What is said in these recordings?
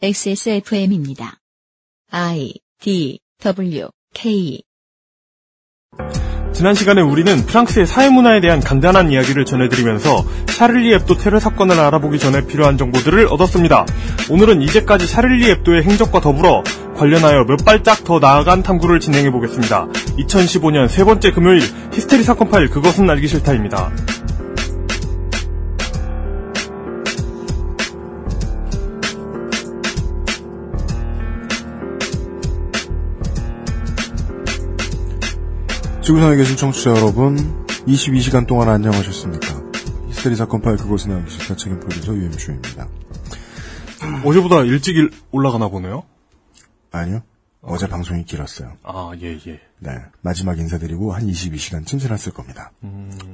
XSFM입니다. I D W K 지난 시간에 우리는 프랑스의 사회문화에 대한 간단한 이야기를 전해드리면서 샤를리 앱도 테러 사건을 알아보기 전에 필요한 정보들을 얻었습니다. 오늘은 이제까지 샤를리 앱도의 행적과 더불어 관련하여 몇 발짝 더 나아간 탐구를 진행해 보겠습니다. 2015년 세 번째 금요일 히스테리 사건 파일 그것은 알기 싫다입니다. 지구상에 계신 청취자 여러분, 22시간 동안 안녕하셨습니까? 히스테리 사건 파일 그것은 알기 싫다 책임 프로듀서 UMC입니다. 어제보다 일찍 일- 올라가나 보네요. 아니요. 어제 방송이 길었어요. 아, 예, 예. 네. 마지막 인사드리고 한 22시간쯤 지났을 겁니다.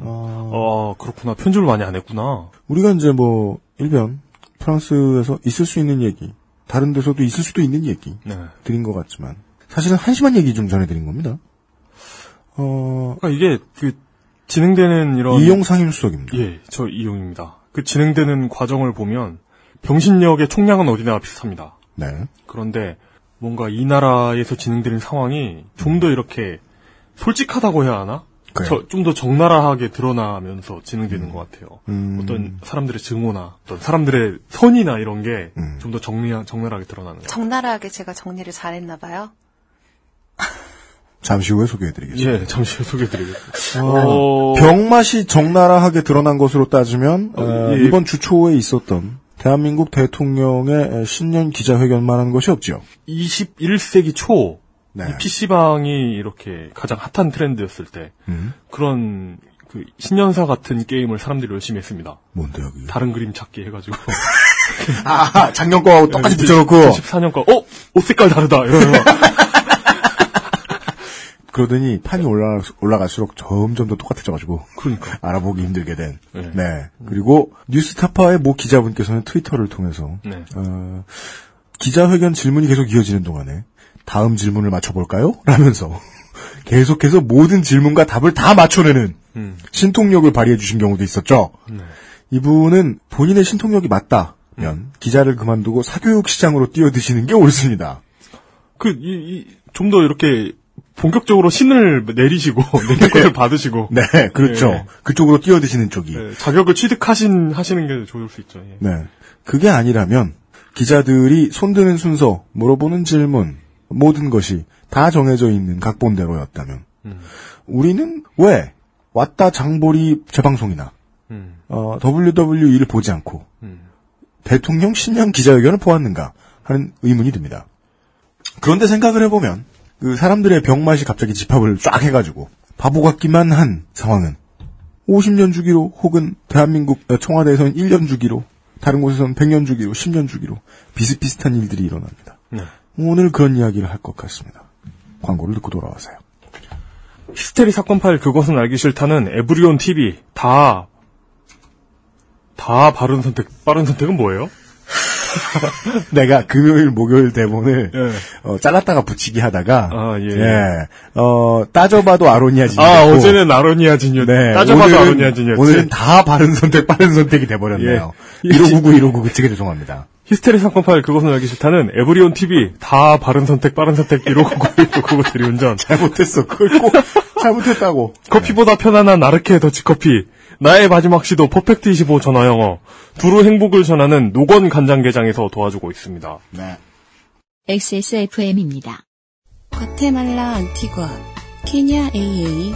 어, 아, 그렇구나. 편집을 많이 안 했구나. 우리가 이제 뭐, 일변, 프랑스에서 있을 수 있는 얘기, 다른 데서도 있을 수도 있는 얘기, 네. 드린 것 같지만, 사실은 한심한 얘기 좀 전해드린 겁니다. 어, 그러니까 이게 그 진행되는 이런 이용 상임 수석입니다. 예, 저 이용입니다. 그 진행되는 과정을 보면 병신력의 총량은 어디나 비슷합니다. 네. 그런데 뭔가 이 나라에서 진행되는 상황이 좀 더 이렇게 솔직하다고 해야 하나? 그래요. 좀더 적나라하게 드러나면서 진행되는 것 같아요. 음. 어떤 사람들의 증오나 어떤 사람들의 선이나 이런 게좀 음. 더 정리 적나라하게 드러나는 것 같아요. 적나라하게 제가 정리를 잘했나 봐요. 잠시 후에 소개해드리겠습니다. 예, 잠시 후에 소개해드리겠습니다. 어, 어, 병맛이 적나라하게 드러난 것으로 따지면 어, 어, 예. 이번 주 초에 있었던 대한민국 대통령의 신년 기자회견만 한 것이 없죠. 21세기 초 네. 이 PC방이 이렇게 가장 핫한 트렌드였을 때 음, 그런 그 신년사 같은 게임을 사람들이 열심히 했습니다. 뭔데요, 그게? 다른 그림 찾기 해가지고 아, 작년 거하고 똑같이 네, 붙여놓고 14년과 어? 옷 색깔 다르다 이러면 그러더니 판이 올라 올라갈수록 점점 더 똑같아져가지고 그러니까 알아보기 힘들게 된. 네. 네. 그리고 뉴스타파의 모 기자분께서는 트위터를 통해서 네. 어, 기자회견 질문이 계속 이어지는 동안에 다음 질문을 맞춰볼까요? 라면서 계속해서 모든 질문과 답을 다 맞춰내는 음. 신통력을 발휘해 주신 경우도 있었죠. 네. 이분은 본인의 신통력이 맞다면 기자를 그만두고 사교육 시장으로 뛰어드시는 게 옳습니다. 그 이 좀 더 이렇게 본격적으로 신을 내리시고 내릴 것을 받으시고 네, 그렇죠. 네. 그쪽으로 뛰어드시는 쪽이. 네, 자격을 취득하신 하시는 게 좋을 수 있죠. 예. 네. 그게 아니라면 기자들이 손드는 순서, 물어보는 질문, 모든 것이 다 정해져 있는 각본대로였다면 음. 우리는 왜 왔다 장보리 재방송이나 음. 어, WWE를 보지 않고 음. 대통령 신년 기자회견을 보았는가 하는 의문이 듭니다. 그런데 생각을 해보면 그 사람들의 병맛이 갑자기 집합을 쫙 해가지고 바보 같기만 한 상황은 50년 주기로 혹은 대한민국 어, 청와대에서는 1년 주기로 다른 곳에서는 100년 주기로 10년 주기로 비슷비슷한 일들이 일어납니다. 네. 오늘 그런 이야기를 할 것 같습니다. 광고를 듣고 돌아와서요. 히스테리 사건 파일 그것은 알기 싫다는 에브리온 TV 다, 다 바른 선택, 빠른 선택은 뭐예요? 내가 금요일, 목요일 대본을 예. 어, 잘랐다가 붙이기 하다가 아, 예. 예. 어, 따져봐도 아로니아 진이 아, 됐고, 어제는 아로니아 진이었, 네, 따져봐도 오늘은- 아로니아 진이었지. 오늘은 다 바른 선택, 빠른 선택이 돼버렸네요. 예. 1599, 1599, 그치게 죄송합니다. 히스테리 사건 파일 그것은 알기 싫다는 에브리온 TV 다 바른 선택, 빠른 선택, 이러고 그거 대리운전. 잘못했어. 그걸 꼭 잘못했다고. 커피보다 편안한 아르케 더치커피. 나의 마지막 시도 퍼펙트 25 전화 영어. 두루 행복을 전하는 노건 간장게장에서 도와주고 있습니다. 네. XSFM입니다. 과테말라 안티구아, 케냐 AA,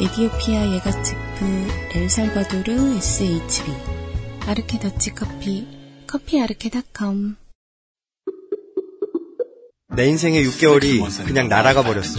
에디오피아 예가체프, 엘살바도르 SHB, 아르케 더치 커피, 커피 아르케닷컴. 내 인생의 6개월이 그냥 날아가 버렸어.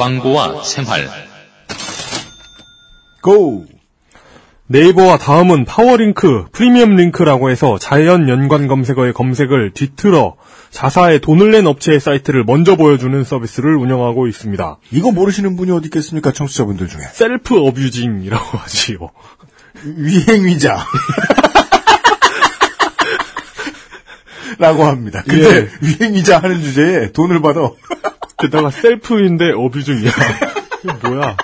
광고와 생활 고! 네이버와 다음은 파워링크, 프리미엄 링크라고 해서 자연 연관 검색어의 검색을 뒤틀어 자사의 돈을 낸 업체의 사이트를 먼저 보여주는 서비스를 운영하고 있습니다. 이거 모르시는 분이 어디 있겠습니까, 청취자분들 중에. self abusing이라고 하지요. 위행위자. 라고 합니다. 근데 위행위자 하는 주제에 돈을 받아 게다가 self인데 abusing이야. 이게 뭐야?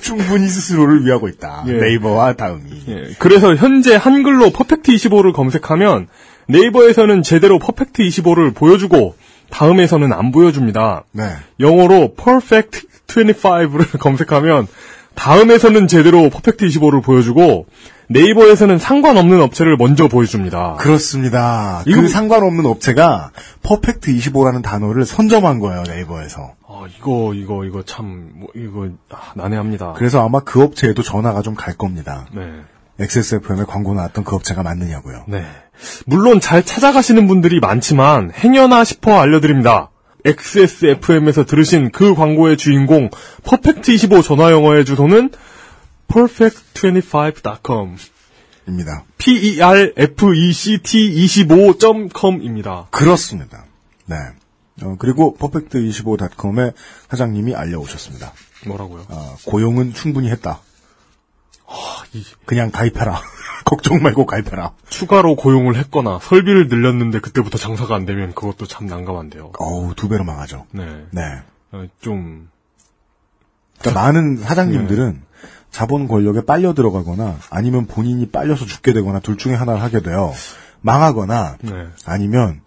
충분히 스스로를 위하고 있다. 예. 네이버와 다음이. 예, 그래서 현재 한글로 퍼펙트 25를 검색하면 네이버에서는 제대로 퍼펙트 25를 보여주고 다음에서는 안 보여줍니다. 네. 영어로 perfect 25를 검색하면 다음에서는 제대로 퍼펙트 25를 보여주고 네이버에서는 상관없는 업체를 먼저 보여줍니다. 그렇습니다. 이거- 그 상관없는 업체가 퍼펙트 25라는 단어를 선점한 거예요, 네이버에서. 아, 이거 이거 이거 참 뭐, 이거 아, 난해합니다. 그래서 아마 그 업체에도 전화가 좀 갈 겁니다. 네. XSFM에 광고 나왔던 그 업체가 맞느냐고요. 네. 물론 잘 찾아가시는 분들이 많지만 행여나 싶어 알려드립니다. XSFM에서 들으신 그 광고의 주인공 퍼펙트 25 전화 영어의 주소는 perfect25.com 입니다. p e r f e c t 25.com입니다. 그렇습니다. 네. 어, 그리고 퍼펙트25.com의 사장님이 알려오셨습니다. 뭐라고요? 어, 고용은 충분히 했다. 이- 그냥 가입해라. 걱정 말고 가입해라. 추가로 고용을 했거나 설비를 늘렸는데 그때부터 장사가 안 되면 그것도 참 난감한데요. 어우, 두 배로 망하죠. 네. 네. 어, 좀 그러니까 많은 사장님들은 자본 권력에 빨려 들어가거나 아니면 본인이 빨려서 죽게 되거나 둘 중에 하나를 하게 돼요. 망하거나 네. 아니면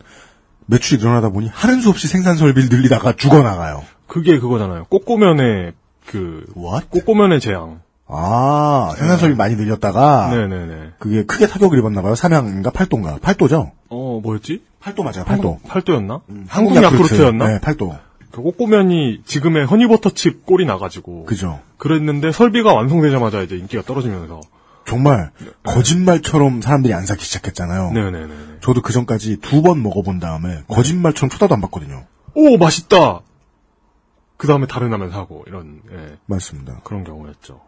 매출이 늘어나다 보니 하는 수 없이 생산 설비를 늘리다가 죽어나가요. 그게 그거잖아요. 꼬꼬면의 그 What? 꼬꼬면의 재앙. 아, 생산 설비 많이 늘렸다가 네네네. 그게 크게 타격을 입었나 봐요. 삼양인가 팔도인가? 팔도죠? 어 뭐였지? 팔도 맞아요. 팔도. 팔도였나? 음, 한국 야쿠르트였나? 네, 팔도. 그 꼬꼬면이 지금의 허니버터칩 꼴이 나가지고 그죠. 그랬는데 설비가 완성되자마자 이제 인기가 떨어지면서 정말 거짓말처럼 사람들이 안 사기 시작했잖아요. 네네네. 저도 그 전까지 두 번 먹어본 다음에 거짓말처럼 쳐다도 안 봤거든요. 오 맛있다. 그 다음에 다른 라면 사고 이런 예, 맞습니다. 그런 경우였죠.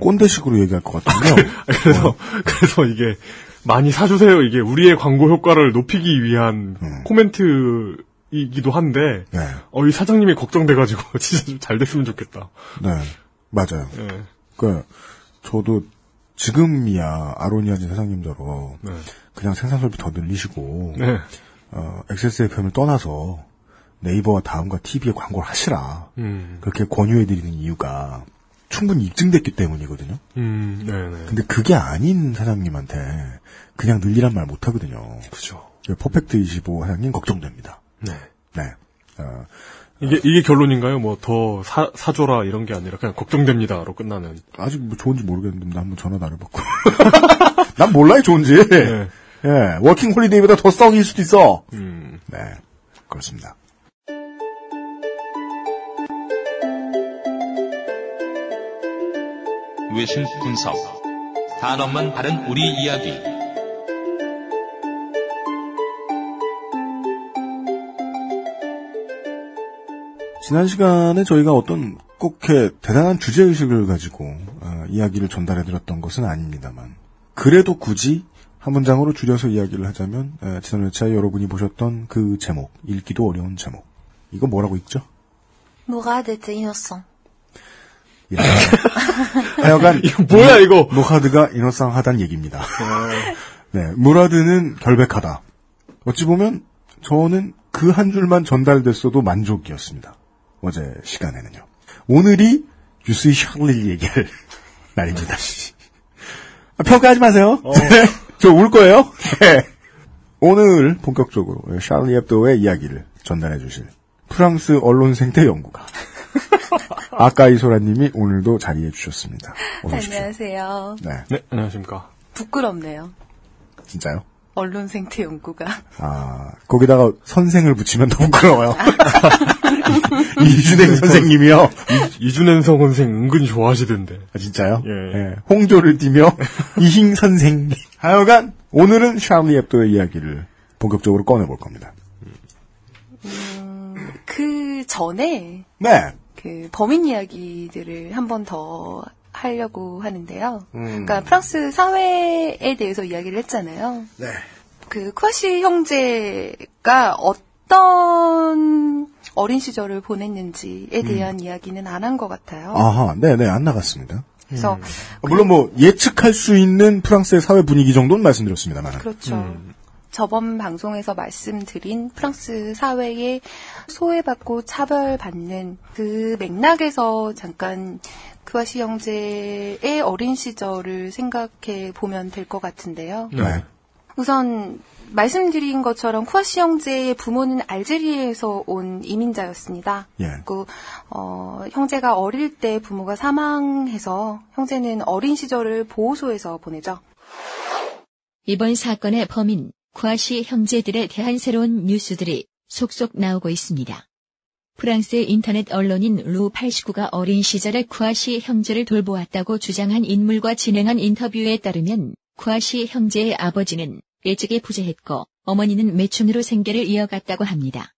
꼰대식으로 얘기할 것 같은데요. 그래서 그래서 이게 많이 사주세요. 이게 우리의 광고 효과를 높이기 위한 음. 코멘트 이기도 한데 네, 어 이 사장님이 걱정돼가지고 진짜 좀 잘 됐으면 좋겠다. 네, 맞아요. 예. 그 저도 지금이야 아로니아진 사장님처럼 네. 그냥 생산 설비 더 늘리시고 네. 어, XSFM을 떠나서 네이버와 다음과 TV에 광고를 하시라. 음. 그렇게 권유해드리는 이유가 충분히 입증됐기 때문이거든요. 음. 네네. 근데 그게 아닌 사장님한테 그냥 늘리란 말 못하거든요. 그죠. 퍼펙트 25 사장님 걱정됩니다. 네. 네. 어, 이게 이게 결론인가요? 뭐더 사줘라 이런 게 아니라 그냥 걱정됩니다로 끝나는. 아직 뭐 좋은지 모르겠는데 나 한번 전화도 안 해봤고. 난 몰라요 좋은지. 네. 예, 워킹 홀리데이보다 더 썩일 수도 있어. 음. 네, 그렇습니다. 외신 분석. 단어만 다른 우리 이야기. 지난 시간에 저희가 어떤 꼭 이렇게 대단한 주제의식을 가지고 어, 이야기를 전달해드렸던 것은 아닙니다만 그래도 굳이 한 문장으로 줄여서 이야기를 하자면 에, 지난 회차에 여러분이 보셨던 그 제목 읽기도 어려운 제목 이거 뭐라고 읽죠? 무가데트 이노성. 이런 하여간 이거 뭐야 이거? 무하드가 이너상하다는 얘기입니다. 네, 무라드는 결백하다. 어찌 보면 저는 그 한 줄만 전달됐어도 만족이었습니다. 어제 시간에는요. 오늘이 유스이 셜리 얘기할 날입니다. 아, 평가하지 마세요. 네, 저울 거예요. 네. 오늘 본격적으로 샤를리 앱도의 이야기를 전달해 주실 프랑스 언론 생태 연구가 아까 이소라님이 오늘도 자리해 주셨습니다. 안녕하세요. 네, 네 안녕하십니까. 부끄럽네요. 진짜요? 언론 생태 연구가. 아, 거기다가 선생을 붙이면 더 부끄러워요. 이준행 선생님이요. 이준현성 선생 은근히 좋아하시던데. 아, 진짜요? 예. 홍조를 띠며 이행 선생. 하여간 오늘은 샤를리 앱도의 이야기를 본격적으로 꺼내볼 겁니다. 그 전에 네. 그 범인 이야기들을 한 번 더 하려고 하는데요. 음. 그러니까 프랑스 사회에 대해서 이야기를 했잖아요. 네. 그 쿠아시 형제가 어떤 어린 시절을 보냈는지에 대한 이야기는 안 한 것 같아요. 아하, 네네, 안 나갔습니다. 그래서 물론 뭐, 예측할 수 있는 프랑스의 사회 분위기 정도는 말씀드렸습니다만. 그렇죠. 저번 방송에서 말씀드린 프랑스 사회에 소외받고 차별받는 그 맥락에서 잠깐 크와시 형제의 어린 시절을 생각해 보면 될 것 같은데요. 네. 우선 말씀드린 것처럼 쿠아시 형제의 부모는 알제리에서 온 이민자였습니다. 예. 그 어, 형제가 어릴 때 부모가 사망해서 형제는 어린 시절을 보호소에서 보내죠. 이번 사건의 범인 쿠아시 형제들에 대한 새로운 뉴스들이 속속 나오고 있습니다. 프랑스의 인터넷 언론인 루 89가 어린 시절에 쿠아시 형제를 돌보았다고 주장한 인물과 진행한 인터뷰에 따르면 쿠아시 형제의 아버지는 일찍이 부재했고 어머니는 매춘으로 생계를 이어갔다고 합니다.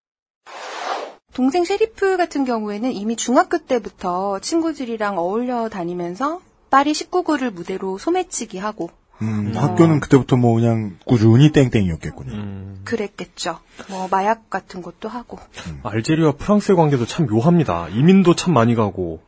동생 셰리프 같은 경우에는 이미 중학교 때부터 친구들이랑 어울려 다니면서 파리 19구를 무대로 소매치기 하고 음, 학교는 그때부터 뭐 그냥 꾸준히 땡땡이었겠군요. 음. 그랬겠죠. 뭐 마약 같은 것도 하고. 알제리와 프랑스의 관계도 참 묘합니다. 이민도 참 많이 가고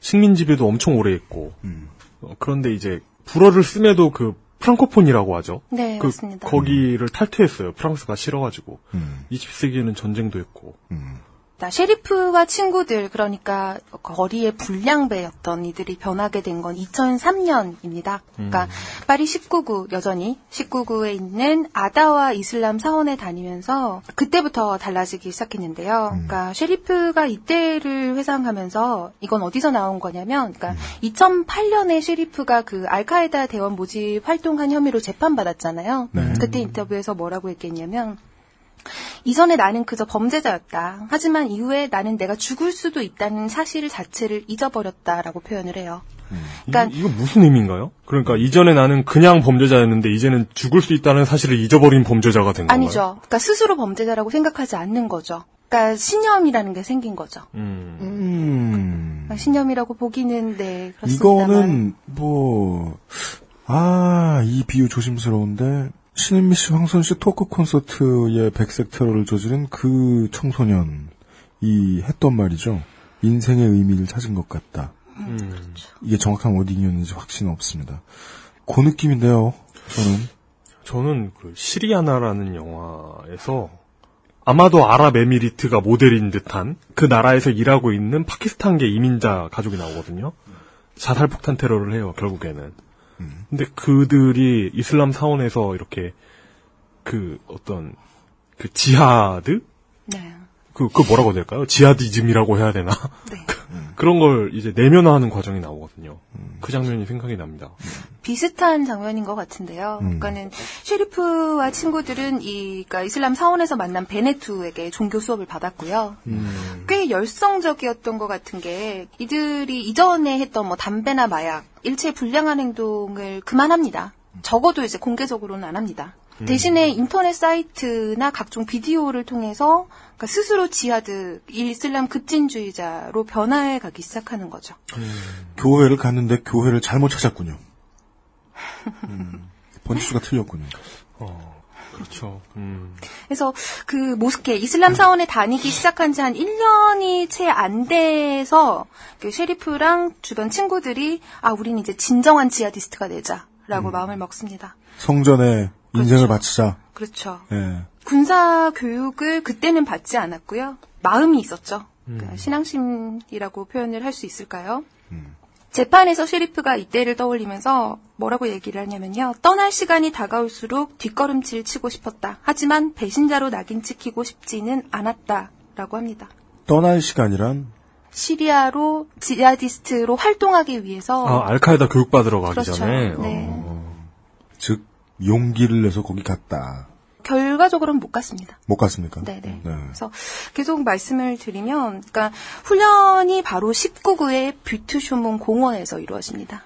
식민 지배도 엄청 오래 했고 음. 어, 그런데 이제 불어를 쓰매도 그 프랑코폰이라고 하죠. 네, 그 맞습니다. 거기를 탈퇴했어요. 프랑스가 싫어가지고 음, 20세기에는 전쟁도 했고 음. 나 셰리프와 친구들 그러니까 거리의 불량배였던 이들이 변하게 된 건 2003년입니다. 그러니까 파리 19구 여전히 19구에 있는 아다와 이슬람 사원에 다니면서 그때부터 달라지기 시작했는데요. 그러니까 셰리프가 이때를 회상하면서 이건 어디서 나온 거냐면 그러니까 2008년에 셰리프가 그 알카에다 대원 모집 활동한 혐의로 재판받았잖아요. 네. 그때 인터뷰에서 뭐라고 했겠냐면 이전에 나는 그저 범죄자였다. 하지만 이후에 나는 내가 죽을 수도 있다는 사실 자체를 잊어버렸다라고 표현을 해요. 그러니까 이거, 이거 무슨 의미인가요? 그러니까 이전에 나는 그냥 범죄자였는데 이제는 죽을 수 있다는 사실을 잊어버린 범죄자가 된 건가요? 아니죠. 그러니까 스스로 범죄자라고 생각하지 않는 거죠. 그러니까 신념이라는 게 생긴 거죠. 음. 음. 그러니까 신념이라고 보기는 네 그렇습니다만 이거는 뭐, 아, 이 비유 조심스러운데, 신은미 씨, 황선 씨 토크 콘서트의 백색 테러를 저지른 그 청소년이 했던 말이죠. 인생의 의미를 찾은 것 같다. 음. 이게 정확한 워딩이었는지 확신은 없습니다. 그 느낌인데요, 저는. 저는 그 시리아나라는 영화에서 아마도 아랍 에미리트가 모델인 듯한 그 나라에서 일하고 있는 파키스탄계 이민자 가족이 나오거든요. 자살폭탄 테러를 해요, 결국에는. 근데 그들이 이슬람 사원에서 이렇게 그 어떤 그 지하드? 네. 그, 그 뭐라고 해야 될까요? 지하디즘이라고 해야 되나? 네. 그런 걸 이제 내면화하는 과정이 나오거든요. 그 장면이 생각이 납니다. 비슷한 장면인 것 같은데요. 음. 그러니까는 셰리프와 친구들은 이 그러니까 이슬람 사원에서 만난 베네투에게 종교 수업을 받았고요. 음. 꽤 열성적이었던 것 같은 게 이들이 이전에 했던 뭐 담배나 마약, 일체 불량한 행동을 그만합니다. 적어도 이제 공개적으로는 안 합니다. 대신에 인터넷 사이트나 각종 비디오를 통해서 그러니까 스스로 지하드 이슬람 급진주의자로 변화해 가기 시작하는 거죠. 교회를 갔는데 교회를 잘못 찾았군요. 음, 번지수가 틀렸군요. 어, 그렇죠. 음. 그래서 그 모스케 이슬람 사원에 다니기 시작한 지 한 1년이 채 안 돼서 그 셰리프랑 주변 친구들이 아 우리는 이제 진정한 지하디스트가 되자라고 마음을 먹습니다. 성전에 인생을 그렇죠. 바치자. 그렇죠. 예. 군사 교육을 그때는 받지 않았고요. 마음이 있었죠. 그러니까 신앙심이라고 표현을 할 수 있을까요? 재판에서 셰리프가 이때를 떠올리면서 뭐라고 얘기를 하냐면요. 떠날 시간이 다가올수록 뒷걸음질 치고 싶었다. 하지만 배신자로 낙인 찍히고 싶지는 않았다. 라고 합니다. 떠날 시간이란 시리아로 지하디스트로 활동하기 위해서 아, 알카에다 교육받으러 가기 그렇죠. 전에. 네. 어. 즉 용기를 내서 거기 갔다. 결과적으로는 못 갔습니다. 못 갔습니까? 네네. 네. 그래서 계속 말씀을 드리면, 그러니까 훈련이 바로 19구의 뷰트쇼몬 공원에서 이루어집니다.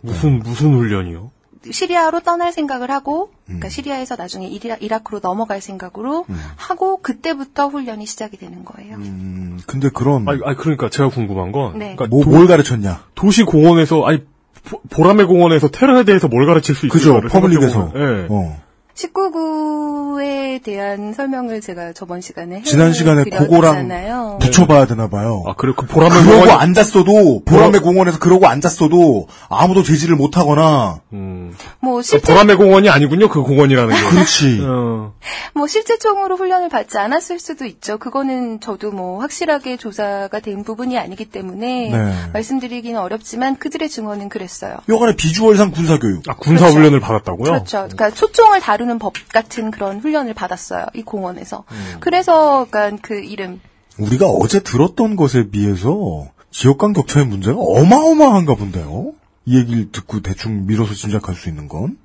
무슨, 무슨 훈련이요? 시리아로 떠날 생각을 하고, 그러니까 시리아에서 나중에 이라, 이라 크로 넘어갈 생각으로 하고 그때부터 훈련이 시작이 되는 거예요. 음, 근데 그런 아니, 아니, 그러니까 제가 궁금한 건 네. 그러니까 뭐, 도, 뭘 가르쳤냐? 도시 공원에서 아니 보- 보라매 공원에서 테러에 대해서 뭘 가르칠 수 그죠? 있을까를 퍼블릭에서. 예. 어. 19구에 대한 설명을 제가 저번 시간에 지난 시간에 그거랑 해드렸잖아요. 붙여봐야 되나 봐요. 아 그래 그 보라매 그러고 공원 앉았어도 보라매 공원에서 그러고 앉았어도 아무도 제지를 못하거나 음. 뭐 실제 보라매 공원이 아니군요 그 공원이라는 게. 그렇지. 어. 뭐 실제적으로 훈련을 받지 않았을 수도 있죠. 그거는 저도 뭐 확실하게 조사가 된 부분이 아니기 때문에 네. 말씀드리기는 어렵지만 그들의 증언은 그랬어요. 여간의 비주얼상 군사교육. 아 군사 그렇죠. 훈련을 받았다고요? 그렇죠. 그러니까 초총을 다루는 법 같은 그런 훈련을 받았어요. 이 공원에서. 그래서 그러니까 그 이름 우리가 어제 들었던 것에 비해서 지역 간 격차의 문제가 어마어마한가 본데요. 이 얘기를 듣고 대충 밀어서 짐작할 수 있는 건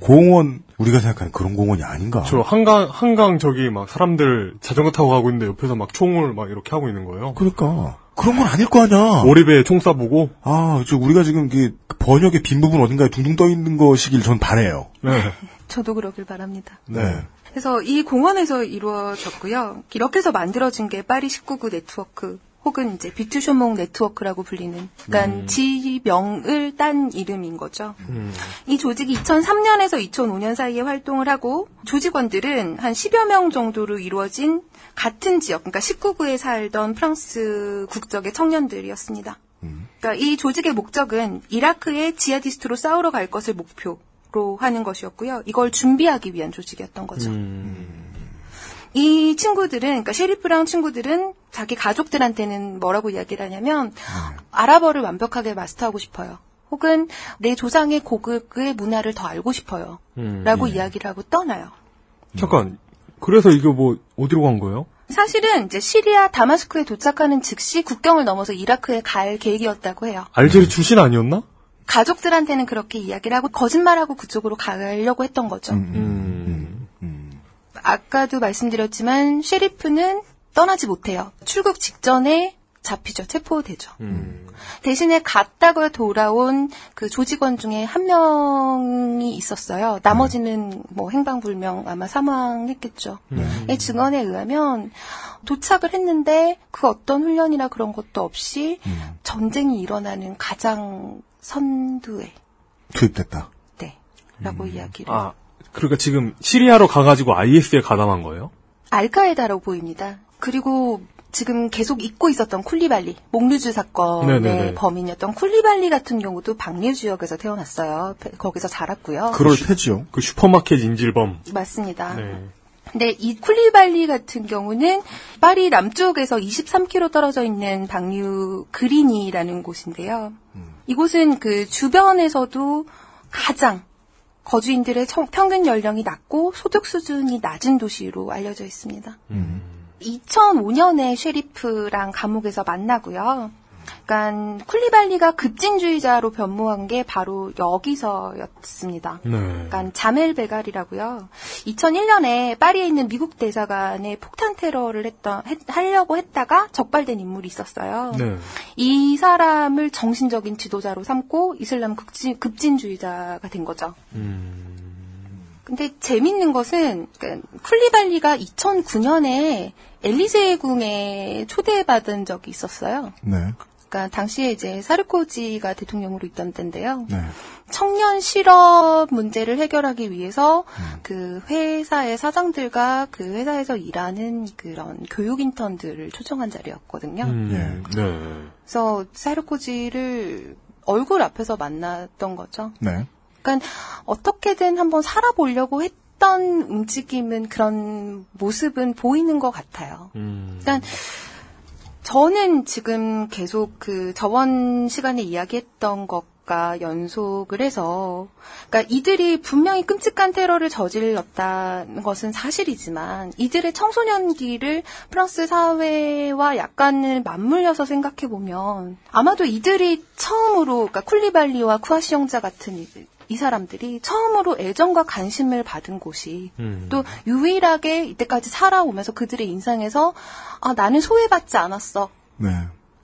공원 우리가 생각하는 그런 공원이 아닌가. 저 한강 한강 저기 막 사람들 자전거 타고 가고 있는데 옆에서 막 총을 막 이렇게 하고 있는 거예요. 그러니까 그런 건 아닐 거 아니야. 오리배에 총 쏴보고. 아, 저 우리가 지금 그 번역의 빈 부분 어딘가에 둥둥 떠 있는 것이길 전 바래요. 네. 저도 그러길 바랍니다. 네. 그래서 이 공원에서 이루어졌고요. 이렇게 해서 만들어진 게 파리 19구 네트워크 혹은 이제 비투쇼몽 네트워크라고 불리는 그러니까 지명을 딴 이름인 거죠. 이 조직이 2003년에서 2005년 사이에 활동을 하고 조직원들은 한 10여 명 정도로 이루어진 같은 지역, 그러니까 19구에 살던 프랑스 국적의 청년들이었습니다. 그러니까 이 조직의 목적은 이라크의 지하디스트로 싸우러 갈 것을 목표 로 하는 것이었고요. 이걸 준비하기 위한 조직이었던 거죠. 이 친구들은, 그러니까 셰리프랑 친구들은 자기 가족들한테는 뭐라고 이야기를 하냐면, 아랍어를 완벽하게 마스터하고 싶어요. 혹은 내 조상의 고국의 문화를 더 알고 싶어요. 라고 이야기를 하고 떠나요. 잠깐. 그래서 이게 뭐 어디로 간 거예요? 사실은 이제 시리아 다마스크에 도착하는 즉시 국경을 넘어서 이라크에 갈 계획이었다고 해요. 알제리 출신 아니었나? 가족들한테는 그렇게 이야기를 하고 거짓말하고 그쪽으로 가려고 했던 거죠. 음. 아까도 말씀드렸지만 셰리프는 떠나지 못해요. 출국 직전에 잡히죠. 체포되죠. 대신에 갔다가 돌아온 그 조직원 중에 한 명이 있었어요. 나머지는 뭐 행방불명 아마 사망했겠죠. 이 증언에 의하면 도착을 했는데 그 어떤 훈련이나 그런 것도 없이 전쟁이 일어나는 가장 선두에 투입됐다. 네. 라고 이야기를. 아, 그러니까 지금 시리아로 가가지고 IS에 가담한 거예요? 알카에다라고 보입니다. 그리고 지금 계속 잊고 있었던 쿨리발리, 몽루주 사건의 네네네. 범인이었던 쿨리발리 같은 경우도 방리유 지역에서 태어났어요. 거기서 자랐고요. 그럴 테지요. 그 슈퍼마켓 인질범. 맞습니다. 네. 근데 이 쿨리발리 같은 경우는 파리 남쪽에서 23km 떨어져 있는 방리유 그리니라는 곳인데요. 이곳은 그 주변에서도 가장 거주인들의 청- 평균 연령이 낮고 소득 수준이 낮은 도시로 알려져 있습니다. 2005년에 쉐리프랑 감옥에서 만나고요. 그러니까 쿨리발리가 급진주의자로 변모한 게 바로 여기서였습니다. 네. 그러니까 자멜 베갈이라고요. 2001년에 파리에 있는 미국 대사관에 폭탄 테러를 했던 했- 하려고 했다가 적발된 인물이 있었어요. 네. 이 사람을 정신적인 지도자로 삼고 이슬람 급진, 급진주의자가 된 거죠. 근데 재밌는 것은 그러니까 쿨리발리가 2009년에 엘리제 궁에 초대받은 적이 있었어요. 네. 그러니까 당시에 이제 사르코지가 대통령으로 있던 때인데요. 네. 청년 실업 문제를 해결하기 위해서 그 회사의 사장들과 그 회사에서 일하는 그런 교육 인턴들을 초청한 자리였거든요. 음, 네. 그래서 사르코지를 얼굴 앞에서 만났던 거죠. 네. 그러니까 어떻게든 한번 살아보려고 했던 움직임은 그런 모습은 보이는 것 같아요. 음. 그러니까 저는 지금 계속 그 저번 시간에 이야기했던 것과 연속을 해서, 그러니까 이들이 분명히 끔찍한 테러를 저질렀다는 것은 사실이지만, 이들의 청소년기를 프랑스 사회와 약간을 맞물려서 생각해 보면, 아마도 이들이 처음으로, 그러니까 쿨리발리와 쿠아시 형자 같은 이, 이 사람들이 처음으로 애정과 관심을 받은 곳이 음. 또 유일하게 이때까지 살아오면서 그들의 인상에서 아 나는 소외받지 않았어. 네.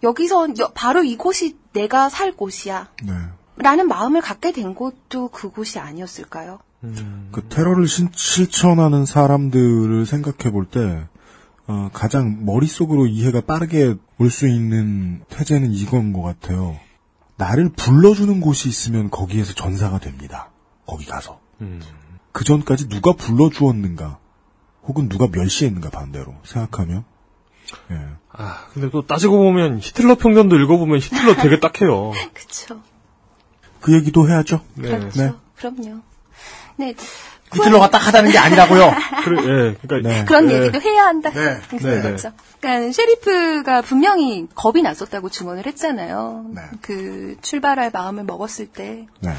여기서 여- 바로 이곳이 내가 살 곳이야. 네. 라는 마음을 갖게 된 곳도 그곳이 아니었을까요? 음. 그 테러를 신- 실천하는 사람들을 생각해 볼 때, 어, 가장 머릿속으로 이해가 빠르게 올 수 있는 태제는 이건 것 같아요. 나를 불러주는 곳이 있으면 거기에서 전사가 됩니다. 거기 가서. 음. 그 전까지 누가 불러주었는가, 혹은 누가 멸시했는가 반대로 생각하면, 예. 아, 근데 또 따지고 보면 히틀러 평전도 읽어보면 히틀러 되게 딱해요. 그쵸. 그 얘기도 해야죠. 네. 그렇죠. 네. 그럼요. 네. 히틀러가 딱하다는 게 아니라고요. 그래, 예, 그러니까 네. 그런 네. 얘기도 해야 한다. 네. 네, 그렇죠. 그러니까 셰리프가 분명히 겁이 났었다고 증언을 했잖아요. 네. 그 출발할 마음을 먹었을 때. 네.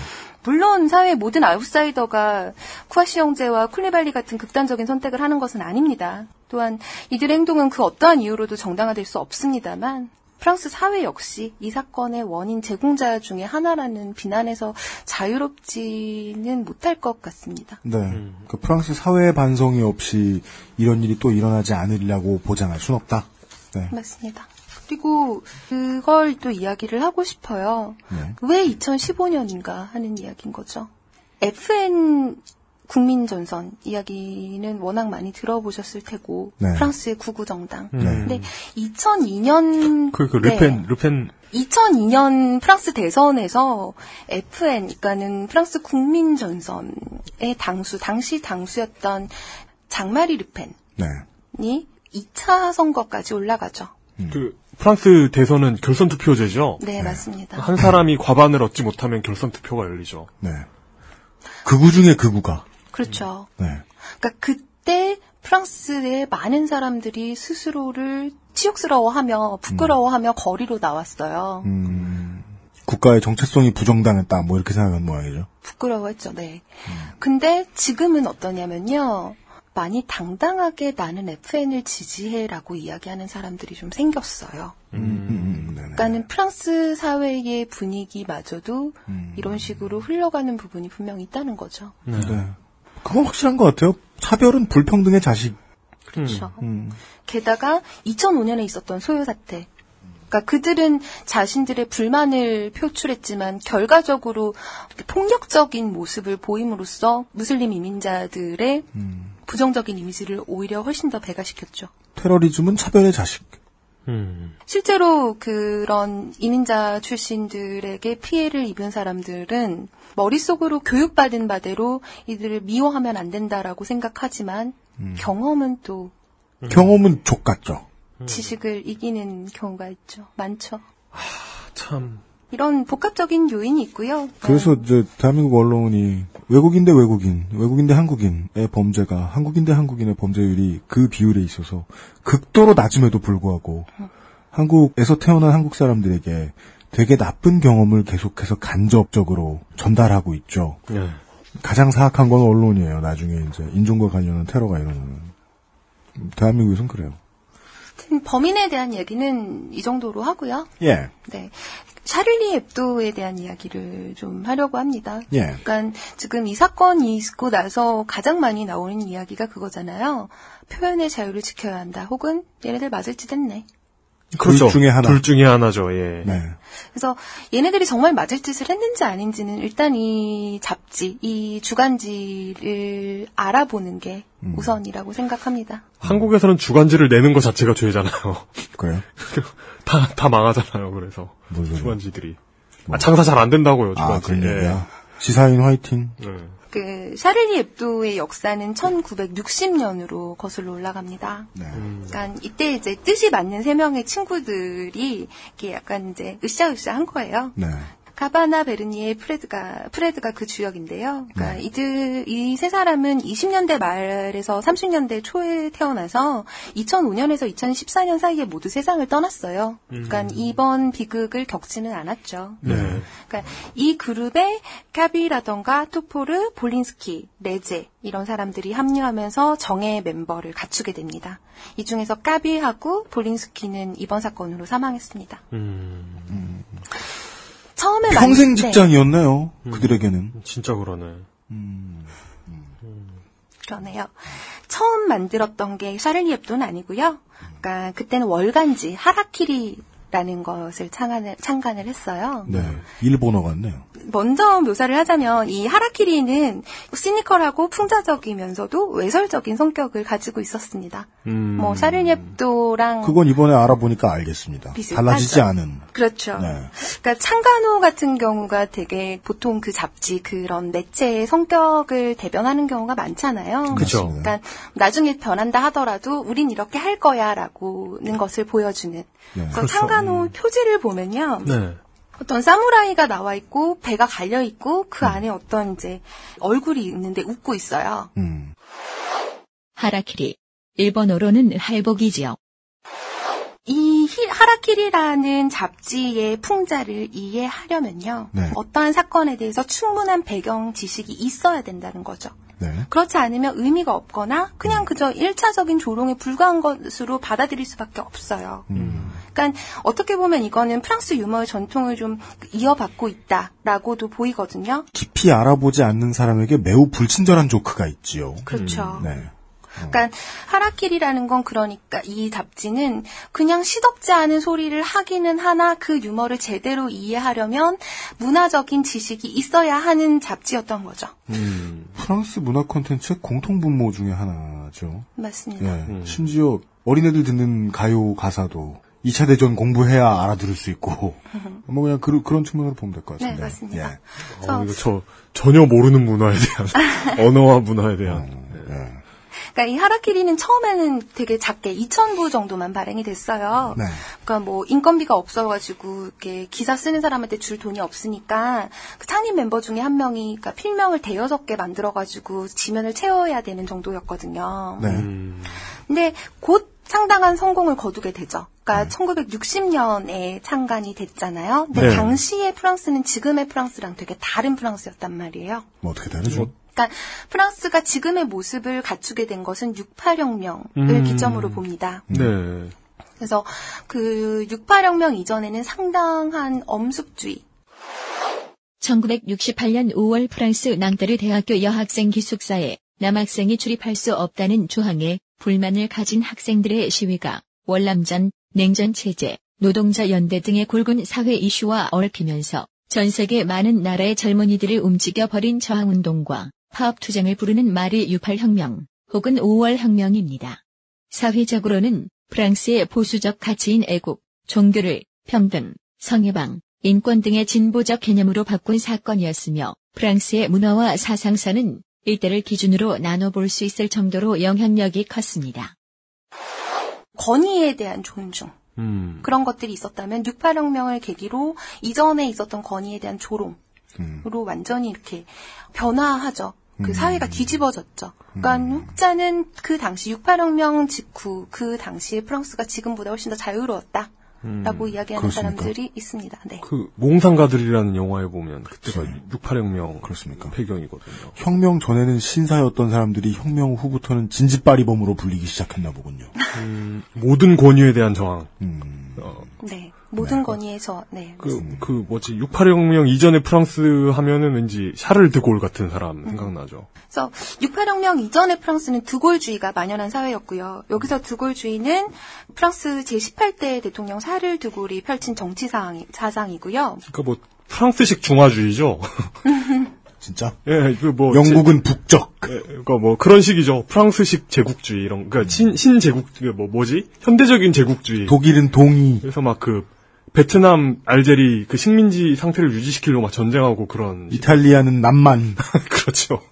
물론 사회의 모든 아웃사이더가 쿠아시 형제와 쿨리발리 같은 극단적인 선택을 하는 것은 아닙니다. 또한 이들의 행동은 그 어떠한 이유로도 정당화될 수 없습니다만 프랑스 사회 역시 이 사건의 원인 제공자 중에 하나라는 비난에서 자유롭지는 못할 것 같습니다. 네. 그 프랑스 사회 반성이 없이 이런 일이 또 일어나지 않으려고 보장할 순 없다. 네. 맞습니다. 그리고 그걸 또 이야기를 하고 싶어요. 네. 왜 2015년인가 하는 이야기인 거죠. FN 국민전선 이야기는 워낙 많이 들어보셨을 테고 네. 프랑스의 구구정당. 음. 근데 2002년 그, 그, 네. 르펜, 르펜, 2002년 프랑스 대선에서 FN, 그러니까는 프랑스 국민전선의 당수, 당시 당수였던 장마리 르펜이 네. 2차 선거까지 올라가죠. 그, 프랑스 대선은 결선 투표제죠? 네, 맞습니다. 한 사람이 과반을 얻지 못하면 결선 투표가 열리죠. 네. 극우 중에 극우가. 그렇죠. 네. 그러니까 그때 프랑스의 많은 사람들이 스스로를 치욕스러워하며 부끄러워하며 거리로 나왔어요. 음, 국가의 정체성이 부정당했다. 뭐 이렇게 생각한 모양이죠. 부끄러워했죠. 네. 근데 지금은 어떠냐면요. 많이 당당하게 나는 FN을 지지해라고 이야기하는 사람들이 좀 생겼어요. 음, 음, 네네. 그러니까는 프랑스 사회의 분위기마저도 음. 이런 식으로 흘러가는 부분이 분명히 있다는 거죠. 네. 그건 확실한 것 같아요. 차별은 불평등의 자식. 그렇죠. 음. 게다가 2005년에 있었던 소요 사태. 그러니까 그들은 자신들의 불만을 표출했지만 결과적으로 폭력적인 모습을 보임으로써 무슬림 이민자들의 음. 부정적인 이미지를 오히려 훨씬 더 배가시켰죠. 테러리즘은 차별의 자식. 음. 실제로 그런 이민자 출신들에게 피해를 입은 사람들은 머릿속으로 교육받은 바대로 이들을 미워하면 안 된다라고 생각하지만 음. 경험은 또 경험은 족 같죠. 지식을 이기는 경우가 있죠. 많죠. 참. 이런 복합적인 요인이 있고요. 그래서 어, 이제 대한민국 언론이 외국인 대 외국인, 외국인 대 한국인의 범죄가 한국인 대 한국인의 범죄율이 그 비율에 있어서 극도로 낮음에도 불구하고 한국에서 태어난 한국 사람들에게 되게 나쁜 경험을 계속해서 간접적으로 전달하고 있죠. 네. 가장 사악한 건 언론이에요. 나중에 이제 인종과 관련한 테러가 일어나는. 대한민국에선 그래요. 범인에 대한 얘기는 이 정도로 하고요. 예. 네. 샤를리 앱도에 대한 이야기를 좀 하려고 합니다. 예. 그러니까 지금 이 사건이 있고 나서 가장 많이 나오는 이야기가 그거잖아요. 표현의 자유를 지켜야 한다. 혹은 얘네들 맞을 짓 했네. 둘 중에 하나. 둘 중에 하나죠, 예. 네. 그래서 얘네들이 정말 맞을 짓을 했는지 아닌지는 일단 이 잡지, 이 주간지를 알아보는 게 음. 우선이라고 생각합니다. 한국에서는 주간지를 내는 것 자체가 죄잖아요. 그래요? 다, 다 망하잖아요, 그래서. 주간지들이. 아, 장사 잘 안 된다고요, 아, 주간지. 그런 예. 얘기야. 시사인 화이팅. 네. 그 샤를리 앱도의 역사는 1960년으로 거슬러 올라갑니다. 네. 그러니까 이때 이제 뜻이 맞는 세 명의 친구들이 이렇게 약간 이제 으쌰으쌰한 거예요. 네. 카바나 베르니에 프레드가 프레드가 그 주역인데요. 그러니까 네. 이들 이 세 사람은 20년대 말에서 30년대 초에 태어나서 2005년에서 2014년 사이에 모두 세상을 떠났어요. 그러니까 이번 비극을 겪지는 않았죠. 네. 그러니까 이 그룹에 카비라던가 토포르, 볼린스키, 레제 이런 사람들이 합류하면서 정예 멤버를 갖추게 됩니다. 이 중에서 까비하고 볼린스키는 이번 사건으로 사망했습니다. 음, 처음에 평생 만- 네. 직장이었네요. 그들에게는. 진짜 그러네. 그러네요. 처음 만들었던 게 샤를리 앱도는 아니고요. 그러니까 그때는 월간지 하라키리라는 것을 창간을, 창간을 했어요. 네. 일본어 같네요. 먼저 묘사를 하자면 이 하라키리는 시니컬하고 풍자적이면서도 외설적인 성격을 가지고 있었습니다. 음. 뭐 샤를리앱도랑 그건 이번에 알아보니까 알겠습니다. 비슷하죠. 달라지지 않은. 그렇죠. 네. 그러니까 창간호 같은 경우가 되게 보통 그 잡지 그런 매체의 성격을 대변하는 경우가 많잖아요. 그쵸. 그러니까 나중에 변한다 하더라도 우린 이렇게 할 거야라고는 것을 보여주는. 네. 그래서 그렇죠. 창간호 표지를 보면요. 네. 어떤 사무라이가 나와 있고 배가 갈려 있고 그 안에 어떤 이제 얼굴이 있는데 웃고 있어요. 음. 하라키리. 일본어로는 할복이지요. 이 히- 하라키리라는 잡지의 풍자를 이해하려면요. 네. 어떠한 사건에 대해서 충분한 배경 지식이 있어야 된다는 거죠. 네. 그렇지 않으면 의미가 없거나 그냥 그저 일차적인 조롱에 불과한 것으로 받아들일 수밖에 없어요. 음. 그러니까 어떻게 보면 이거는 프랑스 유머의 전통을 좀 이어받고 있다라고도 보이거든요. 깊이 알아보지 않는 사람에게 매우 불친절한 조크가 있지요. 그렇죠. 네. 그러니까 하라킬이라는 건 그러니까 이 잡지는 그냥 시덥지 않은 소리를 하기는 하나 그 유머를 제대로 이해하려면 문화적인 지식이 있어야 하는 잡지였던 거죠. 음. 프랑스 문화 콘텐츠의 공통 분모 중에 하나죠. 맞습니다. 예. 심지어 어린애들 듣는 가요 가사도 2차 대전 공부해야 알아들을 수 있고, 뭐 그냥 그, 그런 측면으로 보면 될 것 같습니다. 네, 맞습니다. 예. 어, 이거 저 전혀 모르는 문화에 대한 언어와 문화에 대한 예. 그러니까 이 하라키리는 처음에는 되게 작게 2,000부 정도만 발행이 됐어요. 네. 그러니까 뭐 인건비가 없어가지고 이렇게 기사 쓰는 사람한테 줄 돈이 없으니까 그 창립 멤버 중에 한 명이 그러니까 필명을 대여섯 개 만들어가지고 지면을 채워야 되는 정도였거든요. 네. 음. 근데 곧 상당한 성공을 거두게 되죠. 그러니까 1960년에 창간이 됐잖아요. 근데 네. 당시의 프랑스는 지금의 프랑스랑 되게 다른 프랑스였단 말이에요. 뭐 어떻게 다르죠? 그러니까 프랑스가 지금의 모습을 갖추게 된 것은 68혁명을 음. 기점으로 봅니다. 네. 그래서 그 68혁명 이전에는 상당한 엄숙주의, 1968년 5월 프랑스 낭테르 대학교 여학생 기숙사에 남학생이 출입할 수 없다는 조항에 불만을 가진 학생들의 시위가 월남전, 냉전 체제, 노동자 연대 등의 굵은 사회 이슈와 얽히면서 전 세계 많은 나라의 젊은이들을 움직여 버린 저항 운동과 파업투쟁을 부르는 말이 68혁명 혹은 5월 혁명입니다. 사회적으로는 프랑스의 보수적 가치인 애국, 종교를 평등, 성해방, 인권 등의 진보적 개념으로 바꾼 사건이었으며 프랑스의 문화와 사상사는 일대를 기준으로 나눠볼 수 있을 정도로 영향력이 컸습니다. 권위에 대한 존중, 음. 그런 것들이 있었다면 68혁명을 계기로 이전에 있었던 권위에 대한 조롱으로 음. 완전히 이렇게 변화하죠. 그 음. 사회가 뒤집어졌죠. 그러니까 혹자는 그 당시 68혁명 직후 그 당시에 프랑스가 지금보다 훨씬 더 자유로웠다. 라고 이야기하는 그렇습니까? 사람들이 있습니다. 네. 그 몽상가들이라는 영화에 보면 그때가 68혁명 그렇습니까? 배경이거든요. 혁명 전에는 신사였던 사람들이 혁명 후부터는 진지빠리범으로 불리기 시작했나 보군요. 음, 모든 권위에 대한 저항. 음. 어, 네. 모든 권위에서, 네. 그, 그, 뭐지, 68혁명 이전에 프랑스 하면은 왠지 샤를 드골 같은 사람 생각나죠. 그래서 68혁명 이전의 프랑스는 드골주의가 만연한 사회였고요. 여기서 드골주의는 프랑스 제18대 대통령 샤를 드골이 펼친 정치 사항이, 사상이고요. 그러니까 뭐, 프랑스식 중화주의죠. 진짜? 예, 그 뭐. 영국은 북적. 제, 예, 그러니까 뭐, 그런 식이죠. 프랑스식 제국주의, 이런, 그러니까 신, 신제국, 그 뭐, 뭐지? 현대적인 제국주의. 독일은 동의. 그래서 막 그, 베트남, 알제리, 그 식민지 상태를 유지시키려고 막 전쟁하고 그런. 이탈리아는 남만. 그렇죠.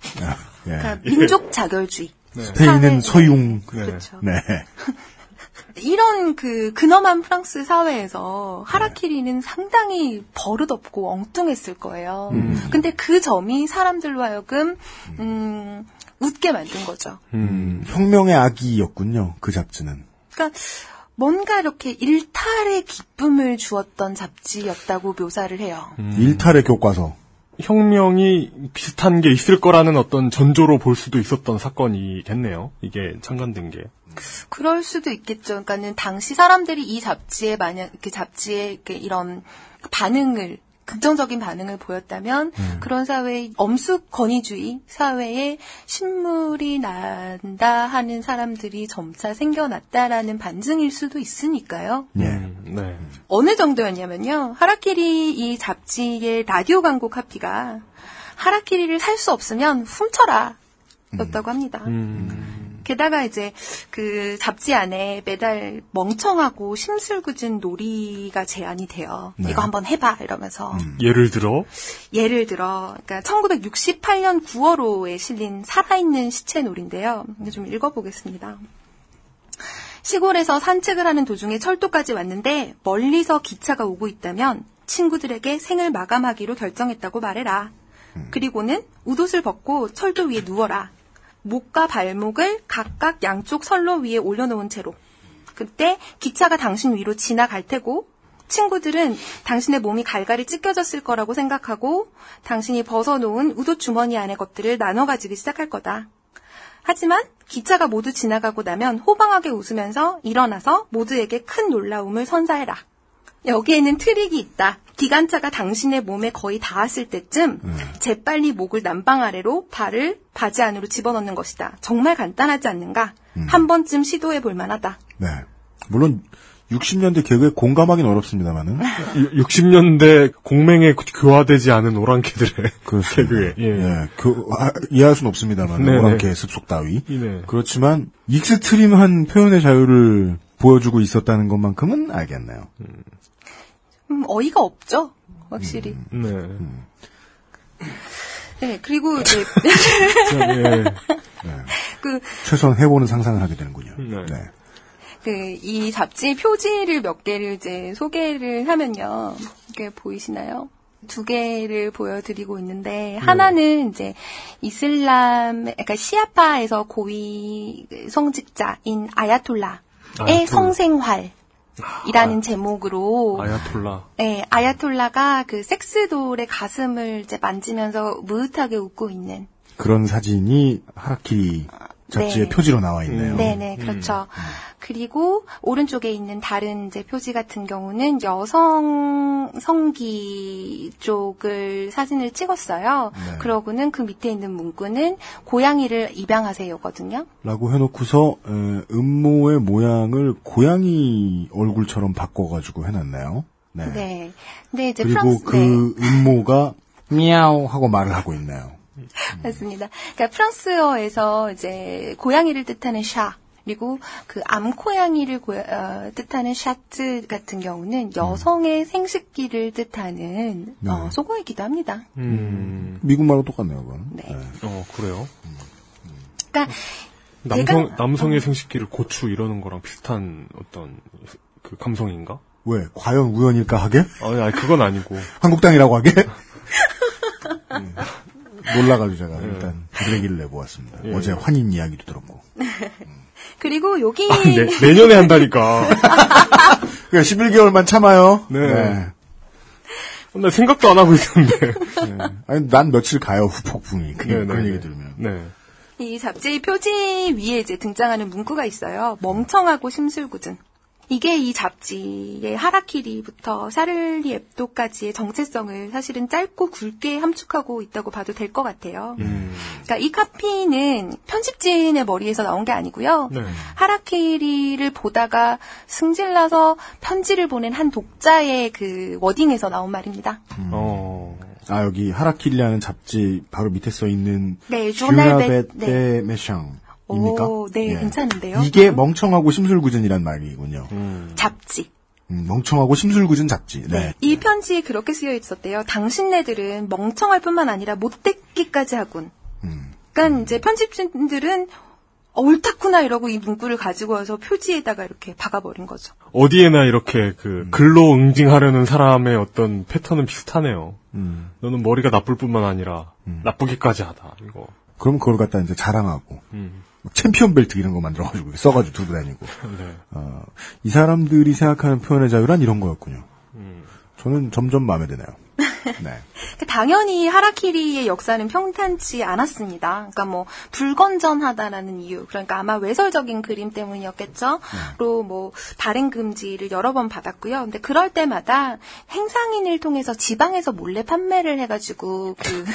예. 그러니까 민족 자결주의. 스페인은 사회- 서융. 그렇죠. 네. 이런 그 근엄한 프랑스 사회에서 하라키리는 상당히 버릇없고 엉뚱했을 거예요. 근데 그 점이 사람들로 하여금 음, 웃게 만든 거죠. 음. 혁명의 악이였군요. 그 잡지는. 그러니까 뭔가 이렇게 일탈의 기쁨을 주었던 잡지였다고 묘사를 해요. 일탈의 교과서. 혁명이 비슷한 게 있을 거라는 어떤 전조로 볼 수도 있었던 사건이겠네요. 이게 창간된 게. 그럴 수도 있겠죠. 그러니까는 당시 사람들이 이 잡지에 만약 이렇게 잡지에 이렇게 이런 반응을 긍정적인 반응을 보였다면 그런 사회의 엄숙 권위주의 사회에 신물이 난다 하는 사람들이 점차 생겨났다라는 반증일 수도 있으니까요. 예. 음. 네. 어느 정도였냐면요. 하라키리 이 잡지의 라디오 광고 카피가 하라키리를 살 수 없으면 훔쳐라 였다고 합니다. 음. 게다가 이제 그 잡지 안에 매달 멍청하고 심술궂은 놀이가 제안이 돼요. 네. 이거 한번 해봐 이러면서 예를 들어 예를 들어 그러니까 1968년 9월호에 실린 살아있는 시체 놀인데요. 좀 읽어보겠습니다. 시골에서 산책을 하는 도중에 철도까지 왔는데 멀리서 기차가 오고 있다면 친구들에게 생을 마감하기로 결정했다고 말해라. 그리고는 웃옷을 벗고 철도 위에 누워라. 목과 발목을 각각 양쪽 선로 위에 올려놓은 채로. 그때 기차가 당신 위로 지나갈 테고 친구들은 당신의 몸이 갈갈이 찢겨졌을 거라고 생각하고 당신이 벗어놓은 웃옷 주머니 안의 것들을 나눠 가지기 시작할 거다. 하지만 기차가 모두 지나가고 나면 호방하게 웃으면서 일어나서 모두에게 큰 놀라움을 선사해라. 여기에는 트릭이 있다. 기관차가 당신의 몸에 거의 닿았을 때쯤 재빨리 목을 난방 아래로 발을 바지 안으로 집어넣는 것이다. 정말 간단하지 않는가? 한 번쯤 시도해 볼 만하다. 네. 물론 60년대 개그에 공감하기는 어렵습니다만은 60년대 공맹에 교화되지 않은 오랑캐들의. 개그에 예. 예, 그 아, 이해할 수는 없습니다만 네네. 오랑캐 습속 따위. 네. 그렇지만 extreme한 표현의 자유를 보여주고 있었다는 것만큼은 알겠네요. 음, 어이가 없죠. 확실히. 네. 네, 그리고 이제 예. 그 최소한 해보는 상상을 하게 되는군요. 네. 네. 그, 이 잡지 표지를 몇 개를 이제 소개를 하면요. 이게 보이시나요? 두 개를 보여드리고 있는데, 하나는 이제 이슬람, 그러니까 시아파에서 고위 성직자인 아야톨라의 아야톨라. 성생활. 이라는 제목으로 아야톨라. 네, 아야톨라가 그 섹스돌의 가슴을 이제 만지면서 무릇하게 웃고 있는 그런 사진이 하라키리 잡지의 네. 표지로 나와 있네요. 네 네, 그렇죠. 그리고 오른쪽에 있는 다른 이제 표지 같은 경우는 여성 성기 쪽을 사진을 찍었어요. 네. 그러고는 그 밑에 있는 문구는 고양이를 입양하세요거든요. 라고 해놓고서 에, 음모의 모양을 고양이 얼굴처럼 바꿔가지고 해놨네요. 네. 네. 근데 이제 그리고 프랑스 그 네, 음모가 미야오 하고 말을 하고 있네요. 맞습니다. 그러니까 프랑스어에서 이제 고양이를 뜻하는 샤 그리고 그 암고양이를 고- 어, 뜻하는 샤트 같은 경우는 여성의 생식기를 뜻하는 네. 어, 속어이기도 합니다. 음. 미국 말로 똑같네요, 그건. 네. 어, 그래요? 그러니까 남성, 내가- 남성의 생식기를 고추 이러는 거랑 비슷한 어떤 그 감성인가? 왜? 과연 우연일까 하게? 아니, 아니, 그건 아니고. 한국당이라고 하게? 음, 놀라가지고 제가 일단 부드레기를 내보았습니다. 예. 어제 환인 이야기도 들었고. 그리고 여기 아니, 내, 내년에 한다니까. 그러니까 11개월만 참아요. 네. 나 생각도 안 하고 있었는데. 네. 아니, 난 며칠 가요, 후폭풍이. 그, 네, 그런 네, 얘기 네. 들으면. 네. 이 잡지 표지 위에 이제 등장하는 문구가 있어요. 멍청하고 심술궂은. 이게 이 잡지의 하라키리부터 샤를리 앱도까지의 정체성을 사실은 짧고 굵게 함축하고 있다고 봐도 될 것 같아요. 음. 그러니까 이 카피는 편집진의 머리에서 나온 게 아니고요. 네. 하라키리를 보다가 승질나서 편지를 보낸 한 독자의 그 워딩에서 나온 말입니다. 어. 아, 여기 하라키리라는 잡지 바로 밑에 써 있는 네, 조날 베- 베데 메샹 입니까? 오, 네, 괜찮은데요? 이게 멍청하고 심술궂은이란 말이군요. 음. 잡지. 음, 멍청하고 심술궂은 잡지. 네. 이 편지에 그렇게 쓰여 있었대요. 당신네들은 멍청할 뿐만 아니라 못됐기까지 하군. 음. 그러니까 이제 편집진들은 어, 옳다구나 이러고 이 문구를 가지고 와서 표지에다가 이렇게 박아버린 거죠. 어디에나 이렇게 그 글로 응징하려는 사람의 어떤 패턴은 비슷하네요. 음. 너는 머리가 나쁠 뿐만 아니라 나쁘기까지 하다. 이거. 그럼 그걸 갖다 이제 자랑하고 음. 막 챔피언 벨트 이런 거 만들어가지고 써가지고 들고 다니고. 네. 어, 이 사람들이 생각하는 표현의 자유란 이런 거였군요. 음. 저는 점점 마음에 드네요. 네. 그 당연히 하라키리의 역사는 평탄치 않았습니다. 그러니까 뭐 불건전하다라는 이유, 그러니까 아마 외설적인 그림 때문이었겠죠. 로 뭐 발행 금지를 여러 번 받았고요. 근데 그럴 때마다 행상인을 통해서 지방에서 몰래 판매를 해가지고 그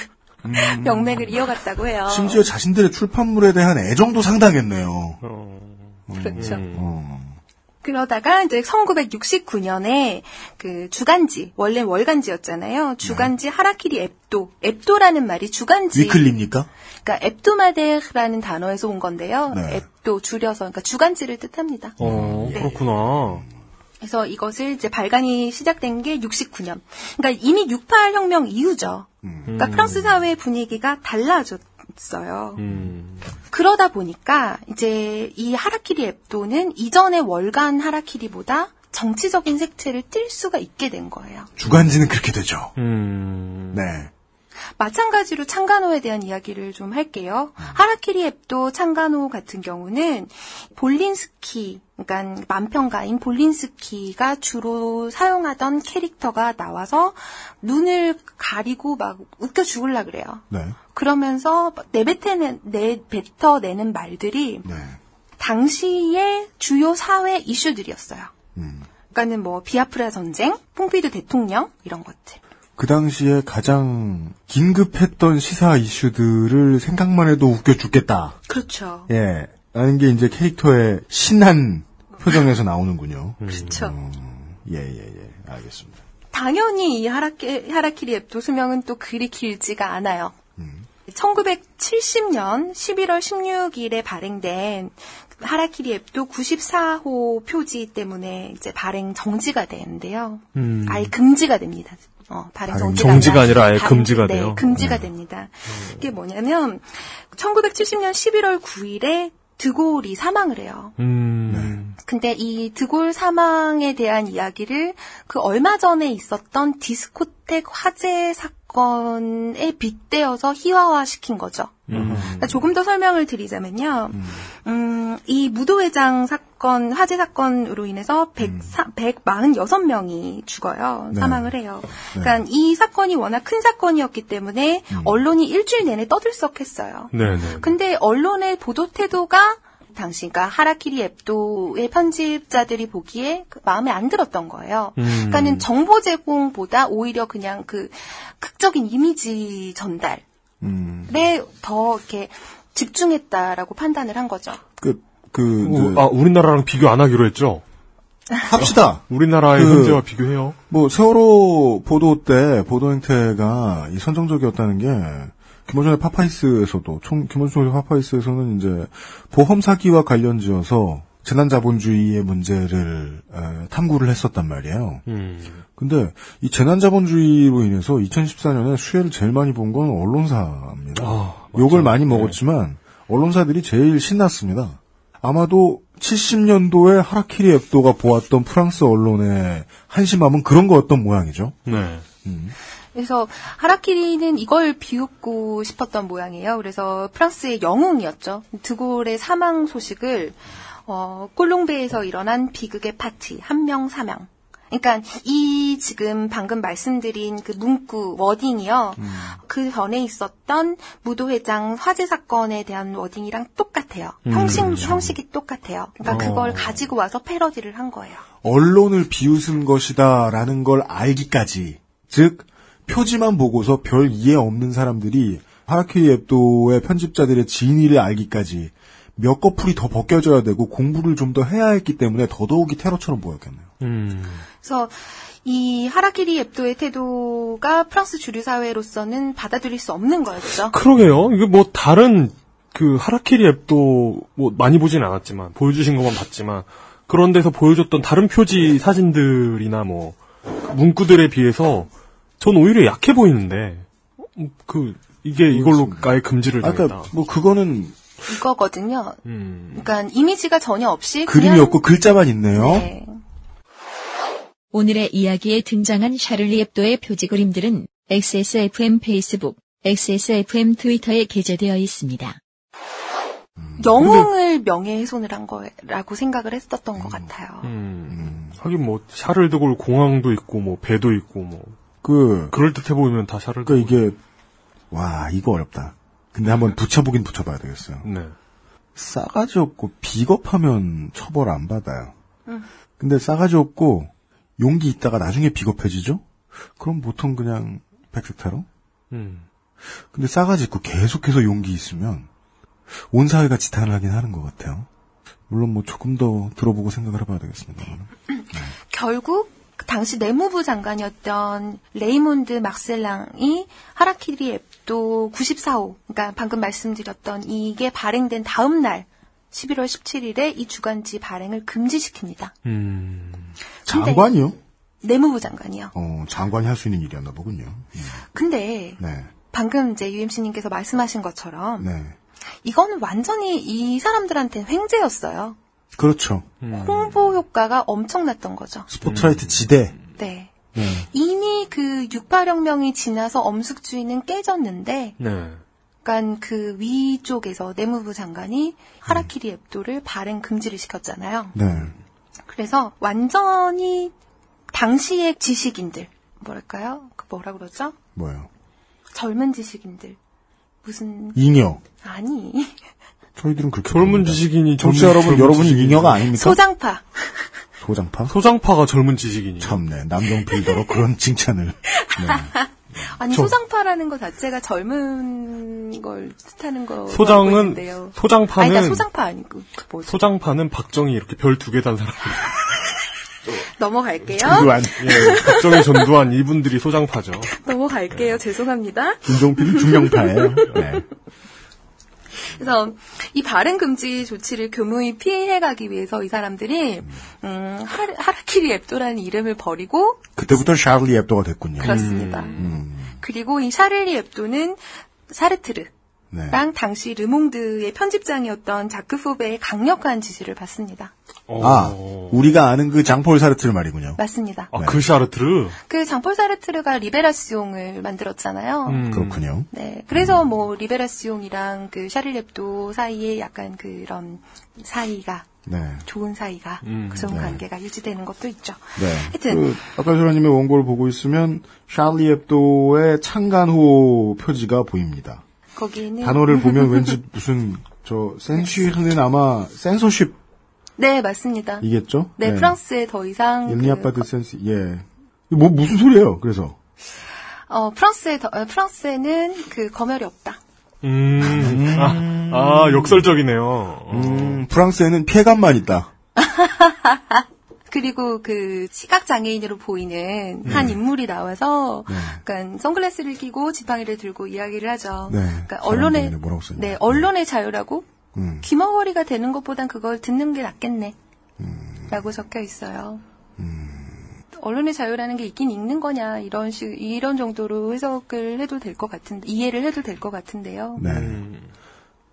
명맥을 이어갔다고 해요. 심지어 자신들의 출판물에 대한 애정도 상당했네요. 어. 그렇죠. 음. 어. 그러다가 이제 1969년에 그 주간지 원래 월간지였잖아요. 주간지 네. 하라키리 앱도 앱도라는 말이 주간지 위클리입니까? 그러니까 앱도마데라는 단어에서 온 건데요. 네. 앱도 줄여서 그러니까 주간지를 뜻합니다. 어, 네. 그렇구나. 그래서 이것을 이제 발간이 시작된 게 69년. 그러니까 이미 68 혁명 이후죠. 음. 그러니까 프랑스 사회 분위기가 달라졌어요. 음. 그러다 보니까 이제 이 하라키리 앱도는 이전의 월간 하라키리보다 정치적인 색채를 띨 수가 있게 된 거예요. 주간지는 그렇게 되죠. 음. 네. 마찬가지로 창간호에 대한 이야기를 좀 할게요. 하라키리 앱도 창간호 같은 경우는 볼린스키, 그러니까 만평가인 볼린스키가 주로 사용하던 캐릭터가 나와서 눈을 가리고 막 웃겨 죽을라 그래요. 네. 그러면서 내뱉어내는, 내뱉어내는 말들이 네. 당시의 주요 사회 이슈들이었어요. 음. 그러니까는 뭐 비아프라 전쟁, 퐁피드 대통령 이런 것들. 그 당시에 가장 긴급했던 시사 이슈들을 생각만 해도 웃겨 죽겠다. 그렇죠. 예. 라는 게 이제 캐릭터의 신한 표정에서 나오는군요. 그렇죠. 음, 예, 예, 예. 알겠습니다. 당연히 이 하라키, 하라키리 앱도 수명은 또 그리 길지가 않아요. 음. 1970년 11월 16일에 발행된 하라키리 앱도 94호 표지 때문에 이제 발행 정지가 되는데요. 음. 아예 금지가 됩니다. 어, 발행 정지가, 정지가 아니라, 아예 발행, 금지가 네, 돼요. 금지가 네. 됩니다. 이게 뭐냐면 1970년 11월 9일에 드골이 사망을 해요. 음. 네. 근데 이 드골 사망에 대한 이야기를 그 얼마 전에 있었던 디스코텍 화재 사건 에 빗대어서 희화화시킨 거죠. 음. 그러니까 조금 더 설명을 드리자면요. 음. 음, 이 무도회장 사건, 화재 사건으로 인해서 100, 음. 146명이 죽어요. 네. 사망을 해요. 네. 그러니까 이 사건이 워낙 큰 사건이었기 때문에 음. 언론이 일주일 내내 떠들썩했어요. 네, 네. 근데 언론의 보도 태도가 당시 그러니까 하라키리 앱도의 편집자들이 보기에 그 마음에 안 들었던 거예요. 음. 그러니까는 정보 제공보다 오히려 그냥 그 극적인 이미지 전달 음. 더 이렇게 집중했다라고 판단을 한 거죠. 그, 그, 그 아, 우리나라랑 비교 안 하기로 했죠? 합시다. 우리나라의 그, 현재와 비교해요. 뭐, 세월호 보도 때 보도 행태가 이 선정적이었다는 게, 김호준의 파파이스에서도, 총, 김호준의 파파이스에서는 이제, 보험 사기와 관련 지어서, 재난자본주의의 문제를 에, 탐구를 했었단 말이에요. 음. 근데 이 재난자본주의로 인해서 2014년에 수혜를 제일 많이 본 건 언론사입니다. 아, 욕을 많이 네. 먹었지만 언론사들이 제일 신났습니다. 아마도 70년도에 하라키리 앱도가 보았던 프랑스 언론의 한심함은 그런 거였던 모양이죠. 네. 음. 그래서 하라키리는 이걸 비웃고 싶었던 모양이에요. 그래서 프랑스의 영웅이었죠. 드골의 사망 소식을 어, 콜롱베에서 일어난 비극의 파티 한 명 사망. 그러니까 이 지금 방금 말씀드린 그 문구 워딩이요. 음. 그 전에 있었던 무도회장 화재 사건에 대한 워딩이랑 똑같아요. 음, 형식. 형식이 똑같아요. 그러니까 어. 그걸 가지고 와서 패러디를 한 거예요. 언론을 비웃은 것이다라는 걸 알기까지 즉 표지만 보고서 별 이해 없는 사람들이 하라키 앱도의 편집자들의 진위를 알기까지 몇 거풀이 더 벗겨져야 되고 공부를 좀 더 해야 했기 때문에 더더욱이 테러처럼 보였겠네요. 음. 그래서 이 하라키리 앱도의 태도가 프랑스 주류 사회로서는 받아들일 수 없는 거였죠. 그러게요. 이게 뭐 다른 그 하라키리 앱도 뭐 많이 보진 않았지만 보여주신 것만 봤지만 그런 데서 보여줬던 다른 표지 사진들이나 뭐 문구들에 비해서 전 오히려 약해 보이는데 그 이게 이걸로 아예 금지를 당했다. 아까 뭐 그거는 이거거든요. 음. 그러니까 이미지가 전혀 없이 그림이 그냥... 없고 글자만 있네요. 네. 오늘의 이야기에 등장한 샤를리 앱도의 표지 그림들은 XSFM 페이스북, XSFM 트위터에 게재되어 있습니다. 음. 영웅을 근데... 명예훼손을 한 거라고 생각을 했었던 음. 것 같아요. 음. 음. 하긴 뭐 샤를 드골 공항도 있고 뭐 배도 있고 뭐 그 그럴 듯해 보이면 다 샤를 그 이게 와 이거 어렵다. 근데 한번 붙여보긴 붙여봐야 되겠어요. 네. 싸가지 없고 비겁하면 처벌 안 받아요. 응. 근데 싸가지 없고 용기 있다가 나중에 비겁해지죠? 그럼 보통 그냥 백색테러? 음. 근데 싸가지 있고 계속해서 용기 있으면 온 사회가 지탄을 하긴 하는 것 같아요. 물론 뭐 조금 더 들어보고 생각을 해봐야 되겠습니다. 결국 당시 내무부 장관이었던 레이몬드 막셀랑이 하라키리 엡도 94호, 그러니까 방금 말씀드렸던 이게 발행된 다음 날 11월 17일에 이 주간지 발행을 금지시킵니다. 음. 장관이요? 내무부 장관이요. 어, 장관이 할 수 있는 일이었나 보군요. 근데 네. 방금 이제 UMC님께서 말씀하신 것처럼 네. 이거는 완전히 이 사람들한테는 횡재였어요. 그렇죠. 홍보 효과가 엄청났던 거죠. 스포트라이트 지대. 네. 네. 이미 그 육파혁명이 지나서 엄숙주의는 깨졌는데, 네. 그러니까 그 위쪽에서 내무부 장관이 하라키리 앱도를 발행 금지를 시켰잖아요. 네. 그래서 완전히 당시의 지식인들, 뭐랄까요? 그 뭐라 그러죠? 뭐요? 젊은 지식인들. 무슨, 잉여. 아니. 저희들은 그렇게 젊은 봅니다. 지식인이 정치 젊은- 여러분, 여러분이 지식인이- 잉여가 아닙니까? 소장파. 소장파? 소장파가 젊은 지식인이요. 참네. 남경 필더로 그런 칭찬을. 네. 아니, 저- 소장파라는 것 자체가 젊은 걸 뜻하는 거. 소장은 소장파는 아니, 그러니까 소장파 아니고, 그 뭐지? 소장파는 박정희 이렇게 별 두 개 단 사람. 넘어갈게요. 전두환. 예, 박정희 전두환 이분들이 소장파죠. 넘어갈게요. 죄송합니다. 김종필은 중경파예요. 네. 그래서 이 발행 금지 조치를 교무히 피해가기 위해서 이 사람들이 음, 하라, 하라키리 앱도라는 이름을 버리고 그때부터 샤를리 앱도가 됐군요. 그렇습니다. 음. 그리고 이 샤를리 앱도는 사르트르 네. 랑 당시 르몽드의 편집장이었던 자크 포베의 강력한 지지를 받습니다. 아, 우리가 아는 그 장폴 사르트르 말이군요. 맞습니다. 아, 그 샤르트르? 그 장폴 사르트르가 리베라시옹을 만들었잖아요. 음. 그렇군요. 네, 그래서 뭐 리베라시옹이랑 그 샤를렙도 사이에 약간 그런 사이가 네. 좋은 사이가 음, 그 좋은 네. 관계가 유지되는 것도 있죠. 네. 하여튼 그, 아까 소라님의 원고를 보고 있으면 샤를리 앱도의 창간호 표지가 보입니다. 거기에는 단어를 보면 왠지 무슨 저 센슈는 아마 센서십 네 맞습니다. 이겠죠? 네, 프랑스에 더 이상 일리아파드 센스 예. 뭐 무슨 소리예요? 그래서 어 프랑스에 더, 어, 프랑스에는 그 검열이 없다. 음, 아, 아, 역설적이네요. 음, 프랑스에는 폐감만 있다. 그리고 그 시각 장애인으로 보이는 한 네. 인물이 나와서 그러니까 선글라스를 끼고 지팡이를 들고 이야기를 하죠. 네. 그러니까 언론의 써있나? 네 언론의 자유라고 음. 귀머거리가 되는 것보단 그걸 듣는 게 낫겠네. 음. 라고 적혀 있어요. 언론의 자유라는 게 있긴 있는 거냐 이런 식 이런 정도로 해석을 해도 될 것 같은데 이해를 해도 될 것 같은데요. 네.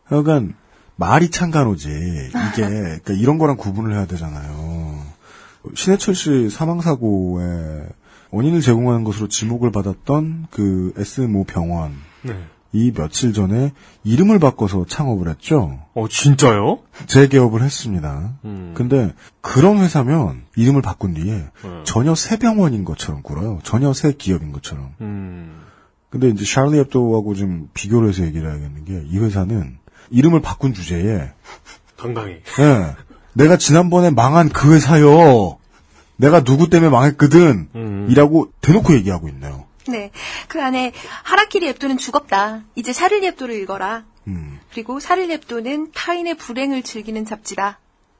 하여간 말이 창간호지 이게 그러니까 이런 거랑 구분을 해야 되잖아요. 신해철 씨 사망 사고에 원인을 제공하는 것으로 지목을 받았던 그 S모 병원 네. 이 며칠 전에 이름을 바꿔서 창업을 했죠. 어, 진짜요? 재개업을 했습니다. 음. 근데 그런 회사면 이름을 바꾼 뒤에 네. 전혀 새 병원인 것처럼 굴어요. 전혀 새 기업인 것처럼. 음. 근데 이제 샤를리 앱도하고 좀 비교를 해서 얘기를 해야겠는 게 이 회사는 이름을 바꾼 주제에 당당히. 예, 내가 지난번에 망한 그 회사요. 내가 누구 때문에 망했거든. 음. 이라고 대놓고 얘기하고 있네요. 네. 그 안에 하라키리 앱도는 죽었다. 이제 샤를리 앱도를 읽어라. 음. 그리고 샤를리 앱도는 타인의 불행을 즐기는 잡지다.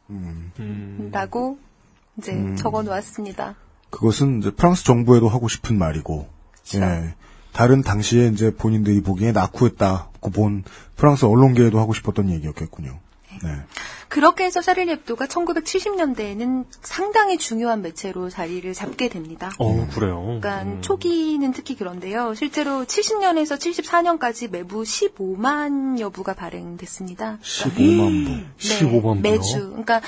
음. 라고 이제 음. 적어 놓았습니다. 그것은 이제 프랑스 정부에도 하고 싶은 말이고, 예, 다른 당시에 이제 본인들이 보기에 낙후했다고 본 프랑스 언론계에도 하고 싶었던 얘기였겠군요. 네. 그렇게 해서 샤를리 앱도가 1970년대에는 상당히 중요한 매체로 자리를 잡게 됩니다. 어, 그래요. 그러니까 음. 초기는 특히 그런데요. 실제로 70년에서 74년까지 매부 15만 여 부가 발행됐습니다. 15만 부. 네, 15만 부요? 매주. 그러니까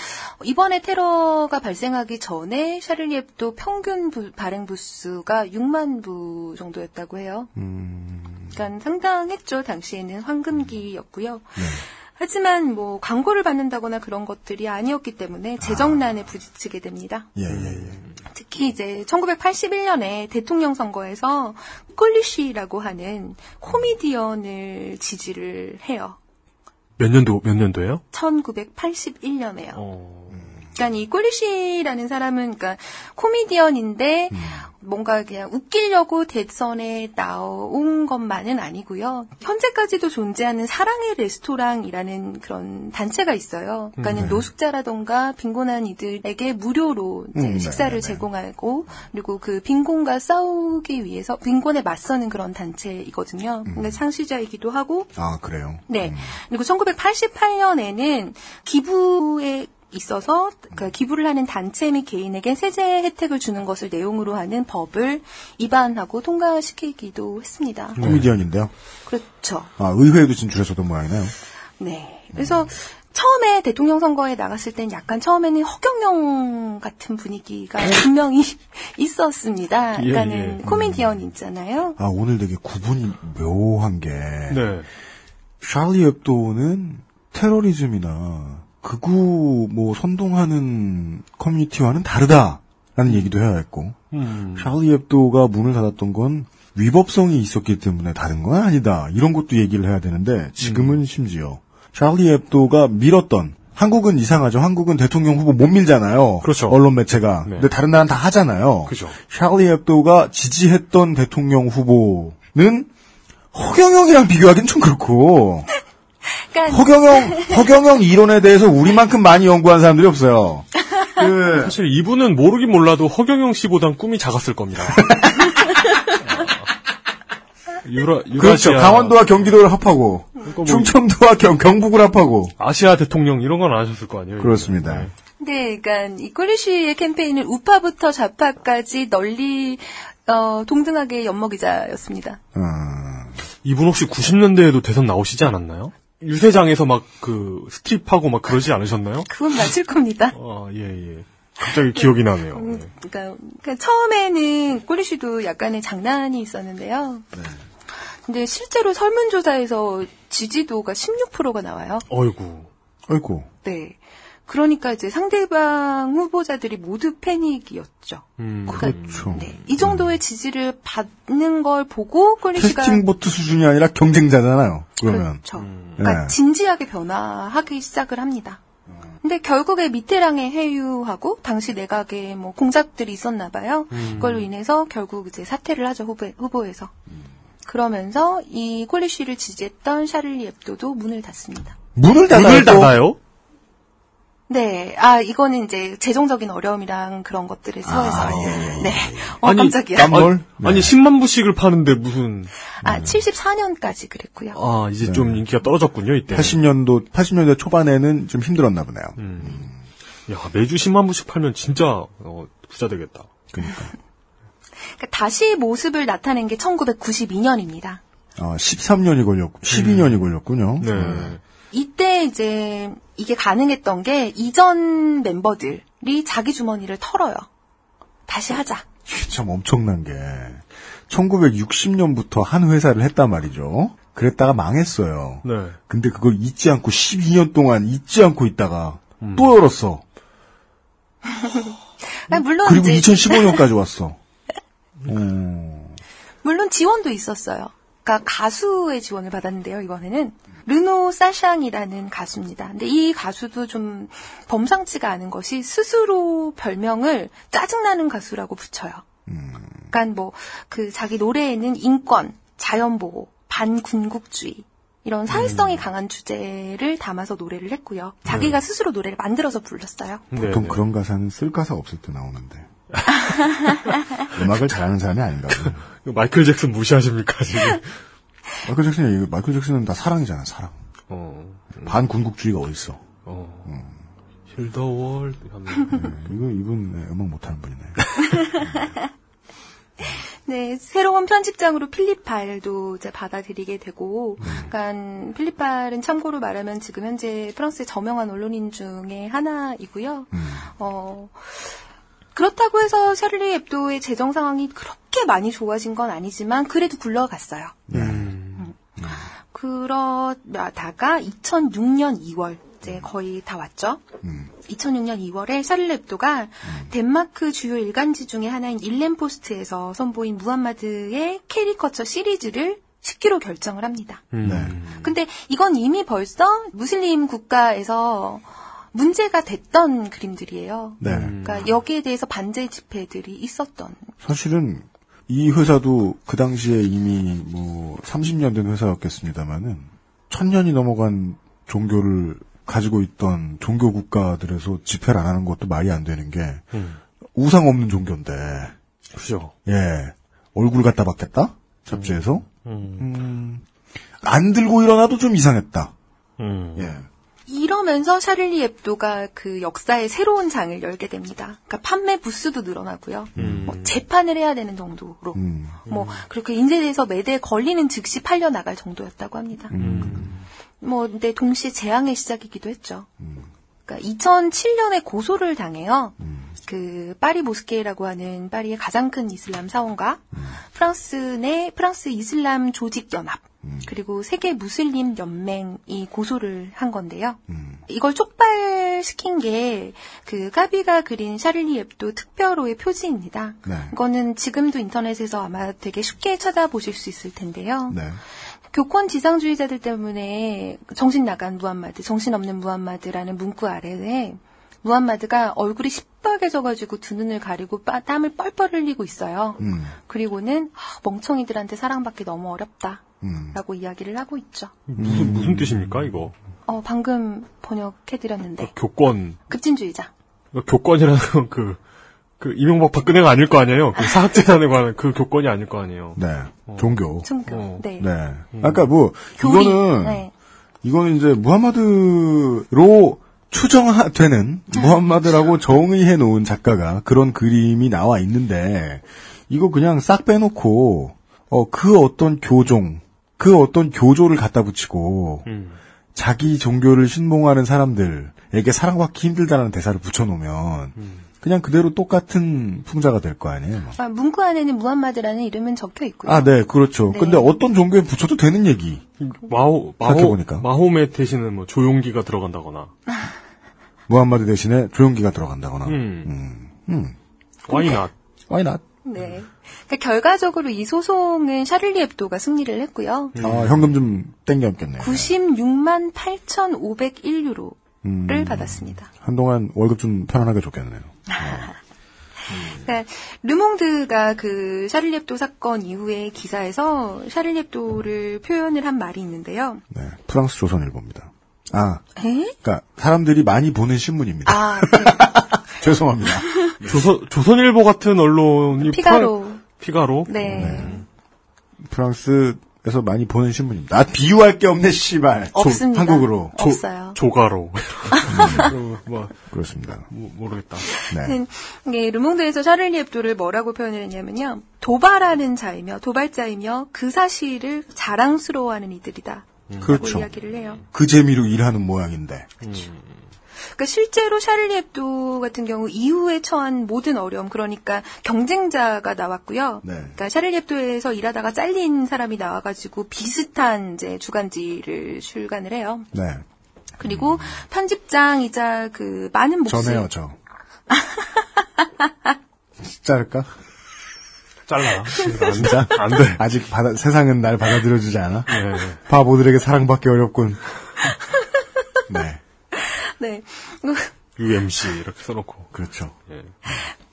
이번에 테러가 발생하기 전에 샤를리 앱도 평균 부- 발행 부수가 6만 부 정도였다고 해요. 음. 그러니까 상당했죠. 당시에는 황금기였고요. 네. 하지만 뭐 광고를 받는다거나 그런 것들이 아니었기 때문에 재정난에 부딪히게 됩니다. 예, 예, 예. 특히 이제 1981년에 대통령 선거에서 꼴리쉬라고 하는 코미디언을 지지를 해요. 몇 년도, 몇 년도예요? 1981년에요. 어. 그러니까 이 꼴리쉬라는 사람은 그러니까 코미디언인데 뭔가 그냥 웃기려고 대선에 나온 것만은 아니고요. 현재까지도 존재하는 사랑의 레스토랑이라는 그런 단체가 있어요. 그러니까 는 노숙자라던가 빈곤한 이들에게 무료로 음, 네, 식사를 네, 네. 제공하고 그리고 그 빈곤과 싸우기 위해서 빈곤에 맞서는 그런 단체이거든요. 근데 창시자이기도 하고 아, 그래요. 네. 그리고 1988년에는 기부에 있어서 그 기부를 하는 단체 및 개인에게 세제 혜택을 주는 것을 내용으로 하는 법을 입안하고 통과시키기도 했습니다. 코미디언인데요. 그렇죠. 아, 의회에도 진출했었던 모양이네요. 네. 그래서 처음에 대통령 선거에 나갔을 땐 약간 처음에는 허경영 같은 분위기가 분명히 있었습니다. 예, 그러니까는 예. 코미디언 있잖아요. 아, 오늘 되게 구분이 묘한 게. 네. 샤리 앱도는 테러리즘이나 극우 뭐 선동하는 커뮤니티와는 다르다라는 얘기도 해야 했고 음. 샤리 앱도가 문을 닫았던 건 위법성이 있었기 때문에 다른 건 아니다 이런 것도 얘기를 해야 되는데 지금은 심지어 샤리 앱도가 밀었던 한국은 이상하죠. 한국은 대통령 후보 못 밀잖아요. 그렇죠. 언론 매체가. 네. 근데 다른 나라는 다 하잖아요. 그죠. 샤리 앱도가 지지했던 대통령 후보는 허경영이랑 비교하기는 좀 그렇고 그러니까 허경영 허경영 이론에 대해서 우리만큼 많이 연구한 사람들이 없어요. 그 사실 이분은 모르긴 몰라도 허경영 씨보단 꿈이 작았을 겁니다. 유라, 유라시아, 그렇죠. 강원도와 경기도를 합하고 뭐- 충청도와 경, 경북을 합하고 아시아 대통령 이런 건 안 하셨을 거 아니에요? 그렇습니다. 네. 네, 그러니까 이 꿀리쉬의 캠페인은 우파부터 좌파까지 널리 어, 동등하게 엿먹이자였습니다. 어, 이분 혹시 90년대에도 대선 나오시지 않았나요? 유세장에서 막 그 스트립하고 막 그러지 않으셨나요? 그건 맞을 겁니다. 아, 예, 예. 갑자기 기억이 나네요. 음, 네. 그러니까, 그러니까 처음에는 꿀리쉬도 약간의 장난이 있었는데요. 근데 실제로 설문조사에서 지지도가 16%가 나와요. 어이구. 아이고. 네. 그러니까 이제 상대방 후보자들이 모두 패닉이었죠. 음. 그렇죠. 네. 이 정도의 지지를 받는 걸 보고 꿀리쉬가 캐스팅 보트 수준이 아니라 경쟁자잖아요. 그러면 그렇죠. 그러니까 네. 진지하게 변화하기 시작을 합니다. 근데 결국에 미테랑에 회유하고 당시 내각에 뭐 공작들이 있었나 봐요. 그걸로 인해서 결국 이제 사퇴를 하죠 후보, 후보에서. 그러면서 이 콜리쉬를 지지했던 샤를리 앱도도 문을 닫습니다. 문을 닫아요. 문을 또? 닫아요? 네, 아 이거는 이제 재정적인 어려움이랑 그런 것들을 서해서 아, 예, 예, 예. 네, 어 아니, 깜짝이야. 깜놀? 아니, 아니 10만 부씩을 파는데 무슨 아 74년까지 그랬고요. 아 이제 좀 인기가 떨어졌군요 이때. 80년도 80년대 초반에는 좀 힘들었나 보네요. 음. 야 매주 10만 부씩 팔면 진짜 어, 부자 되겠다. 그러니까 그러니까 다시 모습을 나타낸 게 1992년입니다. 어, 13년이 걸렸고 12년이 걸렸군요. 네. 이때 이제 이게 가능했던 게 이전 멤버들이 자기 주머니를 털어요. 다시 하자. 참 엄청난 게 1960년부터 한 회사를 했단 말이죠. 그랬다가 망했어요. 네. 근데 그걸 잊지 않고 12년 동안 잊지 않고 있다가 음. 또 열었어. 아니, 물론 그리고 이제 2015년까지 왔어. 어, 물론 지원도 있었어요. 그러니까 가수의 지원을 받았는데요. 이번에는 르노 사샹이라는 가수입니다. 근데 이 가수도 좀 범상치가 않은 것이 스스로 별명을 짜증나는 가수라고 붙여요. 그러니까 뭐 그 자기 노래에는 인권, 자연보호, 반군국주의 이런 사회성이 강한 주제를 담아서 노래를 했고요. 자기가 스스로 노래를 만들어서 불렀어요. 네, 보통 네. 그런 가사는 쓸 가사 없을 때 나오는데. 음악을 잘하는 사람이 아닌가 보네. 마이클 잭슨 무시하십니까 지금? 마이클 잭슨이 이거- 마이클 잭슨은 다 사랑이잖아, 사랑. 어. 반군국주의가 어딨어. 어. Heal the World 하면 네, 이거 이분 네, 음악 못하는 분이네. 네, 새로운 편집장으로 필립 발도 이제 받아들이게 되고, 그러니까 필립 발은 참고로 말하면 지금 현재 프랑스의 저명한 언론인 중에 하나이고요. 어, 그렇다고 해서 샤를리 엡도의 재정 상황이 그렇게 많이 좋아진 건 아니지만 그래도 굴러갔어요. 음. 그러다가 2006년 2월 이제 거의 다 왔죠. 2006년 2월에 샤를리 엡도가 덴마크 주요 일간지 중에 하나인 일렘포스트에서 선보인 무함마드의 캐리커처 시리즈를 싣기로 결정을 합니다. 음. 네. 근데 이건 이미 벌써 무슬림 국가에서 문제가 됐던 그림들이에요. 네. 그러니까 여기에 대해서 반대 집회들이 있었던. 사실은 이 회사도 그 당시에 이미 뭐 30년 된 회사였겠습니다만은 천년이 넘어간 종교를 가지고 있던 종교 국가들에서 집회를 안 하는 것도 말이 안 되는 게 음. 우상 없는 종교인데 그죠. 예 얼굴 갖다 받겠다 잡지에서 음. 음, 안 들고 일어나도 좀 이상했다. 음. 예. 이러면서 샤를리 앱도가 그 역사의 새로운 장을 열게 됩니다. 그러니까 판매 부수도 늘어나고요. 음. 뭐 재판을 해야 되는 정도로. 음, 뭐 그렇게 인쇄돼서 매대에 걸리는 즉시 팔려 나갈 정도였다고 합니다. 음. 뭐 근데 동시에 재앙의 시작이기도 했죠. 그러니까 2007년에 고소를 당해요. 그 파리 모스케라고 하는 파리의 가장 큰 이슬람 사원과 프랑스 내 프랑스 이슬람 조직 연합 그리고 세계 무슬림 연맹이 고소를 한 건데요. 이걸 촉발시킨 게 그 까비가 그린 샤를리 앱도 특별호의 표지입니다. 네. 이거는 지금도 인터넷에서 아마 되게 쉽게 찾아보실 수 있을 텐데요. 네. 교권 지상주의자들 때문에 정신 나간 무함마드, 정신 없는 무함마드라는 문구 아래에 무함마드가 얼굴이 시뻘개져가지고 두 눈을 가리고 빠- 땀을 뻘뻘 흘리고 있어요. 음, 그리고는 아, 멍청이들한테 사랑받기 너무 어렵다. 음. 라고 이야기를 하고 있죠. 무슨 무슨 뜻입니까 이거? 어, 방금 번역해드렸는데. 교권 급진주의자. 교권이라는 건 그, 그, 이명박 박근혜가 아닐 거 아니에요? 그 사학재단에 관한 그 교권이 아닐 거 아니에요? 네. 종교. 충교. 어. 네. 네. 아까 뭐 교리. 이거는 네. 이거는 이제 무함마드로 추정되는 무함마드라고 정의해 놓은 작가가 그런 그림이 나와 있는데 이거 그냥 싹 빼놓고 어 그 어떤 교종 그 어떤 교조를 갖다 붙이고 음. 자기 종교를 신봉하는 사람들에게 사랑받기 힘들다는 대사를 붙여놓으면 그냥 그대로 똑같은 풍자가 될 거 아니에요. 아, 문구 안에는 무함마드라는 이름은 적혀 있고요. 아, 네, 그렇죠. 네. 근데 어떤 종교에 붙여도 되는 얘기. 마호, 마호. 마호메 대신은 뭐 조용기가 들어간다거나. 무함마드 대신에 조용기가 들어간다거나. 음. 음. 음. Why not? Why not? 네. 그러니까 결과적으로 이 소송은 샤를리 앱도가 승리를 했고요. 아, 현금 좀 땡겨없겠네. 96만 8,501유로를 음. 받았습니다. 한동안 월급 좀 편안하게 줬겠네요. 그러니까 르몽드가 그 샤를리 앱도 사건 이후에 기사에서 샤를리 앱도를 표현을 한 말이 있는데요. 네. 프랑스 조선일보입니다. 아, 에? 그러니까 사람들이 많이 보는 신문입니다. 아, 네. 죄송합니다. 조선, 조선일보 같은 언론이. 피가로. 프라- 피가로? 네. 프랑스에서 많이 보는 신문입니다. 아, 비유할 게 없네, 씨발. 없습니다. 한국으로. 없어요. 조가로. 뭐, 그렇습니다. 뭐, 모르겠다. 네. 이게 르몽드에서 샤를리 앱도를 뭐라고 표현을 했냐면요. 도발하는 자이며 도발자이며 그 사실을 자랑스러워하는 이들이다. 그렇죠. 이야기를 해요. 그 재미로 일하는 모양인데. 그 러니까 실제로 샤를리 앱도 같은 경우 이후에 처한 모든 어려움 그러니까 경쟁자가 나왔고요. 네. 그러니까 샤를리 앱도에서 일하다가 잘린 사람이 나와가지고 비슷한 이제 주간지를 출간을 해요. 네. 그리고 편집장이자 그 많은 목숨 전해요, 저. 자를까? 잘라. 안 진짜? 안 돼. 아직 받아, 세상은 날 받아들여주지 않아? 네. 바보들에게 사랑받기 어렵군. 네. 네. UMC 이렇게 써놓고. 그렇죠.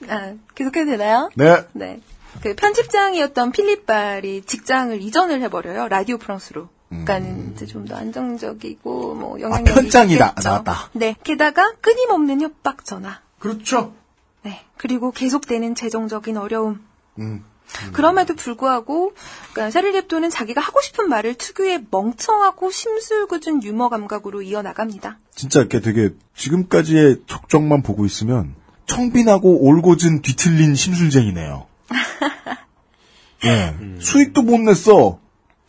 아, 계속해도 되나요? 네. 네. 그 편집장이었던 필립 발이 직장을 이전을 해버려요. 라디오 프랑스로. 그러니까는 이제 좀 더 안정적이고 뭐 영향력이 음. 아, 편장이다. 있겠죠. 나왔다. 네. 게다가 끊임없는 협박 전화. 그렇죠. 네. 그리고 계속되는 재정적인 어려움. 음. 그럼에도 불구하고 그러니까 샤를리 앱도는 자기가 하고 싶은 말을 특유의 멍청하고 심술궂은 유머 감각으로 이어나갑니다. 진짜 이렇게 되게 지금까지의 족적만 보고 있으면 청빈하고 올곧은 뒤틀린 심술쟁이네요. 예. 수익도 못 냈어.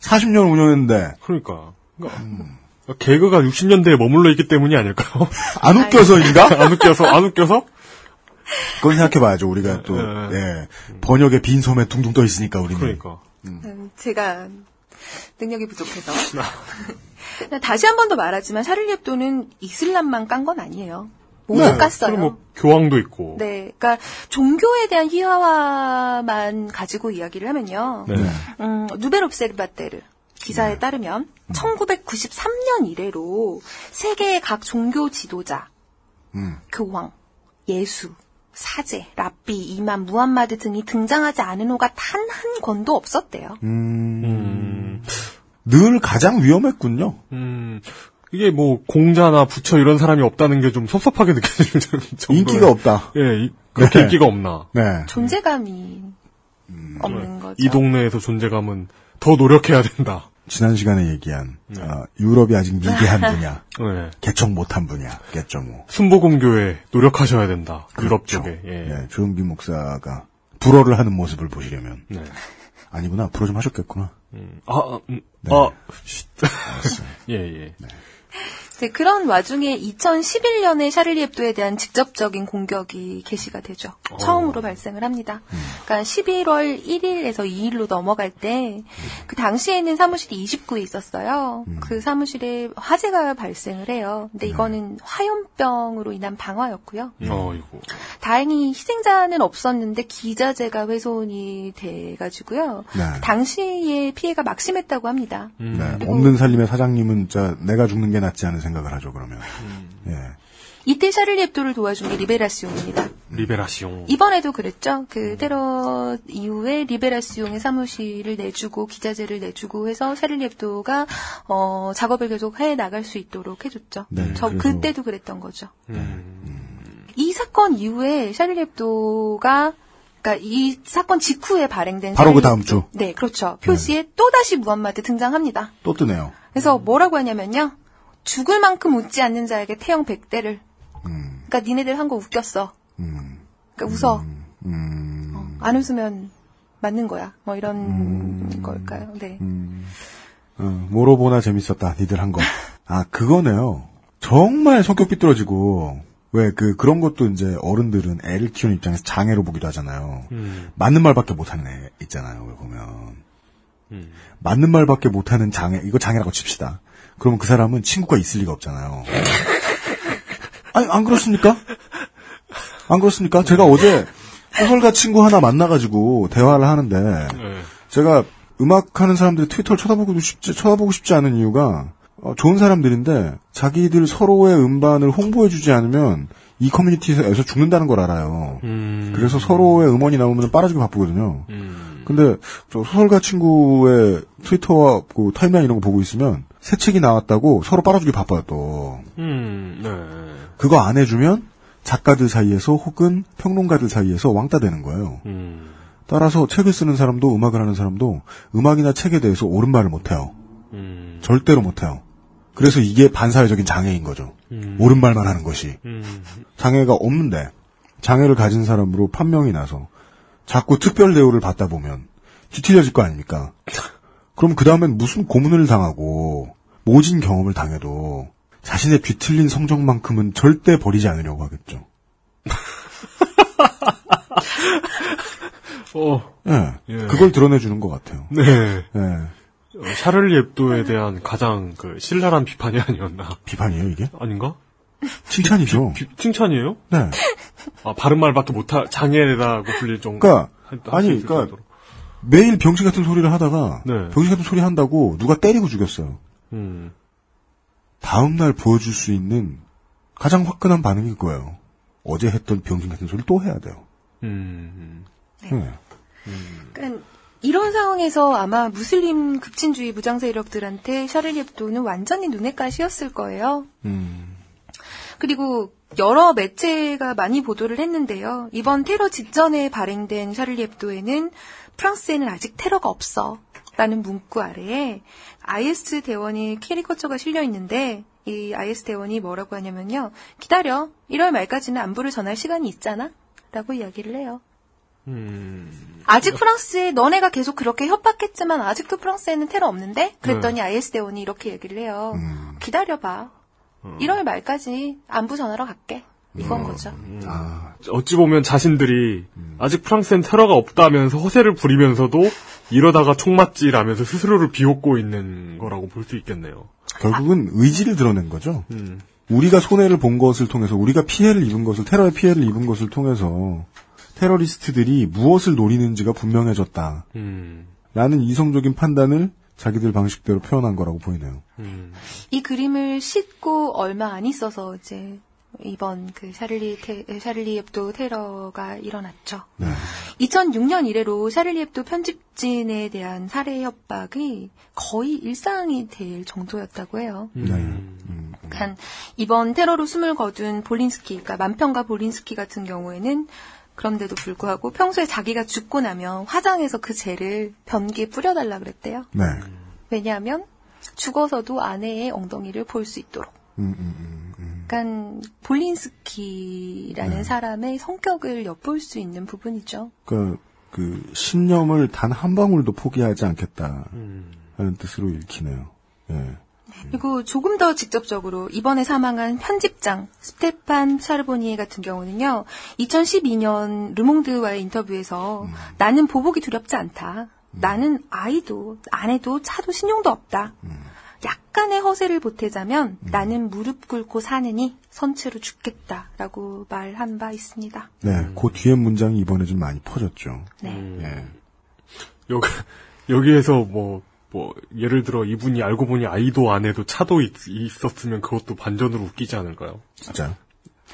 40년 운영했는데. 그러니까. 그러니까 개그가 60년대에 머물러 있기 때문이 아닐까요? 안 웃겨서인가? 안 웃겨서, 안 웃겨서? 그건 생각해봐야죠. 우리가 또, 네. 예. 번역의 빈 섬에 둥둥 떠 있으니까, 우리는. 그러니까. 음, 제가 능력이 부족해서. 다시 한 번 더 말하지만 샤를리 앱도는 이슬람만 깐 건 아니에요. 모두 네. 깠어요. 그리고 뭐 교황도 있고. 네, 그러니까 종교에 대한 희화화만 가지고 이야기를 하면요. 네. 음, 누벨 옵세르바테르 기사에 따르면 1993년 이래로 세계의 각 종교 지도자 음. 교황, 예수, 사제, 랍비, 이만, 무함마드 등이 등장하지 않은 호가 단 한 권도 없었대요. 음, 음, 늘 가장 위험했군요. 음, 이게 뭐 공자나 부처 이런 사람이 없다는 게 좀 섭섭하게 느껴지는 정도로 인기가 없다. 예, 이- 그렇게 네. 인기가 없나. 네. 존재감이 없는 거죠. 이 동네에서 존재감은 더 노력해야 된다. 지난 시간에 얘기한 어, 유럽이 아직 미개한 분야, 네. 개척 못한 분야겠죠 뭐. 순복음교회 노력하셔야 된다. 유럽 그렇죠. 쪽에. 예. 네, 조용기 목사가 불어를 하는 모습을 보시려면 네. 아니구나 불어 좀 하셨겠구나. 음, 아, 아, 음, 네. 아, 쉿. 예, 예. 네, 그런 와중에 2011년에 샤를리 앱도에 대한 직접적인 공격이 개시가 되죠. 처음으로 발생을 합니다. 그러니까 11월 1일에서 2일로 넘어갈 때 그 당시에는 사무실이 29에 있었어요. 그 사무실에 화재가 발생을 해요. 근데 이거는 화염병으로 인한 방화였고요. 어이고. 다행히 희생자는 없었는데 기자재가 훼손이 돼가지고요. 네. 당시에 피해가 막심했다고 합니다. 음. 네, 없는 살림의 사장님은 자 내가 죽는 게 낫지 않은 생각을 하죠 그러면. 음. 예. 이때 샤를리 앱도를 도와준 게 리베라시옹입니다. 리베라시옹. 이번에도 그랬죠. 그 테러 이후에 리베라시옹의 사무실을 내주고 기자재를 내주고 해서 샤를리 앱도가 어, 작업을 계속 해 나갈 수 있도록 해줬죠. 네, 저 그래서- 그때도 그랬던 거죠. 음. 이 사건 이후에 샤를리 앱도가 그러니까 이 사건 직후에 발행된 바로 그 다음 주. 네, 그렇죠. 표지에 또 다시 무함마드 등장합니다. 또 뜨네요. 그래서 뭐라고 하냐면요. 죽을 만큼 웃지 않는 자에게 태형 백대를. 음, 그러니까 니네들 한 거 웃겼어. 음, 그러니까 웃어. 음, 어, 안 웃으면 맞는 거야. 뭐 이런 음. 걸까요? 네. 어, 뭐로 보나 재밌었다 니들 한 거. 아 그거네요. 정말 성격 삐뚤어지고 왜 그 그런 것도 이제 어른들은 애를 키우는 입장에서 장애로 보기도 하잖아요. 음. 맞는 말밖에 못하는 애 있잖아요. 왜 보면 음. 맞는 말밖에 못하는 장애 이거 장애라고 칩시다. 그러면 그 사람은 친구가 있을 리가 없잖아요. 아니 안 그렇습니까? 안 그렇습니까? 제가 어제 소설가 친구 하나 만나가지고 대화를 하는데 네. 제가 음악하는 사람들이 트위터를 쳐다보고도 싶지, 쳐다보고 싶지 않은 이유가 어, 좋은 사람들인데 자기들 서로의 음반을 홍보해주지 않으면 이 커뮤니티에서 죽는다는 걸 알아요. 음. 그래서 서로의 음원이 나오면 빨아주기 바쁘거든요. 음. 근데 저 소설가 친구의 트위터와 그 타임라인 이런 거 보고 있으면 새 책이 나왔다고 서로 빨아주기 바빠요 또. 음. 네. 그거 안 해주면 작가들 사이에서 혹은 평론가들 사이에서 왕따 되는 거예요. 음. 따라서 책을 쓰는 사람도 음악을 하는 사람도 음악이나 책에 대해서 옳은 말을 못해요. 음. 절대로 못해요. 그래서 이게 반사회적인 장애인 거죠. 음. 옳은 말만 하는 것이. 음. 장애가 없는데 장애를 가진 사람으로 판명이 나서 자꾸 특별 대우를 받다 보면 뒤틀려질 거 아닙니까? 그럼 그 다음엔 무슨 고문을 당하고 모진 경험을 당해도 자신의 뒤틀린 성적만큼은 절대 버리지 않으려고 하겠죠. 어. 예, 예. 그걸 드러내주는 것 같아요. 네. 예, 어, 샤를리 앱도에 대한 가장 그 신랄한 비판이 아니었나. 비판이에요 이게? 아닌가? 칭찬이죠. 비- 칭찬이에요? 네. 아, 바른 말밖에 못하, 장애라고 불릴 정도. 그러니까 아니, 그러니까 정도로. 매일 병신 같은 소리를 하다가 네. 병신 같은 소리 한다고 누가 때리고 죽였어요. 음. 다음 날 보여줄 수 있는 가장 화끈한 반응일 거예요. 어제 했던 병신 같은 소리 또 해야 돼요. 음. 네. 그러니까 이런 상황에서 아마 무슬림 급진주의 무장 세력들한테 샤를리 앱도는 완전히 눈의 가시였을 거예요. 음. 그리고 여러 매체가 많이 보도를 했는데요. 이번 테러 직전에 발행된 샤를리 앱도에는 프랑스에는 아직 테러가 없어. 라는 문구 아래에 IS 대원의 캐리커처가 실려 있는데 이 IS 대원이 뭐라고 하냐면요. 기다려. 1월 말까지는 안부를 전할 시간이 있잖아. 라고 이야기를 해요. 음. 아직 프랑스에 너네가 계속 그렇게 협박했지만 아직도 프랑스에는 테러 없는데? 그랬더니 IS 대원이 이렇게 얘기를 해요. 음. 기다려봐. 1월 말까지 안부 전하러 갈게. 이건 거죠. 아, 어찌 보면 자신들이 아직 프랑스엔 테러가 없다면서 허세를 부리면서도 이러다가 총 맞지라면서 스스로를 비웃고 있는 거라고 볼 수 있겠네요. 결국은 의지를 드러낸 거죠. 음. 우리가 손해를 본 것을 통해서 우리가 피해를 입은 것을 테러의 피해를 입은 것을 통해서 테러리스트들이 무엇을 노리는지가 분명해졌다. 음. 라는 이성적인 판단을 자기들 방식대로 표현한 거라고 보이네요. 음. 이 그림을 싣고 얼마 안 있어서 이제 이번 그 샤를리 테, 샤를리 앱도 테러가 일어났죠. 네. 2006년 이래로 샤를리 앱도 편집진에 대한 살해 협박이 거의 일상이 될 정도였다고 해요. 네. 음, 그러니까 이번 테러로 숨을 거둔 볼린스키, 그러니까 만평가 볼린스키 같은 경우에는 그런데도 불구하고 평소에 자기가 죽고 나면 화장해서 그 죄를 변기에 뿌려달라 그랬대요. 네. 왜냐하면 죽어서도 아내의 엉덩이를 볼 수 있도록. 음, 음, 음, 음. 약간 볼린스키라는 네. 사람의 성격을 엿볼 수 있는 부분이죠. 그, 그, 신념을 단 한 방울도 포기하지 않겠다. 하는 뜻으로 읽히네요. 예. 그리고 조금 더 직접적으로 이번에 사망한 편집장 스테판 샤르보니에 같은 경우는요. 2012년 르몽드와의 인터뷰에서 나는 보복이 두렵지 않다. 나는 아이도 아내도 차도 신용도 없다. 약간의 허세를 보태자면 나는 무릎 꿇고 사느니 선체로 죽겠다라고 말한 바 있습니다. 네. 그 뒤에 문장이 이번에 좀 많이 퍼졌죠. 네. 예. 여기, 여기에서 뭐, 뭐, 예를 들어 이분이 알고 보니 아이도 아내도 차도 있, 있었으면 그것도 반전으로 웃기지 않을까요? 진짜.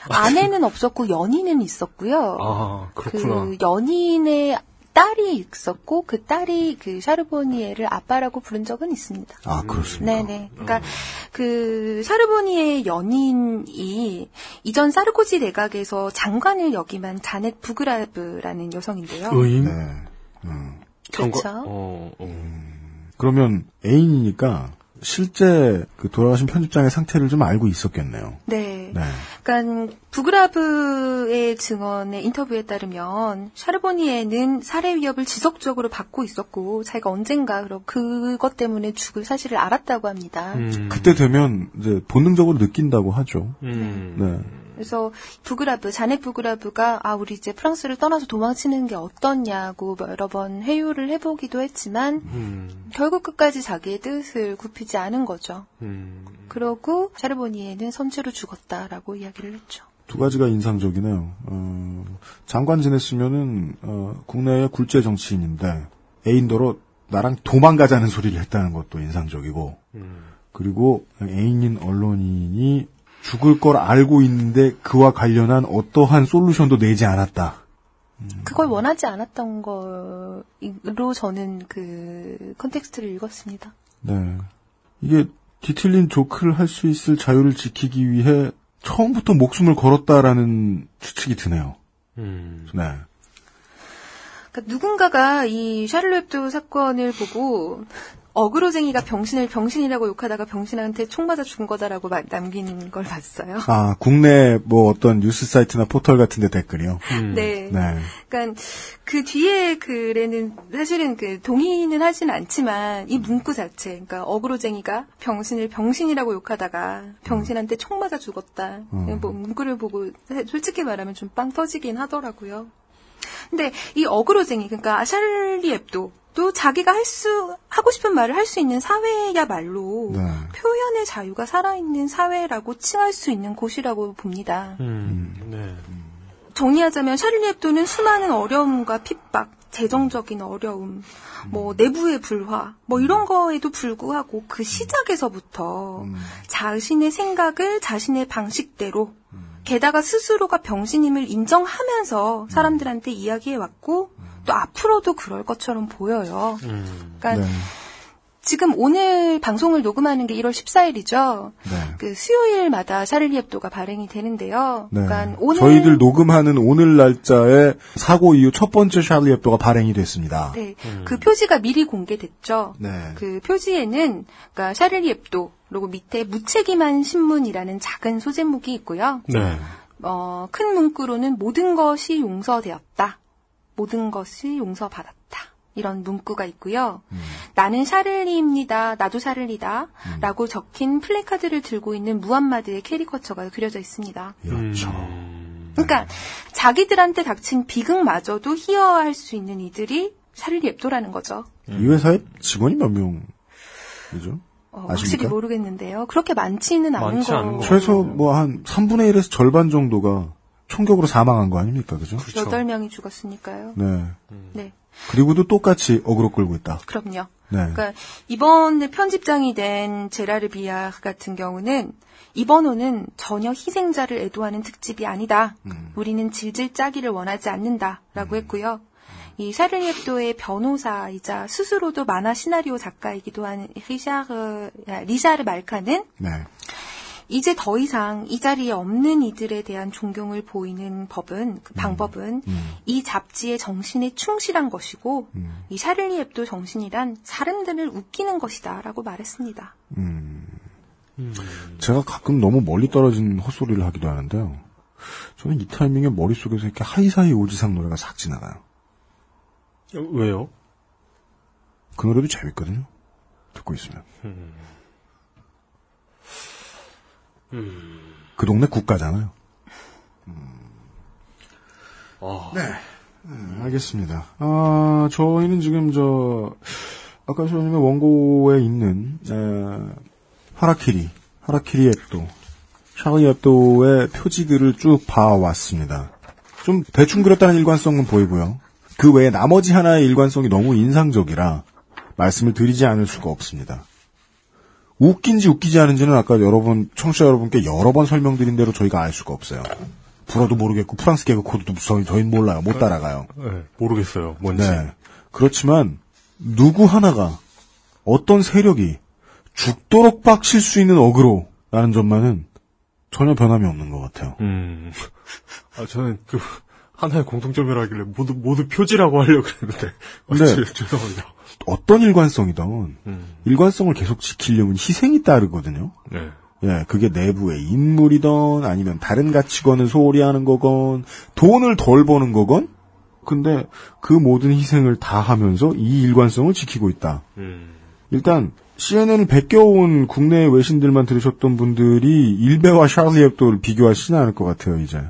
아내는 없었고 연인은 있었고요. 아, 그렇구나. 그 연인의 딸이 있었고 그 딸이 그 샤르보니에를 아빠라고 부른 적은 있습니다. 아, 그렇습니까? 네네. 그러니까 그 샤르보니의 연인이 이전 사르코지 내각에서 장관을 역임한 자넷 부그라브라는 여성인데요. 의인? 네. 음. 그렇죠. 어, 어. 그러면 애인이니까 실제 그 돌아가신 편집장의 상태를 좀 알고 있었겠네요. 네. 네. 그러니까 부그라브의 증언의 인터뷰에 따르면 샤르보니에는 살해 위협을 지속적으로 받고 있었고 자기가 언젠가 그것 때문에 죽을 사실을 알았다고 합니다. 음. 그때 되면 이제 본능적으로 느낀다고 하죠. 음. 네. 그래서 부그라브, 자넷 부그라브가 아 우리 이제 프랑스를 떠나서 도망치는 게 어떻냐고 여러 번 회유를 해보기도 했지만 음. 결국 끝까지 자기의 뜻을 굽히지 않은 거죠. 음. 그러고 샤르보니에는 선체로 죽었다라고 이야기를 했죠. 두 가지가 인상적이네요. 어, 장관 지냈으면은 어, 국내의 굴제 정치인인데 애인더러 나랑 도망가자는 소리를 했다는 것도 인상적이고 음. 그리고 애인인 언론인이 죽을 걸 알고 있는데 그와 관련한 어떠한 solution도 내지 않았다. 그걸 원하지 않았던 거로 저는 그 context를 읽었습니다. 네. 이게 뒤틀린 조크를 할 수 있을 자유를 지키기 위해 처음부터 목숨을 걸었다라는 추측이 드네요. 음. 네. 그러니까 누군가가 이 샤를리 엡도 사건을 보고 어그로쟁이가 병신을 병신이라고 욕하다가 병신한테 총 맞아 죽은 거다라고 마- 남기는 걸 봤어요. 아, 국내 뭐 어떤 뉴스 사이트나 포털 같은 데 댓글이요. 음. 네. 네. 그러니까 그 뒤에 글에는 사실은 그 동의는 하진 않지만 이 문구 자체, 그러니까 어그로쟁이가 병신을 병신이라고 욕하다가 병신한테 총 맞아 죽었다. 음. 뭐 문구를 보고 솔직히 말하면 좀 빵 터지긴 하더라고요. 근데 이 어그로쟁이, 그러니까 샬리 앱도 또 자기가 할 수 하고 싶은 말을 할 수 있는 사회야말로 네. 표현의 자유가 살아있는 사회라고 칭할 수 있는 곳이라고 봅니다. 음. 네. 정리하자면 샤를리 heb도는 수많은 어려움과 핍박, 재정적인 어려움, 뭐 내부의 불화, 뭐 이런 거에도 불구하고 그 시작에서부터 자신의 생각을 자신의 방식대로 게다가 스스로가 병신임을 인정하면서 사람들한테 이야기해 왔고 또 앞으로도 그럴 것처럼 보여요. 음. 그러니까 네. 지금 오늘 방송을 녹음하는 게 1월 14일이죠. 네. 그 수요일마다 샤를리 heb도가 발행이 되는데요. 네. 그러니까 오늘 저희들 녹음하는 오늘 날짜에 사고 이후 첫 번째 샬리 앱도가 발행이 됐습니다. 네, 그 표지가 미리 공개됐죠. 네. 그 표지에는 그러니까 샤를리 엡도 그리고 밑에 무책임한 신문이라는 작은 소제목이 있고요. 네. 어, 큰 문구로는 모든 것이 용서되었다. 모든 것이 용서받았다. 이런 문구가 있고요. 나는 샤를리입니다. 나도 샤를리다. 라고 적힌 플래카드를 들고 있는 무함마드의 캐리커처가 그려져 있습니다. 그렇죠. 그러니까 자기들한테 닥친 비극마저도 희화화할 수 있는 이들이 샤를리 엡도라는 거죠. 이 회사에 직원이 몇 명이죠? 어? 확실히 모르겠는데요. 그렇게 많지는 않은 많지 거. 않은 거. 최소 뭐 한 3분의 1에서 절반 정도가 총격으로 사망한 거 아닙니까? 그죠? 그렇죠. 여덟 명이 죽었으니까요. 네. 네, 그리고도 똑같이 어그로 끌고 있다. 그럼요. 네. 그러니까 이번에 편집장이 된 제라르 비아 같은 경우는 이번 호는 전혀 희생자를 애도하는 특집이 아니다. 음. 우리는 질질 짜기를 원하지 않는다라고 했고요. 이 샤를리 앱도의 변호사이자 스스로도 만화 시나리오 작가이기도 한 리샤르, 리샤르 말카는 네. 이제 더 이상 이 자리에 없는 이들에 대한 존경을 보이는 법은 그 방법은 이 잡지의 정신에 충실한 것이고 이 샤를리 앱도 정신이란 사람들을 웃기는 것이다라고 말했습니다. 제가 가끔 너무 멀리 떨어진 헛소리를 하기도 하는데요. 저는 이 타이밍에 머릿속에서 이렇게 하이사이 오지상 노래가 싹 지나가요. 왜요? 그 노래도 재밌거든요. 듣고 있으면. 그 동네 국가잖아요. 네. 음, 알겠습니다. 아, 저희는 지금 저, 아까 저님의 원고에 있는, 에, 하라키리, 하라키리 앱도, 샤리 앱도의 표지들을 쭉 봐왔습니다. 좀 대충 그렸다는 일관성은 보이고요. 그 외에 나머지 하나의 일관성이 너무 인상적이라 말씀을 드리지 않을 수가 없습니다. 웃긴지 웃기지 않은지는 아까 여러분, 청취자 여러분께 여러 번 설명드린 대로 저희가 알 수가 없어요. 불어도 모르겠고 프랑스 개그 코드도 저희, 저희는 몰라요. 못 따라가요. 네, 모르겠어요. 뭔지. 네. 그렇지만 누구 하나가 어떤 세력이 죽도록 빡칠 수 있는 어그로라는 점만은 전혀 변함이 없는 것 같아요. 음. 아, 저는 그, 하나의 공통점이라길래 모두, 모두 표지라고 하려고 그랬는데. 아, 네. 죄- 죄송합니다. 어떤 일관성이든 음. 일관성을 계속 지키려면 희생이 따르거든요. 네. 예, 그게 내부의 인물이던 아니면 다른 가치관을 소홀히 하는 거건 돈을 덜 버는 거건 근데 그 모든 희생을 다 하면서 이 일관성을 지키고 있다. 음. 일단 CNN을 베껴온 국내 외신들만 들으셨던 분들이 일베와 샤를리 앱도를 비교하시지 않을 것 같아요, 이제.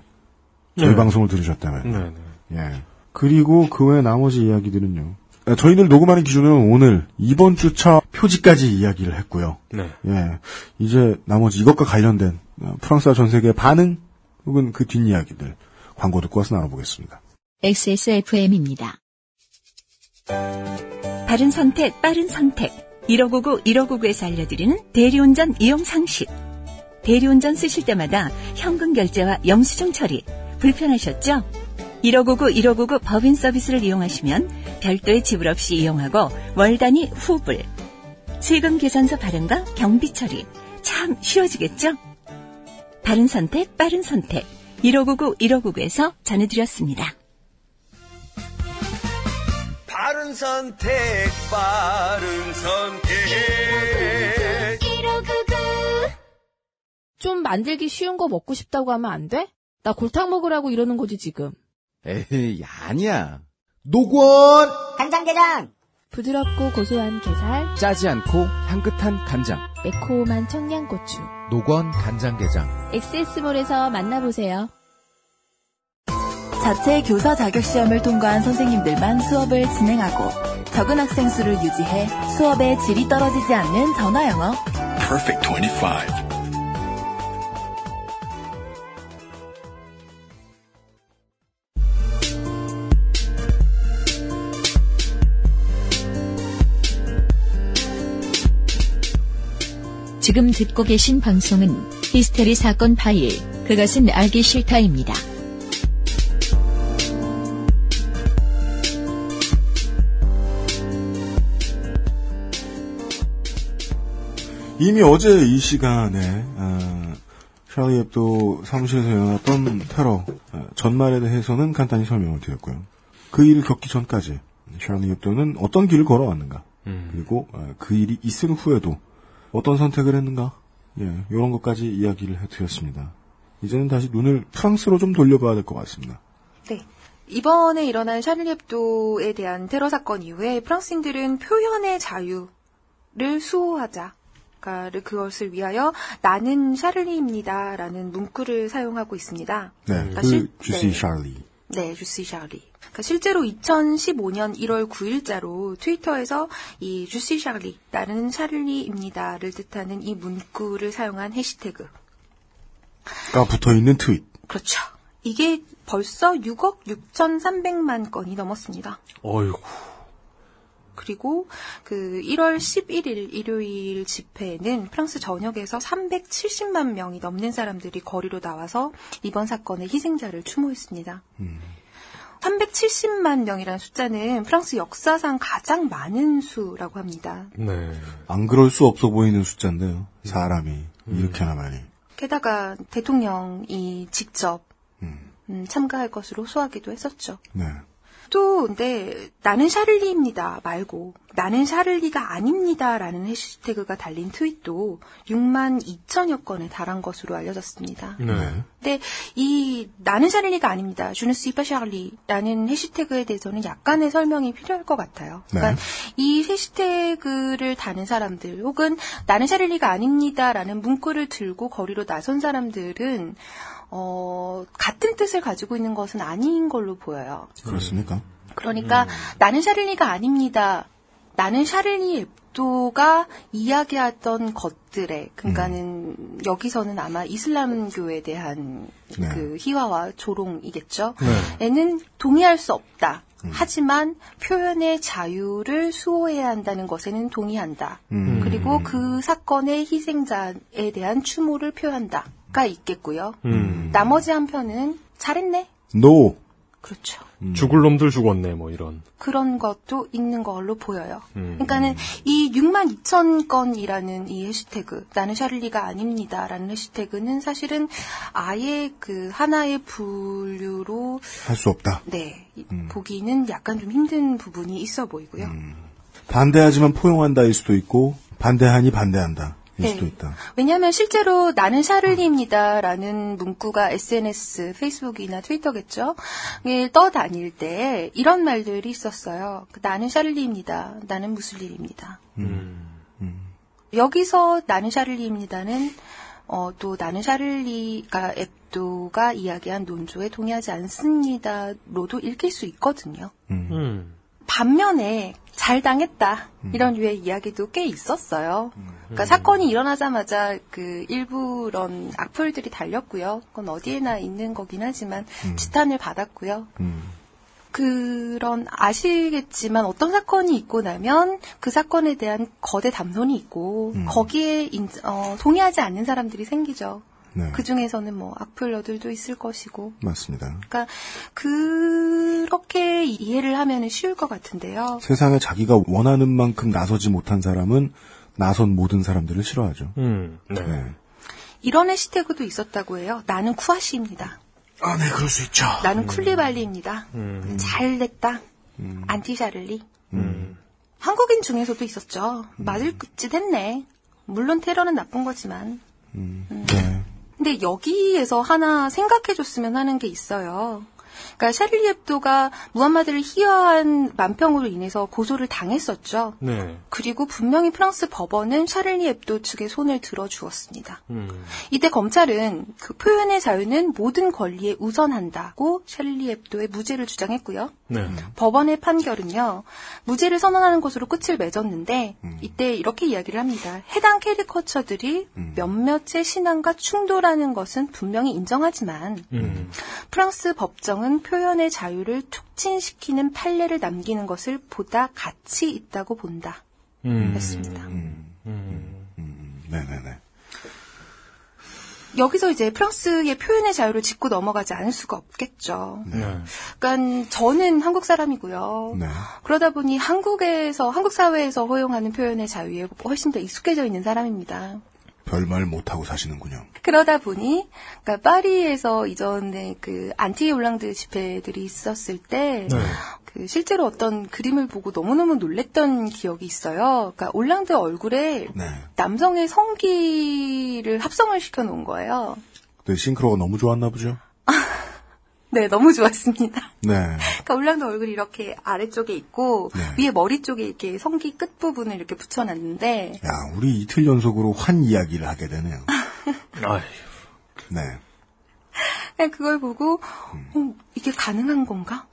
저희 네. 방송을 들으셨다면. 네, 네. 예. 그리고 그 외 나머지 이야기들은요. 아, 저희들 녹음하는 기준은 오늘 이번 주차 표지까지 이야기를 했고요. 네. 예. 이제 나머지 이것과 관련된 어, 프랑스와 전 세계의 반응 혹은 그 뒷이야기들 광고 듣고 와서 나눠보겠습니다. XSFM입니다. 바른 선택, 빠른 선택. 1599, 1599에서 알려드리는 대리운전 이용 상식. 대리운전 쓰실 때마다 현금 결제와 영수증 처리 불편하셨죠? 1599, 1599 법인 서비스를 이용하시면 별도의 지불 없이 이용하고 월 단위 후불. 세금 계산서 발행과 경비 처리 참 쉬워지겠죠? 바른 선택, 빠른 선택. 1599, 1599에서 전해드렸습니다. 바른 선택, 바른 선택. 좀 만들기 쉬운 거 먹고 싶다고 하면 안 돼? 나 골탕 먹으라고 이러는 거지 지금. 에이, 아니야. 노건! 간장게장! 부드럽고 고소한 게살, 짜지 않고 향긋한 간장. 매콤한 청양고추. 노건 간장게장. 엑세스몰에서 만나보세요. 자체 교사 자격 시험을 통과한 선생님들만 수업을 진행하고 적은 학생 수를 유지해 수업의 질이 떨어지지 않는 전화 영어. Perfect 25. 지금 듣고 계신 방송은 히스테리 사건 파일, 그것은 알기 싫다입니다. 이미 어제 이 시간에 어, 샤리 앱도 사무실에서 일어났던 테러 어, 전말에 대해서는 간단히 설명을 드렸고요. 그 일을 겪기 전까지 샤리 앱도는 어떤 길을 걸어왔는가 음. 그리고 어, 그 일이 있은 후에도 어떤 선택을 했는가 예, 이런 것까지 이야기를 해드렸습니다. 이제는 다시 눈을 프랑스로 좀 돌려봐야 될 것 같습니다. 네. 이번에 일어난 샤를리 앱도에 대한 테러 사건 이후에 프랑스인들은 표현의 자유를 수호하자. 를 그것을 위하여 나는 샤를리입니다라는 문구를 사용하고 있습니다. 네, 그러니까 그 실- 주시 네. 샤리. 네, 주시 샤리. 그러니까 실제로 2015년 1월 9일자로 트위터에서 이 주시 샤리라는 샤를리입니다를 뜻하는 이 문구를 사용한 해시태그. 가 붙어 있는 트윗. 그렇죠. 이게 벌써 6억 6,300만 건이 넘었습니다. 어이구. 그리고 그 1월 11일 일요일 집회에는 프랑스 전역에서 370만 명이 넘는 사람들이 거리로 나와서 이번 사건의 희생자를 추모했습니다. 370만 명이라는 숫자는 프랑스 역사상 가장 많은 수라고 합니다. 네. 안 그럴 수 없어 보이는 숫자인데요. 사람이 이렇게나 많이. 게다가 대통령이 직접 음, 참가할 것으로 소하기도 했었죠. 네. 또 근데 나는 샤를리입니다 말고 나는 샤를리가 아닙니다라는 해시태그가 달린 트윗도 6만 2천여 건에 달한 것으로 알려졌습니다. 네. 근데 이 나는 샤를리가 아닙니다. 주네스 이파 샤를리라는 해시태그에 대해서는 약간의 설명이 필요할 것 같아요. 그러니까 네. 이 해시태그를 다는 사람들 혹은 나는 샤를리가 아닙니다라는 문구를 들고 거리로 나선 사람들은 어, 같은 뜻을 가지고 있는 것은 아닌 걸로 보여요. 그렇습니까? 그러니까 나는 샤를리가 아닙니다. 나는 샤를리 앱도가 이야기했던 것들에 그러니까는 여기서는 아마 이슬람교에 대한 네. 그 희화와 조롱이겠죠. 네. 에는 동의할 수 없다. 하지만 표현의 자유를 수호해야 한다는 것에는 동의한다. 음. 그리고 그 사건의 희생자에 대한 추모를 표한다 가 있겠고요. 음. 나머지 한 편은 잘했네. 노. 그렇죠. 죽을 놈들 죽었네, 뭐 이런. 그런 것도 있는 걸로 보여요. 음. 그러니까는 이 6만 2천 건이라는 이 해시태그, 나는 샤를리가 아닙니다라는 해시태그는 사실은 아예 그 하나의 분류로 할 수 없다. 네 보기는 약간 좀 힘든 부분이 있어 보이고요. 음. 반대하지만 포용한다일 수도 있고 반대하니 반대한다. 일 네. 수도 있다. 왜냐하면 실제로 나는 샤를리입니다라는 문구가 SNS, 페이스북이나 트위터겠죠. 에 떠다닐 때 이런 말들이 있었어요. 그 나는 샤를리입니다. 나는 무슬림입니다. 음. 여기서 나는 샤를리입니다는 어, 또 나는 샤를리가 앱도가 이야기한 논조에 동의하지 않습니다로도 읽힐 수 있거든요. 음. 반면에 잘 당했다 이런 류의 이야기도 꽤 있었어요. 그러니까 사건이 일어나자마자 그 일부 런 악플들이 달렸고요. 그건 어디에나 있는 거긴 하지만 지탄을 받았고요. 그런 아시겠지만 어떤 사건이 있고 나면 그 사건에 대한 거대 담론이 있고 거기에 인- 어, 동의하지 않는 사람들이 생기죠. 네. 그 중에서는 뭐 악플러들도 있을 것이고. 맞습니다. 그러니까 그렇게 이해를 하면 쉬울 것 같은데요. 세상에 자기가 원하는 만큼 나서지 못한 사람은 나선 모든 사람들을 싫어하죠. 음. 네. 이런 해시태그도 있었다고 해요. 나는 쿠아시입니다. 아, 네, 그럴 수 있죠. 나는 쿨리발리입니다. 음. 잘 됐다. 안티샤를리. 한국인 중에서도 있었죠. 맞을 짓 했네. 물론 테러는 나쁜 거지만. 네. 근데 여기에서 하나 생각해줬으면 하는 게 있어요. 그러니까 샤를리 앱도가 무함마드를 희화한 만평으로 인해서 고소를 당했었죠. 네. 그리고 분명히 프랑스 법원은 샤를리 앱도 측에 손을 들어주었습니다. 음. 이때 검찰은 그 표현의 자유는 모든 권리에 우선한다고 샤를리 앱도의 무죄를 주장했고요. 네. 법원의 판결은요, 무죄를 선언하는 것으로 끝을 맺었는데, 이때 이렇게 이야기를 합니다. 해당 캐리커처들이 몇몇의 신앙과 충돌하는 것은 분명히 인정하지만, 음. 프랑스 법정은 표현의 자유를 촉진시키는 판례를 남기는 것을 보다 가치 있다고 본다. 음. 했습니다. 네네네. 여기서 이제 프랑스의 표현의 자유를 짚고 넘어가지 않을 수가 없겠죠. 네. 그러니까 저는 한국 사람이고요. 네. 그러다 보니 한국에서 한국 사회에서 허용하는 표현의 자유에 훨씬 더 익숙해져 있는 사람입니다. 별말 못하고 사시는군요. 그러다 보니 그러니까 파리에서 이전에 그 안티 올랑드 집회들이 있었을 때 네. 그 실제로 어떤 그림을 보고 너무너무 놀랬던 기억이 있어요. 그러니까 올랑드 얼굴에 네. 남성의 성기를 합성을 시켜 놓은 거예요. 네, 싱크로가 너무 좋았나 보죠? 네, 너무 좋았습니다. 네. 그러니까 올랑드 얼굴이 이렇게 아래쪽에 있고 네. 위에 머리 쪽에 이렇게 성기 끝 부분을 이렇게 붙여놨는데 야, 우리 이틀 연속으로 환 이야기를 하게 되네요. 아이. 네. 그냥 그걸 보고 어, 이게 가능한 건가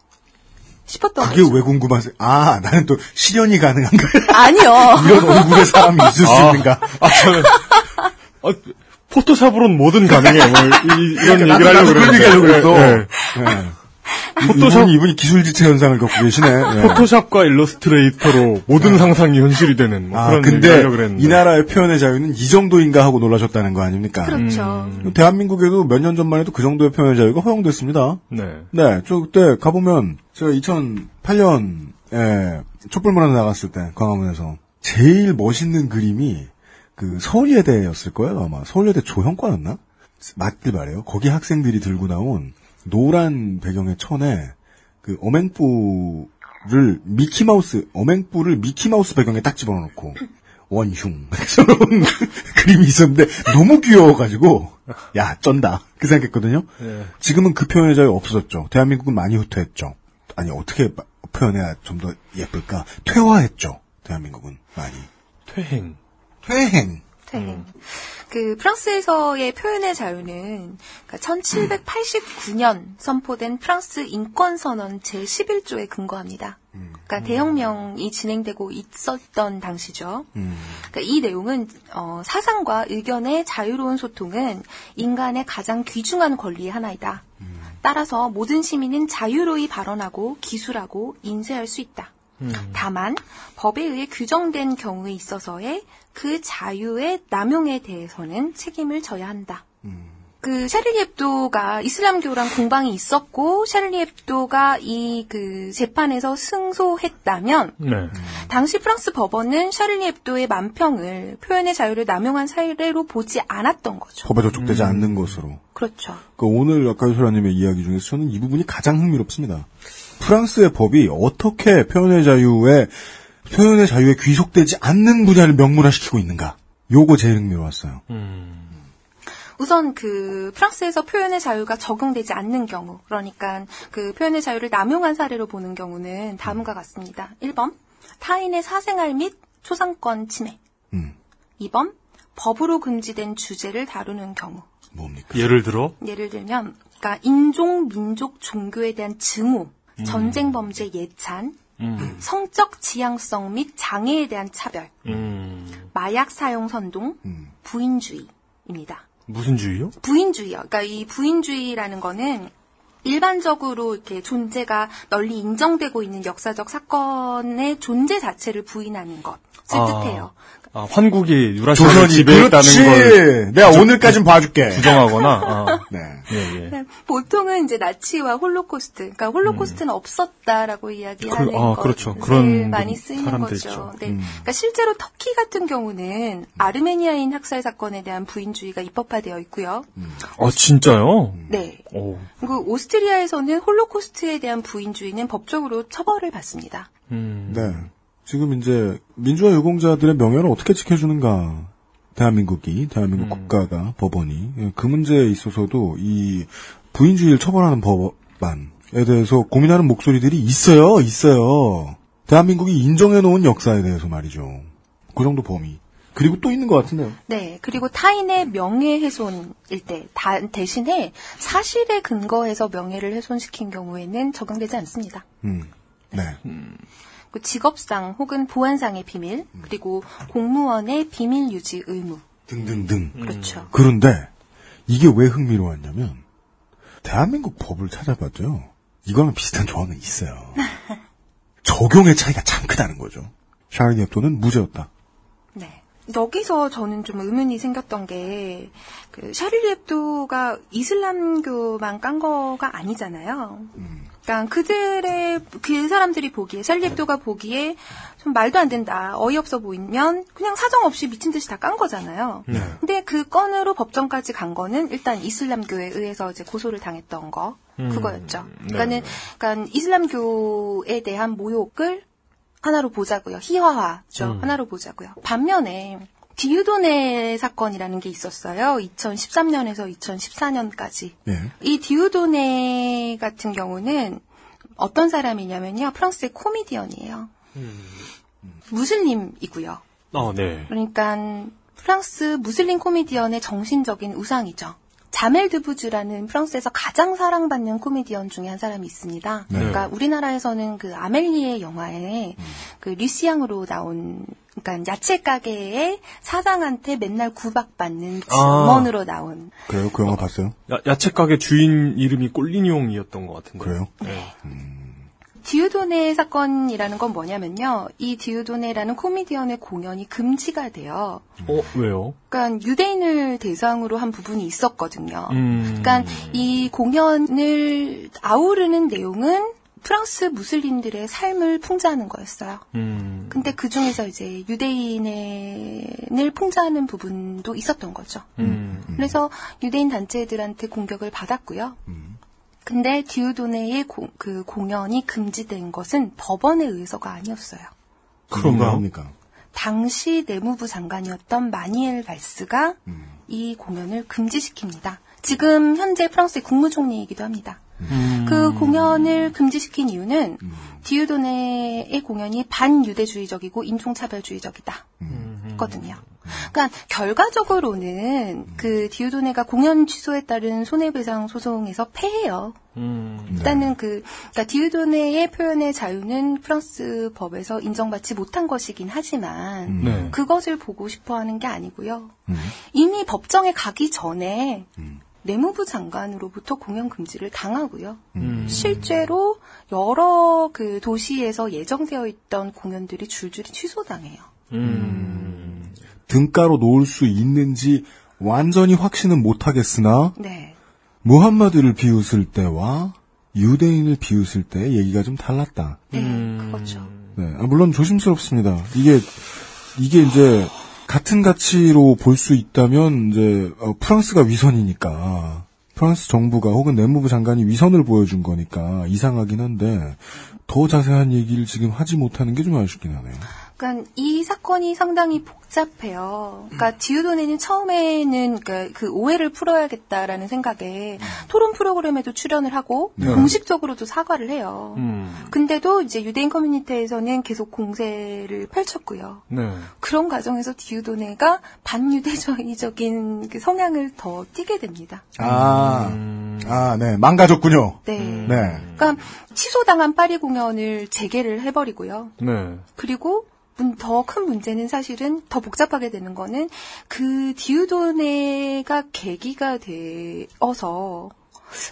싶었던 그게 거죠. 왜 궁금하세요? 아, 나는 또 실현이 가능한가요? 아니요. 이런 얼굴의 사람이 있을 수 아. 있는가? 아, 저는, 아, 포토샵으로는 뭐든 가능해. 뭐, 이, 런 나도- 얘기를 하려고 그런 그랬는데. 얘기 하려고 그랬어. 네, 네. 네. 포토샵 이분이, 기술지체 현상을 겪고 계시네. 예. 포토샵과 일러스트레이터로 모든 상상이 현실이 되는 뭐 아, 그런 근데. 이 나라의 표현의 자유는 이 정도인가 하고 놀라셨다는 거 아닙니까? 그렇죠. 음. 대한민국에도 몇 년 전만 해도 그 정도의 표현의 자유가 허용됐습니다. 네. 네, 저 그때 가보면 제가 2008년에 촛불문화에 나갔을 때 광화문에서 제일 멋있는 그림이 그 서울예대였을 거예요 아마 서울예대 조형과였나? 맞길 말해요. 거기 학생들이 들고 나온 노란 배경의 천에 그 어맹뿌를 미키마우스 어맹뿌를 미키마우스 배경에 딱 집어넣고 원흉 저런 그림이 있었는데 너무 귀여워가지고 야 쩐다 그 생각했거든요. 네. 지금은 그 표현의 자유 없어졌죠. 대한민국은 많이 후퇴했죠. 아니 어떻게 마- 표현해야 좀 더 예쁠까? 퇴화했죠. 대한민국은 많이 퇴행. 퇴행. 퇴행. 그 프랑스에서의 표현의 자유는 그러니까 1789년 선포된 프랑스 인권 선언 제11조에 근거합니다. 그러니까 대혁명이 진행되고 있었던 당시죠. 그러니까 이 내용은 어, 사상과 의견의 자유로운 소통은 인간의 가장 귀중한 권리의 하나이다. 따라서 모든 시민은 자유로이 발언하고 기술하고 인쇄할 수 있다. 다만 법에 의해 규정된 경우에 있어서의 그 자유의 남용에 대해서는 책임을 져야 한다. 그 샤를리 heb도가 이슬람교랑 공방이 있었고 샤를리 heb도가 이 그 재판에서 승소했다면 네. 당시 프랑스 법원은 샤를리 heb도의 만평을 표현의 자유를 남용한 사례로 보지 않았던 거죠. 법에 저촉되지 않는 것으로. 그렇죠. 그 오늘 아까 유소라님의 이야기 중에서 저는 이 부분이 가장 흥미롭습니다. 프랑스의 법이 어떻게 표현의 자유에 표현의 자유에 귀속되지 않는 분야를 명문화시키고 있는가? 요거 제일 흥미로웠어요. 우선 그 프랑스에서 표현의 자유가 적용되지 않는 경우, 그러니까 그 표현의 자유를 남용한 사례로 보는 경우는 다음과 같습니다. 1번, 타인의 사생활 및 초상권 침해. 음. 2번, 법으로 금지된 주제를 다루는 경우. 뭡니까? 예를 들어 예를 들면, 그러니까 인종, 민족, 종교에 대한 증오, 음. 전쟁 범죄 예찬, 음. 성적 지향성 및 장애에 대한 차별, 음. 마약 사용 선동, 부인주의입니다. 무슨 주의요? 부인주의요. 그러니까 이 부인주의라는 거는 일반적으로 이렇게 존재가 널리 인정되고 있는 역사적 사건의 존재 자체를 부인하는 것을 뜻해요. 아, 환국이 유라시아를 조선이 지배했다는. 걸 내가 오늘까진 봐줄게. 부정하거나. 아. 네. 예, 예. 네, 보통은 이제 나치와 홀로코스트, 그러니까 홀로코스트는 없었다라고 이야기하는 그- 아, 것을 그렇죠. 그런 많이 분- 쓰이는 거죠. 있죠. 네, 음. 그러니까 실제로 터키 같은 경우는 아르메니아인 학살 사건에 대한 부인주의가 입법화되어 있고요. 아, 진짜요? 네. 오. 그리고 오스트리아에서는 홀로코스트에 대한 부인주의는 법적으로 처벌을 받습니다. 음. 네. 지금 이제 민주화 유공자들의 명예를 어떻게 지켜주는가? 대한민국이, 대한민국 국가가, 법원이 예, 그 문제에 있어서도 이 부인주의를 처벌하는 법안에 대해서 고민하는 목소리들이 있어요, 있어요. 대한민국이 인정해놓은 역사에 대해서 말이죠. 그 정도 범위. 그리고 또 있는 것 같은데요. 네, 그리고 타인의 명예훼손일 때 다- 대신에 사실에 근거해서 명예를 훼손시킨 경우에는 적용되지 않습니다. 음. 네. 그 직업상 혹은 보안상의 비밀, 그리고 공무원의 비밀 유지 의무. 등등등. 그렇죠. 그런데 이게 왜 흥미로웠냐면 대한민국 법을 찾아봤죠. 이거는 비슷한 조항은 있어요. 적용의 차이가 참 크다는 거죠. 샤르니 앱도는 무죄였다. 네. 여기서 저는 좀 의문이 생겼던 게, 그, 샤를리 heb도가 이슬람교만 깐 거가 아니잖아요. 그 러니까 그들의, 그 사람들이 보기에, heb도가 보기에 좀 말도 안 된다, 어이없어 보이면 그냥 사정 없이 미친 듯이 다 깐 거잖아요. 네. 근데 그 건으로 법정까지 간 거는 일단 이슬람교에 의해서 이제 고소를 당했던 거, 음, 그거였죠. 네. 그러니까는, 그러니까 이슬람교에 대한 모욕을 하나로 보자고요. 희화화죠. 음. 하나로 보자고요. 반면에 디유도네 사건이라는 게 있었어요. 2013년에서 2014년까지. 예. 이 디유도네 같은 경우는 어떤 사람이냐면요. 프랑스의 코미디언이에요. 무슬림이고요. 아, 네. 그러니까 프랑스 무슬림 코미디언의 정신적인 우상이죠. 자멜 드부즈라는 프랑스에서 가장 사랑받는 코미디언 중에 한 사람이 있습니다. 네. 그러니까 우리나라에서는 그 아멜리에 영화에 그 류시앙으로 나온 그러니까 야채 가게의 사장한테 맨날 구박받는 아. 증언으로 나온 그래요? 그 영화 봤어요? 야, 채 가게 주인 이름이 꼴리니용이었던 것 같은데. 그래요? 네. 디우도네 사건이라는 건 뭐냐면요. 이 디우도네라는 코미디언의 공연이 금지가 돼요. 어, 왜요? 그러니까 유대인을 대상으로 한 부분이 있었거든요. 음. 그러니까 이 공연을 아우르는 내용은 프랑스 무슬림들의 삶을 풍자하는 거였어요. 음. 근데 그 중에서 이제 유대인을 풍자하는 부분도 있었던 거죠. 음. 그래서 유대인 단체들한테 공격을 받았고요. 근데 디우도네의 고- 그 공연이 금지된 것은 법원의 의서가 아니었어요. 그런가 합니까? 당시 내무부 장관이었던 마니엘 발스가 이 공연을 금지시킵니다. 지금 현재 프랑스의 국무총리이기도 합니다. 그 공연을 금지시킨 이유는 디우도네의 공연이 반유대주의적이고 인종차별주의적이다. 거든요. 그러니까 결과적으로는 그 디우도네가 공연 취소에 따른 손해배상 소송에서 패해요. 일단은 그 그러니까 디우도네의 표현의 자유는 프랑스 법에서 인정받지 못한 것이긴 하지만 네. 그것을 보고 싶어하는 게 아니고요. 이미 법정에 가기 전에 내무부 장관으로부터 공연 금지를 당하고요. 실제로 여러 그 도시에서 예정되어 있던 공연들이 줄줄이 취소당해요. 등가로 놓을 수 있는지 완전히 확신은 못하겠으나 네. 무함마드를 비웃을 때와 유대인을 비웃을 때 얘기가 좀 달랐다. 네, 그거죠. 네, 아, 물론 조심스럽습니다. 이게 이게 이제 같은 가치로 볼 수 있다면 이제 어, 프랑스가 위선이니까 프랑스 정부가 혹은 내무부 장관이 위선을 보여준 거니까 이상하긴 한데 더 자세한 얘기를 지금 하지 못하는 게 좀 아쉽긴 하네요. 그러니까 이 사건이 상당히 복잡해요. 그러니까 디우도네는 처음에는 그러니까 그 오해를 풀어야겠다라는 생각에 토론 프로그램에도 출연을 하고 네. 공식적으로도 사과를 해요. 음. 근데도 이제 유대인 커뮤니티에서는 계속 공세를 펼쳤고요. 네. 그런 과정에서 디우도네가 반유대주의적인 그 성향을 더 띠게 됩니다. 아, 아, 네, 망가졌군요. 네. 네. 그러니까 취소당한 파리 공연을 재개를 해버리고요. 네. 그리고 더 큰 문제는 사실은 더 복잡하게 되는 거는 그 디우도네가 계기가 되어서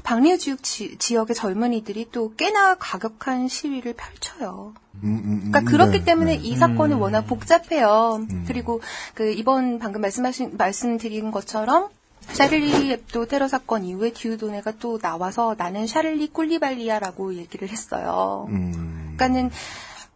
방리우 지역 지, 지역 의 젊은이들이 또 꽤나 가격한 시위를 펼쳐요. 그러니까 그렇기 때문에 이 사건은 워낙 복잡해요. 그리고 그 이번 방금 말씀하신 말씀드린 것처럼 샤를리 앱도 테러 사건 이후에 디우도네가 또 나와서 나는 샤를리 꿀리발리아라고 얘기를 했어요. 그러니까는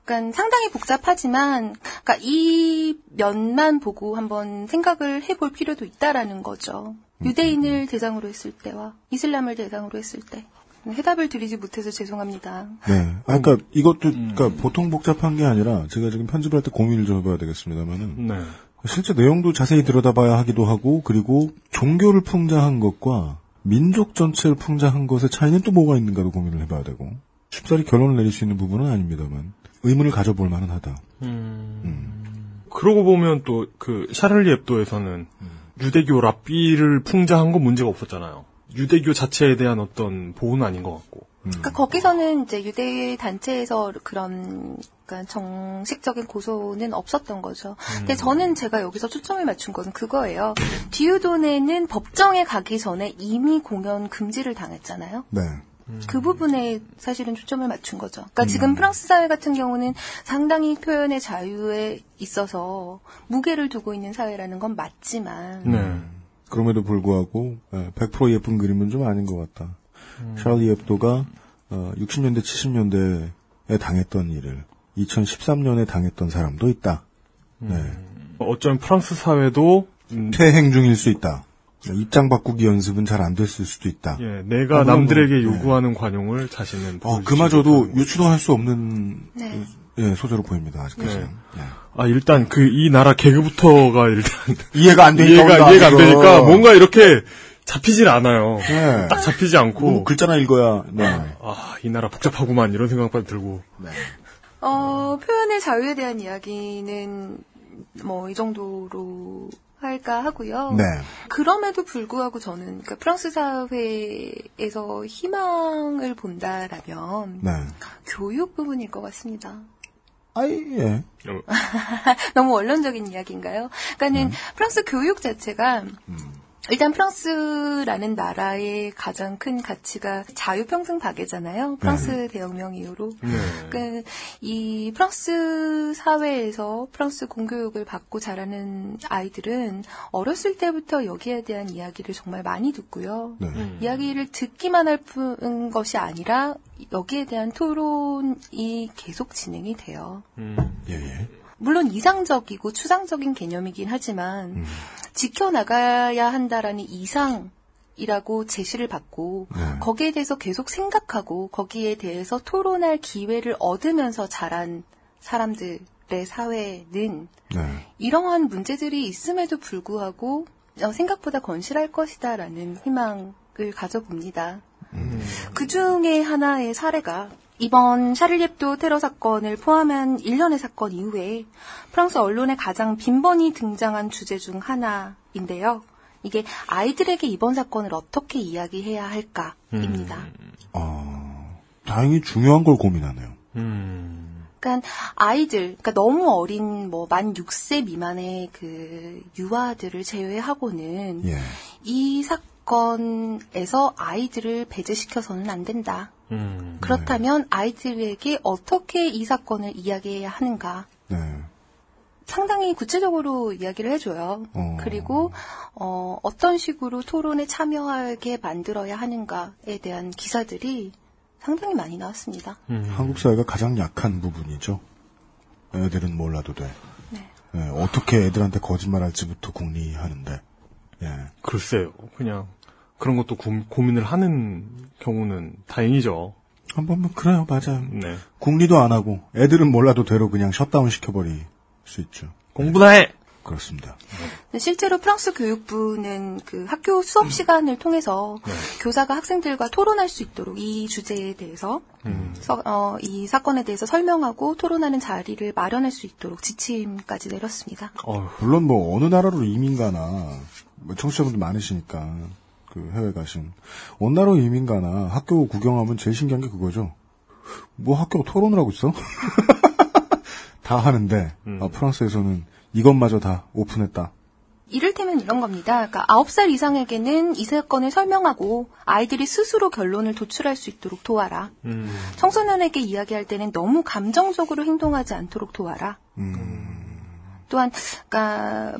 그러니까 상당히 복잡하지만 그러니까 이 면만 보고 한번 생각을 해볼 필요도 있다라는 거죠. 유대인을 대상으로 했을 때와 이슬람을 대상으로 했을 때 해답을 드리지 못해서 죄송합니다. 네. 아, 그러니까 이것도 그러니까 보통 복잡한 게 아니라 제가 지금 편집을 할때 고민을 좀 해봐야 되겠습니다만은 네. 실제 내용도 자세히 들여다봐야 하기도 하고 그리고 종교를 풍자한 것과 민족 전체를 풍자한 것의 차이는 또 뭐가 있는가도 고민을 해봐야 되고 쉽사리 결론을 내릴 수 있는 부분은 아닙니다만 의문을 가져볼 만은 하다. 그러고 보면 또 그 샤를리 앱도에서는 유대교 랍비를 풍자한 건 문제가 없었잖아요. 유대교 자체에 대한 어떤 보호는 아닌 것 같고. 그러니까 거기서는 이제 유대 단체에서 그런 그러니까 정식적인 고소는 없었던 거죠. 근데 저는 제가 여기서 초점을 맞춘 거는 그거예요. 디우도네는 법정에 가기 전에 이미 공연 금지를 당했잖아요. 네. 그 부분에 사실은 초점을 맞춘 거죠. 그러니까 지금 프랑스 사회 같은 경우는 상당히 표현의 자유에 있어서 무게를 두고 있는 사회라는 건 맞지만 네. 그럼에도 불구하고 예, 100% 예쁜 그림은 좀 아닌 것 같다. 샤를리 앱도가 어, 60년대 70년대에 당했던 일을 2013년에 당했던 사람도 있다. 네. 어쩌면 프랑스 사회도 음, 퇴행 중일 수 있다. 네, 입장 바꾸기 연습은 잘 안 됐을 수도 있다. 예, 내가 아, 남들에게 뭐, 요구하는 관용을 자신은 어, 그마저도 유추도 할 수 없는 네. 예, 소재로 보입니다. 아직까지는. 네. 아 일단 그 이 나라 개그부터가 일단 이해가 안 되니까 이해가 이해가 안. 되니까 뭔가 이렇게 잡히질 않아요. 네. 딱 잡히지 않고 뭐 글자나 읽어야. 네. 아이 나라 복잡하구만 이런 생각만 들고 어, 표현의 자유에 대한 이야기는 뭐 이 정도로 할까 하고요. 네. 그럼에도 불구하고 저는 그러니까 프랑스 사회에서 희망을 본다라면 네. 교육 부분일 것 같습니다. 아이, 예. 너무 원론적인 이야기인가요? 그러니까는 프랑스 교육 자체가 일단 프랑스라는 나라의 가장 큰 가치가 자유평등 박애잖아요. 프랑스 대혁명 이후로. 그러니까 이 프랑스 사회에서 프랑스 공교육을 받고 자라는 아이들은 어렸을 때부터 여기에 대한 이야기를 정말 많이 듣고요. 이야기를 듣기만 할 뿐 것이 아니라 여기에 대한 토론이 계속 진행이 돼요. 예, 예. 물론 이상적이고 추상적인 개념이긴 하지만 지켜나가야 한다라는 이상 이라고 제시를 받고 거기에 대해서 계속 생각하고 거기에 대해서 토론할 기회를 얻으면서 자란 사람들의 사회는 이러한 문제들이 있음에도 불구하고 어, 생각보다 건실할 것이다라는 희망을 가져봅니다. 그 중에 하나의 사례가 이번 샤를리앱도 테러 사건을 포함한 일련의 사건 이후에 프랑스 언론에 가장 빈번히 등장한 주제 중 하나인데요. 이게 아이들에게 이번 사건을 어떻게 이야기해야 할까입니다. 다행히 중요한 걸 고민하네요. 그러니까 아이들, 그러니까 너무 어린 뭐 만 6세 미만의 그 유아들을 제외하고는 예. 이 사건에서 아이들을 배제시켜서는 안 된다. 그렇다면 아이들에게 어떻게 이 사건을 이야기해야 하는가? 네. 상당히 구체적으로 이야기를 해줘요. 그리고 어, 어떤 식으로 토론에 참여하게 만들어야 하는가에 대한 기사들이 상당히 많이 나왔습니다. 한국 사회가 가장 약한 부분이죠. 애들은 몰라도 돼. 예, 어떻게 애들한테 거짓말할지부터 궁리하는데. 예. 글쎄요. 그냥 그런 것도 고, 고민을 하는 경우는 다행이죠. 한번 뭐 그래요, 맞아요. 네. 궁리도 안 하고 애들은 몰라도 대로 그냥 셧다운 시켜버릴 수 있죠. 공부나 해. 그렇습니다. 근데 실제로 프랑스 교육부는 그 학교 수업 시간을 통해서 교사가 학생들과 토론할 수 있도록 이 주제에 대해서 서- 어, 이 사건에 대해서 설명하고 토론하는 자리를 마련할 수 있도록 지침까지 내렸습니다. 물론 뭐 어느 나라로 이민 가나 뭐 청취자분들 많으시니까 그 해외 가신 나라로 이민 가나 학교 구경하면 제일 신기한 게 그거죠. 뭐 학교가 토론을 하고 있어? 다 하는데 아, 프랑스에서는 이것마저 다 오픈했다. 이를테면 이런 겁니다. 그러니까 9살 이상에게는 이 사건을 설명하고 아이들이 스스로 결론을 도출할 수 있도록 도와라. 청소년에게 이야기할 때는 너무 감정적으로 행동하지 않도록 도와라. 또한 그러니까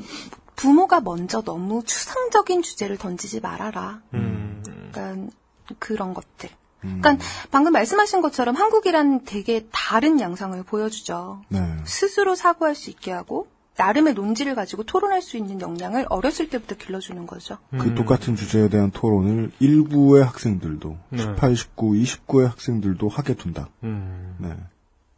부모가 먼저 너무 추상적인 주제를 던지지 말아라. 그러니까 그런 것들. 그러니까 방금 말씀하신 것처럼 한국이란 되게 다른 양상을 보여주죠. 네. 스스로 사고할 수 있게 하고 나름의 논지를 가지고 토론할 수 있는 역량을 어렸을 때부터 길러주는 거죠. 그 똑같은 주제에 대한 토론을 일부의 학생들도 네. 18, 19, 29의 학생들도 하게 둔다. 음. 네.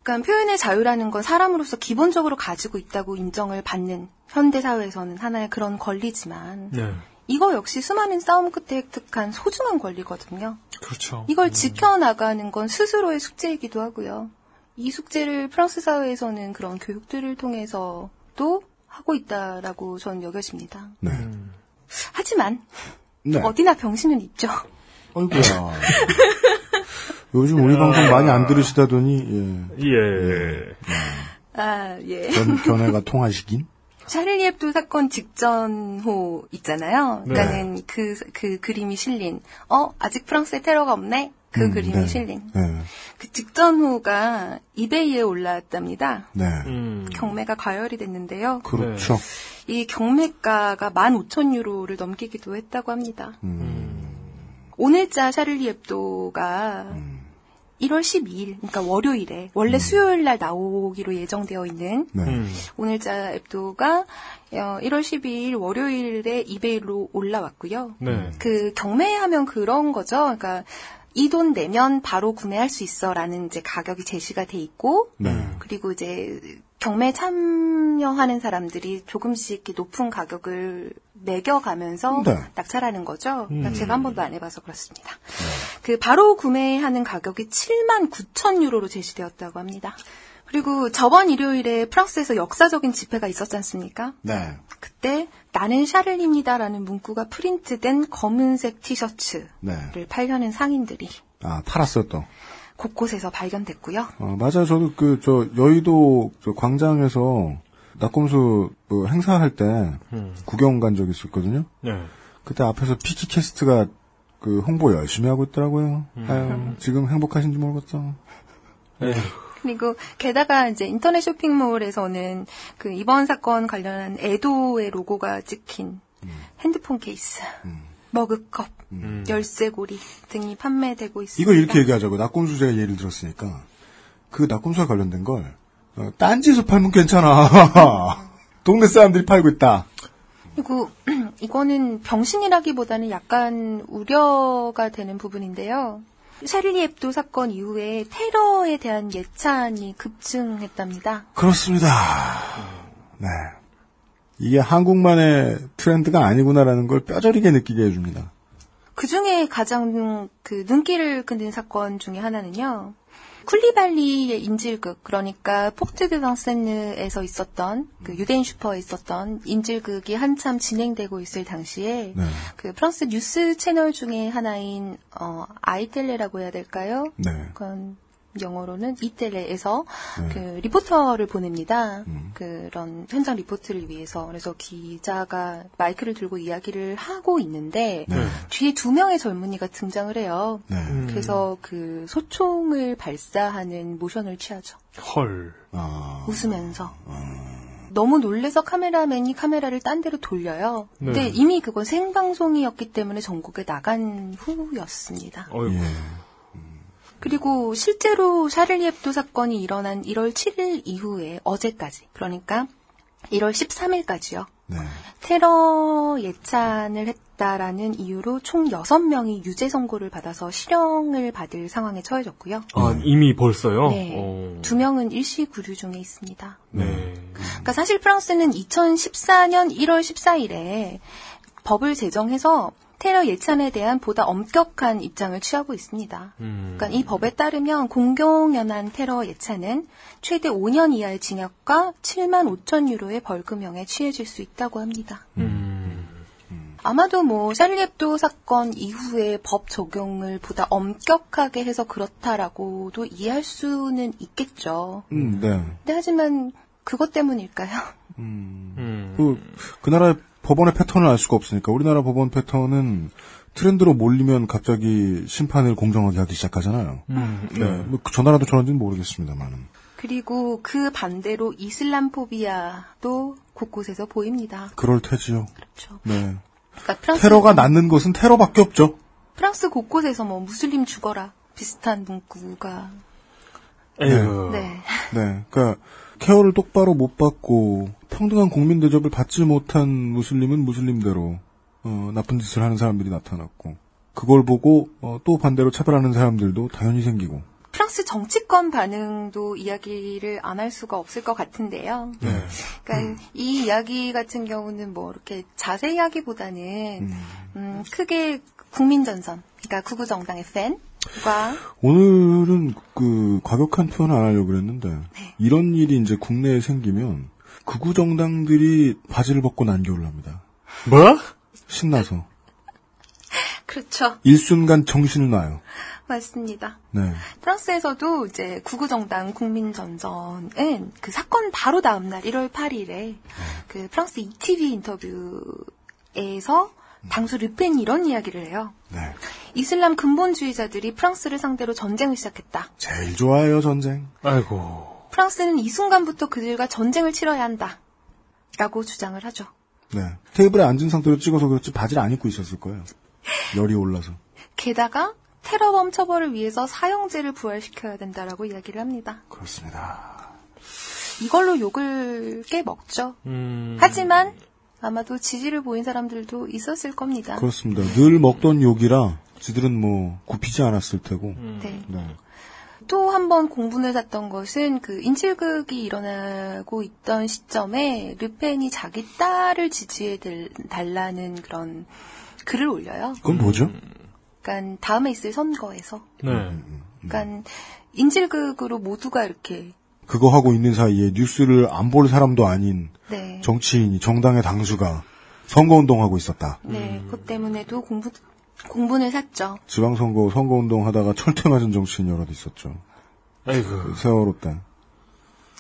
그러니까 표현의 자유라는 건 사람으로서 기본적으로 가지고 있다고 인정을 받는 현대 사회에서는 하나의 그런 권리지만 네. 이거 역시 수많은 싸움 끝에 획득한 소중한 권리거든요. 그렇죠. 이걸 지켜나가는 건 스스로의 숙제이기도 하고요. 이 숙제를 프랑스 사회에서는 그런 교육들을 통해서도 하고 있다라고 저는 여겨집니다. 네. 하지만 네. 어디나 병신은 있죠. 아이고야. 요즘 우리 방송 많이 안 들으시다더니 예. 예. 아, 예. 견, 견해가 통하시긴? 샤를리 앱도 사건 직전호 있잖아요. 네. 그러니까는 그, 그 그림이 실린, 어, 아직 프랑스에 테러가 없네? 그 음, 그림이 네. 실린. 네. 그 직전호가 이베이에 올라왔답니다. 네. 경매가 과열이 됐는데요. 그렇죠. 이 경매가가 15,000유로를 넘기기도 했다고 합니다. 음. 오늘자 샤를리 앱도가 1월 12일, 그러니까 월요일에 원래 수요일 날 나오기로 예정되어 있는 네. 오늘자 앱도가 어, 1월 12일 월요일에 이베이로 올라왔고요. 네. 그 경매하면 그런 거죠. 그러니까 이 돈 내면 바로 구매할 수 있어라는 이제 가격이 제시가 돼 있고 네. 그리고 이제 경매 참여하는 사람들이 조금씩 높은 가격을 매겨가면서 네. 낙찰하는 거죠. 음. 제가 한 번도 안 해봐서 그렇습니다. 그 바로 구매하는 가격이 7만 9천 유로로 제시되었다고 합니다. 그리고 저번 일요일에 프랑스에서 역사적인 집회가 있었지 않습니까? 네. 그때 나는 샤를입니다라는 문구가 프린트된 검은색 티셔츠를 네. 팔려는 상인들이 아, 팔았어요, 또. 곳곳에서 발견됐고요. 어, 맞아요. 저도 그, 저, 여의도 저 광장에서 낙검수 뭐 행사할 때 음. 구경 간 적이 있었거든요. 네. 그때 앞에서 피키캐스트가 그 홍보 열심히 하고 있더라고요. 음. 아유, 지금 행복하신지 모르겠어. 그리고 게다가 이제 인터넷 쇼핑몰에서는 그 이번 사건 관련한 애도의 로고가 찍힌 핸드폰 케이스, 머그컵, 열쇠고리 등이 판매되고 있습니다. 이걸 이렇게 얘기하자고. 낙검수 제가 예를 들었으니까. 그 낙검수와 관련된 걸, 어, 딴지에서 팔면 괜찮아. 동네 사람들이 팔고 있다. 그리고 이거는 병신이라기보다는 약간 우려가 되는 부분인데요. 샤를리 엡도 사건 이후에 테러에 대한 예찬이 급증했답니다. 그렇습니다. 네. 이게 한국만의 트렌드가 아니구나라는 걸 뼈저리게 느끼게 해줍니다. 그 중에 가장 그 눈길을 끄는 사건 중에 하나는요. 쿨리발리의 인질극, 그러니까 포트 드 뱅센느에서 있었던 그 유대인 슈퍼에 있었던 인질극이 한참 진행되고 있을 당시에 네. 그 프랑스 뉴스 채널 중에 하나인 어 아이텔레라고 해야 될까요? 네. 그건 영어로는 이텔레에서 네. 그 리포터를 보냅니다. 그런 현장 리포트를 위해서. 그래서 기자가 마이크를 들고 이야기를 하고 있는데 네. 뒤에 두 명의 젊은이가 등장을 해요. 네. 그래서 그 소총을 발사하는 모션을 취하죠. 헐. 아. 웃으면서. 너무 놀래서 카메라맨이 카메라를 딴 데로 돌려요. 근데 네. 이미 그건 생방송이었기 때문에 전국에 나간 후였습니다. 어이구. 예. 그리고 실제로 샤를리 앱도 사건이 일어난 1월 7일 이후에 어제까지 그러니까 1월 13일까지요. 네. 테러 예찬을 했다라는 이유로 총 6명이 유죄 선고를 받아서 실형을 받을 상황에 처해졌고요. 아, 이미 벌써요? 네. 어. 두 명은 일시 구류 중에 있습니다. 네. 그러니까 사실 프랑스는 2014년 1월 14일에 법을 제정해서 테러 예찬에 대한 보다 엄격한 입장을 취하고 있습니다. 음. 그러니까 이 법에 따르면 공경연한 테러 예찬은 최대 5년 이하의 징역과 7만 5천 유로의 벌금형에 취해질 수 있다고 합니다. 음. 아마도 뭐 샬리앱도 사건 이후에 법 적용을 보다 엄격하게 해서 그렇다라고도 이해할 수는 있겠죠. 음, 네. 근데 하지만 그것 때문일까요? 음. 그, 그 나라의 법원의 패턴을 알 수가 없으니까 우리나라 법원 패턴은 트렌드로 몰리면 갑자기 심판을 공정하게 하기 시작하잖아요. 음. 네. 뭐저 나라도 저런지는 모르겠습니다만은. 그리고 그 반대로 이슬람 포비아도 곳곳에서 보입니다. 그럴 테지요. 그렇죠. 네. 그러니까 프랑스, 테러가 낳는 것은 테러밖에 없죠. 프랑스 곳곳에서 뭐 무슬림 죽어라 비슷한 문구가 에휴. 네. 네. 그러니까 케어를 똑바로 못 받고 평등한 국민 대접을 받지 못한 무슬림은 무슬림대로 어, 나쁜 짓을 하는 사람들이 나타났고 그걸 보고 어, 또 반대로 차별하는 사람들도 당연히 생기고. 프랑스 정치권 반응도 이야기를 안 할 수가 없을 것 같은데요. 네. 그러니까 이 이야기 같은 경우는 뭐 이렇게 자세히 하기보다는 음, 크게 국민전선, 그러니까 구구정당의 팬 과 오늘은 그 과격한 표현을 안 하려고 그랬는데 네. 이런 일이 이제 국내에 생기면 극우 정당들이 바지를 벗고 난교를 합니다. 뭐? 신나서 그렇죠. 일순간 정신을 놔요. 맞습니다. 네. 프랑스에서도 이제 구구정당 국민전선은 그 사건 바로 다음 날 1월 8일에 그 프랑스 ETV 인터뷰에서 당수 르펜이 이런 이야기를 해요. 네. 이슬람 근본주의자들이 프랑스를 상대로 전쟁을 시작했다. 제일 좋아해요 전쟁. 아이고. 프랑스는 이 순간부터 그들과 전쟁을 치러야 한다. 라고 주장을 하죠. 네. 테이블에 앉은 상태로 찍어서 그렇지 바지를 안 입고 있었을 거예요. 열이 올라서. 게다가 테러범 처벌을 위해서 사형제를 부활시켜야 된다라고 이야기를 합니다. 그렇습니다. 이걸로 욕을 꽤 먹죠. 음. 하지만 아마도 지지를 보인 사람들도 있었을 겁니다. 그렇습니다. 늘 먹던 욕이라 지들은 뭐 굽히지 않았을 테고. 네. 네. 또 한 번 공분을 샀던 것은 그 인질극이 일어나고 있던 시점에 르펜이 자기 딸을 지지해 달- 달라는 그런 글을 올려요. 그건 뭐죠? 그러니까 다음에 있을 선거에서. 네. 그러니까 인질극으로 모두가 이렇게 그거 하고 있는 사이에 뉴스를 안 볼 사람도 아닌 네. 정치인이 정당의 당수가 선거운동하고 있었다. 네, 그것 때문에도 공부 공분을 샀죠. 지방선거 선거운동 하다가 철퇴 맞은 정치인 여럿 있었죠. 아이고. 그 세월호 때.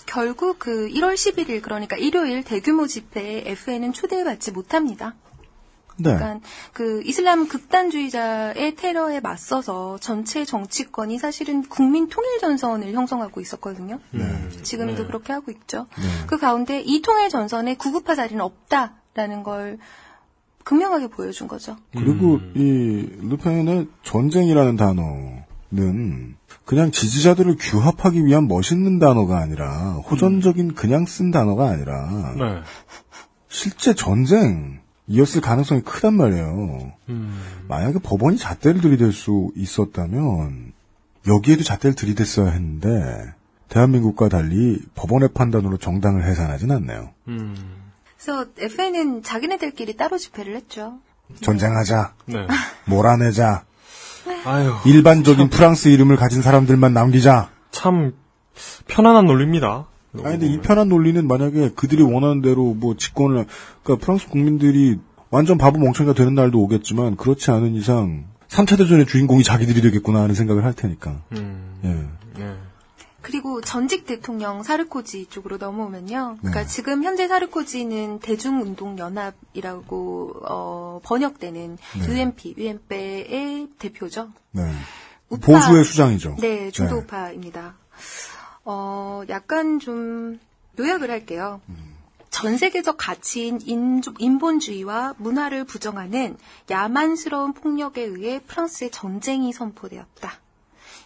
결국 그 1월 11일 그러니까 일요일 대규모 집회에 FN은 초대받지 못합니다. 네. 그러니까 그 이슬람 극단주의자의 테러에 맞서서 전체 정치권이 사실은 국민 통일 전선을 형성하고 있었거든요. 네. 지금도 네. 그렇게 하고 있죠. 네. 그 가운데 이 통일 전선에 구급화 자리는 없다라는 걸 극명하게 보여준 거죠. 그리고 이 르펜의 전쟁이라는 단어는 그냥 지지자들을 규합하기 위한 멋있는 단어가 아니라 호전적인 그냥 쓴 단어가 아니라 네. 실제 전쟁 이었을 가능성이 크단 말이에요. 음. 만약에 법원이 잣대를 들이댈 수 있었다면 여기에도 잣대를 들이댔어야 했는데 대한민국과 달리 법원의 판단으로 정당을 해산하진 않네요. 음. 그래서 FN은 자기네들끼리 따로 집회를 했죠. 전쟁하자, 네. 몰아내자, 아유. 일반적인 프랑스 이름을 가진 사람들만 남기자. 참 편안한 논리입니다. 아니 근데 이 편한 논리는 만약에 그들이 원하는 대로 뭐 집권을 그러니까 프랑스 국민들이 완전 바보 멍청이가 되는 날도 오겠지만 그렇지 않은 이상 3차 대전의 주인공이 자기들이 되겠구나 하는 생각을 할 테니까. 음. 예. 네. 그리고 전직 대통령 사르코지 쪽으로 넘어오면요. 그러니까 네. 지금 현재 사르코지는 대중운동연합이라고 어, 번역되는 네. UMP, UMP의 대표죠. 네. 우파. 보수의 수장이죠. 네, 중도우파입니다. 어, 약간 좀 요약을 할게요. 전 세계적 가치인 인조- 인본주의와 문화를 부정하는 야만스러운 폭력에 의해 프랑스의 전쟁이 선포되었다.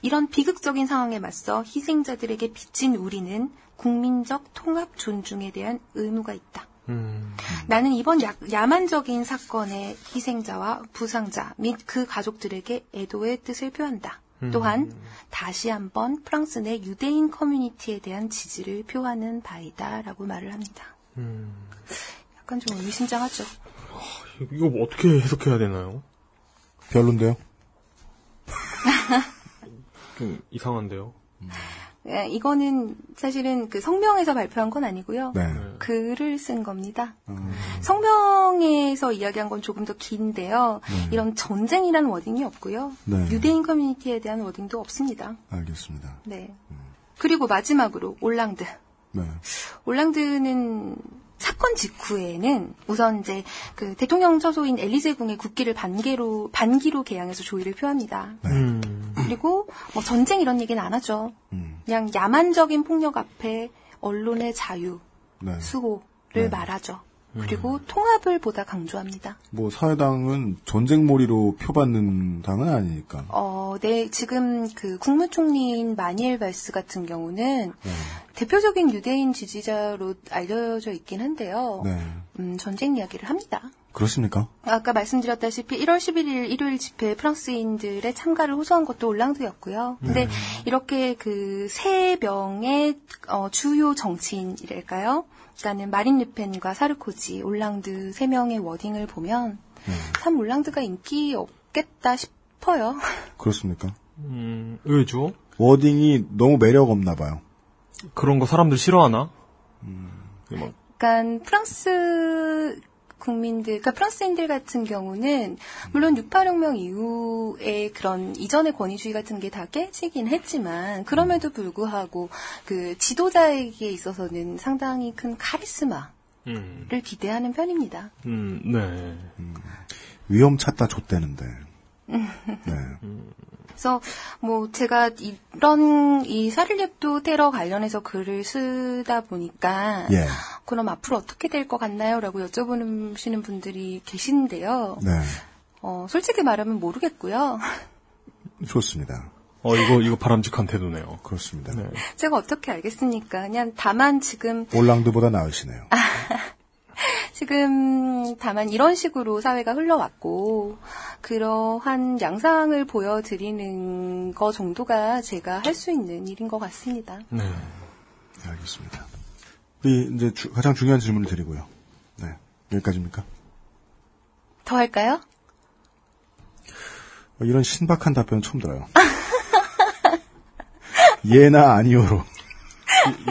이런 비극적인 상황에 맞서 희생자들에게 빚진 우리는 국민적 통합 존중에 대한 의무가 있다. 음. 나는 이번 야, 야만적인 사건의 희생자와 부상자 및 그 가족들에게 애도의 뜻을 표한다. 음. 또한 다시 한번 프랑스 내 유대인 커뮤니티에 대한 지지를 표하는 바이다라고 말을 합니다. 음. 약간 좀 의미심장하죠. 이거 뭐 어떻게 해석해야 되나요? 별론데요. 좀 이상한데요. 예, 이거는 사실은 그 성명에서 발표한 건 아니고요. 네. 글을 쓴 겁니다. 음. 성명에서 이야기한 건 조금 더 긴데요. 네. 이런 전쟁이라는 wording이 없고요. 네. 유대인 커뮤니티에 대한 wording도 없습니다. 알겠습니다. 네. 그리고 마지막으로 올랑드. 네. 올랑드는 사건 직후에는 우선 이제 그 대통령 처소인 엘리제궁의 국기를 반개로 반기로 개양해서 조의를 표합니다. 음. 그리고 뭐 전쟁 이런 얘기는 안 하죠. 음. 그냥 야만적인 폭력 앞에 언론의 자유, 네. 수호를 네. 말하죠. 그리고 통합을 보다 강조합니다. 뭐 사회당은 전쟁몰이로 표받는 당은 아니니까. 어, 네, 지금 그 국무총리인 마니엘 발스 같은 경우는 네. 대표적인 유대인 지지자로 알려져 있긴 한데요. 네. 음, 전쟁 이야기를 합니다. 그렇습니까? 아까 말씀드렸다시피 1월 11일 일요일 집회 프랑스인들의 참가를 호소한 것도 올랑드였고요. 근데 네. 이렇게 그 세 명의 어, 주요 정치인이랄까요? 그러니까는 마린 르펜과 사르코지, 올랑드 세 명의 wording을 보면 네. 참 올랑드가 인기 없겠다 싶어요. 그렇습니까? 음, 왜죠? wording이 너무 매력 없나 봐요. 그런 거 사람들 싫어하나? 막 그러니까 프랑스 국민들, 그러니까 프랑스인들 같은 경우는 물론 6.8혁명 이후에 그런 이전의 권위주의 같은 게 다 깨지긴 했지만 그럼에도 불구하고 그 지도자에게 있어서는 상당히 큰 카리스마를 음. 기대하는 편입니다. 음, 네. 위험 찾다 좆대는데. 네. 그래서 뭐 제가 이런 이 사를렙도 테러 관련해서 글을 쓰다 보니까 예. 그럼 앞으로 어떻게 될 것 같나요?라고 여쭤보시는 분들이 계신데요. 네. 어, 솔직히 말하면 모르겠고요. 좋습니다. 어, 이거, 이거 바람직한 태도네요. 그렇습니다. 제가 어떻게 알겠습니까? 그냥 다만 지금 올랑드보다 나으시네요. 지금 다만 이런 식으로 사회가 흘러왔고 그러한 양상을 보여드리는 거 정도가 제가 할 수 있는 일인 것 같습니다. 네. 네, 알겠습니다. 우리 이제 주- 가장 중요한 질문을 드리고요. 네. 여기까지입니까? 더 할까요? 어, 이런 신박한 답변 처음 들어요. 예나 아니오로.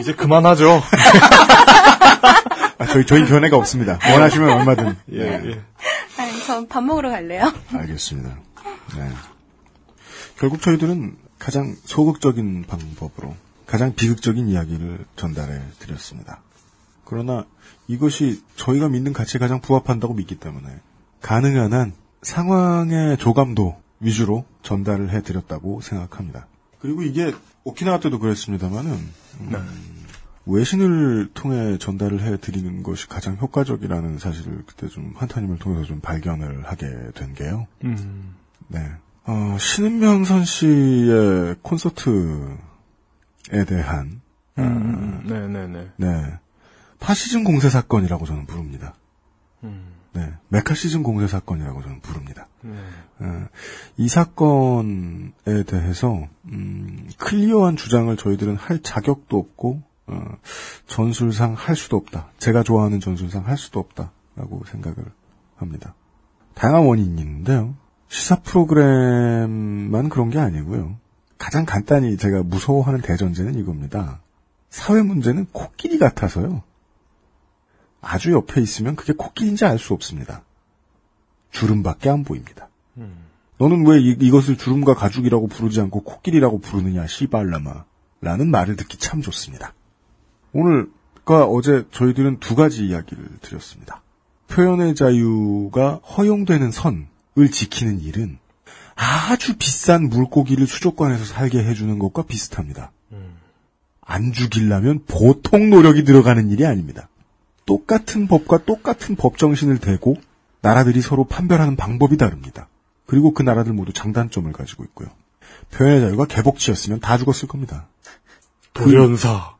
이제 그만하죠. 아, 저희, 저희 견해가 없습니다. 원하시면 얼마든. 예, 예. 아니, 전밥 먹으러 갈래요. 알겠습니다. 네. 결국 저희들은 가장 소극적인 방법으로 가장 비극적인 이야기를 전달해 드렸습니다. 그러나 이것이 저희가 믿는 가치에 가장 부합한다고 믿기 때문에 가능한 한 상황의 조감도 위주로 전달을 해 드렸다고 생각합니다. 그리고 이게 오키나와 때도 그랬습니다만은 음, 외신을 통해 전달을 해 드리는 것이 가장 효과적이라는 사실을 그때 좀 한타님을 통해서 좀 발견을 하게 된 게요. 음. 네. 어, 신은명선 씨의 콘서트에 대한 음, 네네네. 네. 파시즘 공세 사건이라고 저는 부릅니다. 음. 네. 메카시즘 공세 사건이라고 저는 부릅니다. 네. 어, 이 사건에 대해서 음, 클리어한 주장을 저희들은 할 자격도 없고 어, 전술상 할 수도 없다. 제가 좋아하는 전술상 할 수도 없다라고 생각을 합니다. 다양한 원인이 있는데요. 시사 프로그램만 그런 게 아니고요. 가장 간단히 제가 무서워하는 대전제는 이겁니다. 사회 문제는 코끼리 같아서요. 아주 옆에 있으면 그게 코끼리인지 알 수 없습니다. 주름밖에 안 보입니다. 너는 왜 이, 것을 주름과 가죽이라고 부르지 않고 코끼리라고 부르느냐, 시발라마. 라는 말을 듣기 참 좋습니다. 오늘과 어제 저희들은 두 가지 이야기를 드렸습니다. 표현의 자유가 허용되는 선을 지키는 일은 아주 비싼 물고기를 수족관에서 살게 해주는 것과 비슷합니다. 안 죽이려면 보통 노력이 들어가는 일이 아닙니다. 똑같은 법과 똑같은 법 정신을 대고 나라들이 서로 판별하는 방법이 다릅니다. 그리고 그 나라들 모두 장단점을 가지고 있고요. 표현의 자유가 개복치였으면 다 죽었을 겁니다. 돌연사.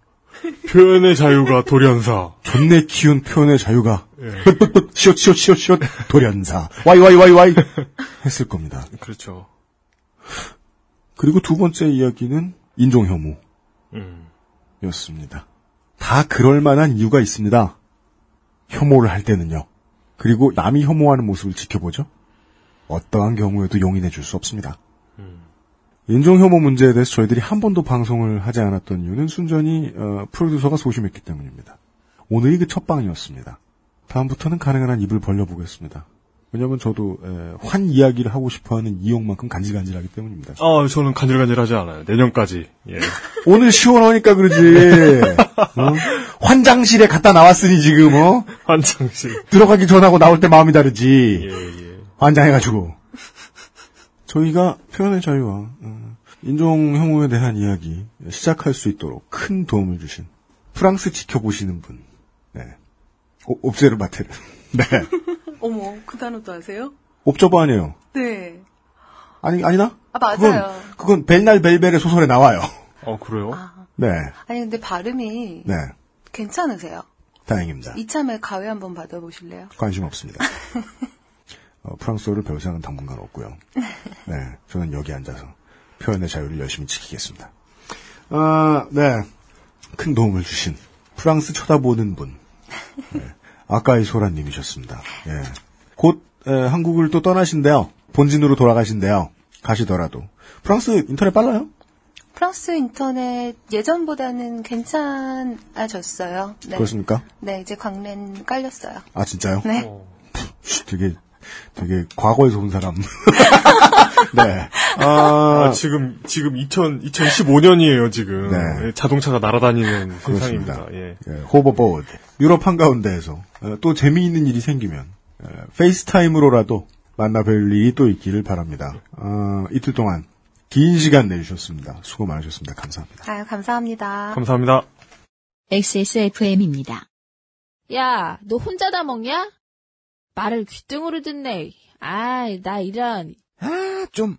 표현의 자유가 돌연사. 존내 키운 표현의 자유가 예. 흩흩흩 시옷 시옷 시옷 시옷 돌연사 와이 와이 와이 와이 했을 겁니다. 그렇죠. 그리고 두 번째 이야기는 인종 혐오였습니다. 음. 다 그럴 만한 이유가 있습니다. 혐오를 할 때는요. 그리고 남이 혐오하는 모습을 지켜보죠. 어떠한 경우에도 용인해 줄 수 없습니다. 인종 혐오 문제에 대해서 저희들이 한 번도 방송을 하지 않았던 이유는 순전히 어, 프로듀서가 소심했기 때문입니다. 오늘이 그 첫 방이었습니다. 다음부터는 가능한 한 입을 벌려보겠습니다. 왜냐하면 저도 에, 환 이야기를 하고 싶어하는 이용만큼 간질간질하기 때문입니다. 아, 저는 간질간질하지 않아요. 내년까지. 예. 오늘 시원하니까 그러지. 어? 환장실에 갔다 나왔으니 지금 어? 환장실. 들어가기 전하고 나올 때 마음이 다르지. 예, 예. 환장해가지고. 저희가 표현의 자유와 어, 인종 혐오에 대한 이야기 시작할 수 있도록 큰 도움을 주신 프랑스 지켜보시는 분, 네. 오, 옵세르 바테르. 네. 어머, 그 단어도 아세요? 옵저버 아니에요. 네. 아니, 아니나? 아, 맞아요. 그건, 그건 벨날 벨벨의 소설에 나와요. 어, 그래요? 네. 아니, 근데 발음이 네. 괜찮으세요? 다행입니다. 이참에 가위 한번 받아보실래요? 관심 없습니다. 어, 프랑스어를 배울 생각은 당분간 없고요. 네, 저는 여기 앉아서 표현의 자유를 열심히 지키겠습니다. 아, 네. 큰 도움을 주신 프랑스 쳐다보는 분. 네, 아까이 소라님이셨습니다. 예. 곧 에, 한국을 또 떠나신대요. 본진으로 돌아가신대요. 가시더라도. 프랑스 인터넷 빨라요? 프랑스 인터넷 예전보다는 괜찮아졌어요. 네. 그렇습니까? 네, 이제 광랜 깔렸어요. 아, 진짜요? 네. 되게, 되게 과거에서 온 사람. 네. 아, 아, 지금, 지금 2000, 2015년이에요, 지금. 네. 예, 자동차가 날아다니는 그렇습니다. 세상입니다. 예. 예, hoverboard. 유럽 한가운데에서 어, 또 재미있는 일이 생기면 어, FaceTime으로라도 만나 뵐 일이 또 있기를 바랍니다. 어, 이틀 동안 긴 시간 내주셨습니다. 수고 많으셨습니다. 감사합니다. 아유, 감사합니다. 감사합니다. XSFM입니다. 야, 너 혼자 다 먹냐? 말을 귀등으로 듣네. 아이, 나 이런. 아, 좀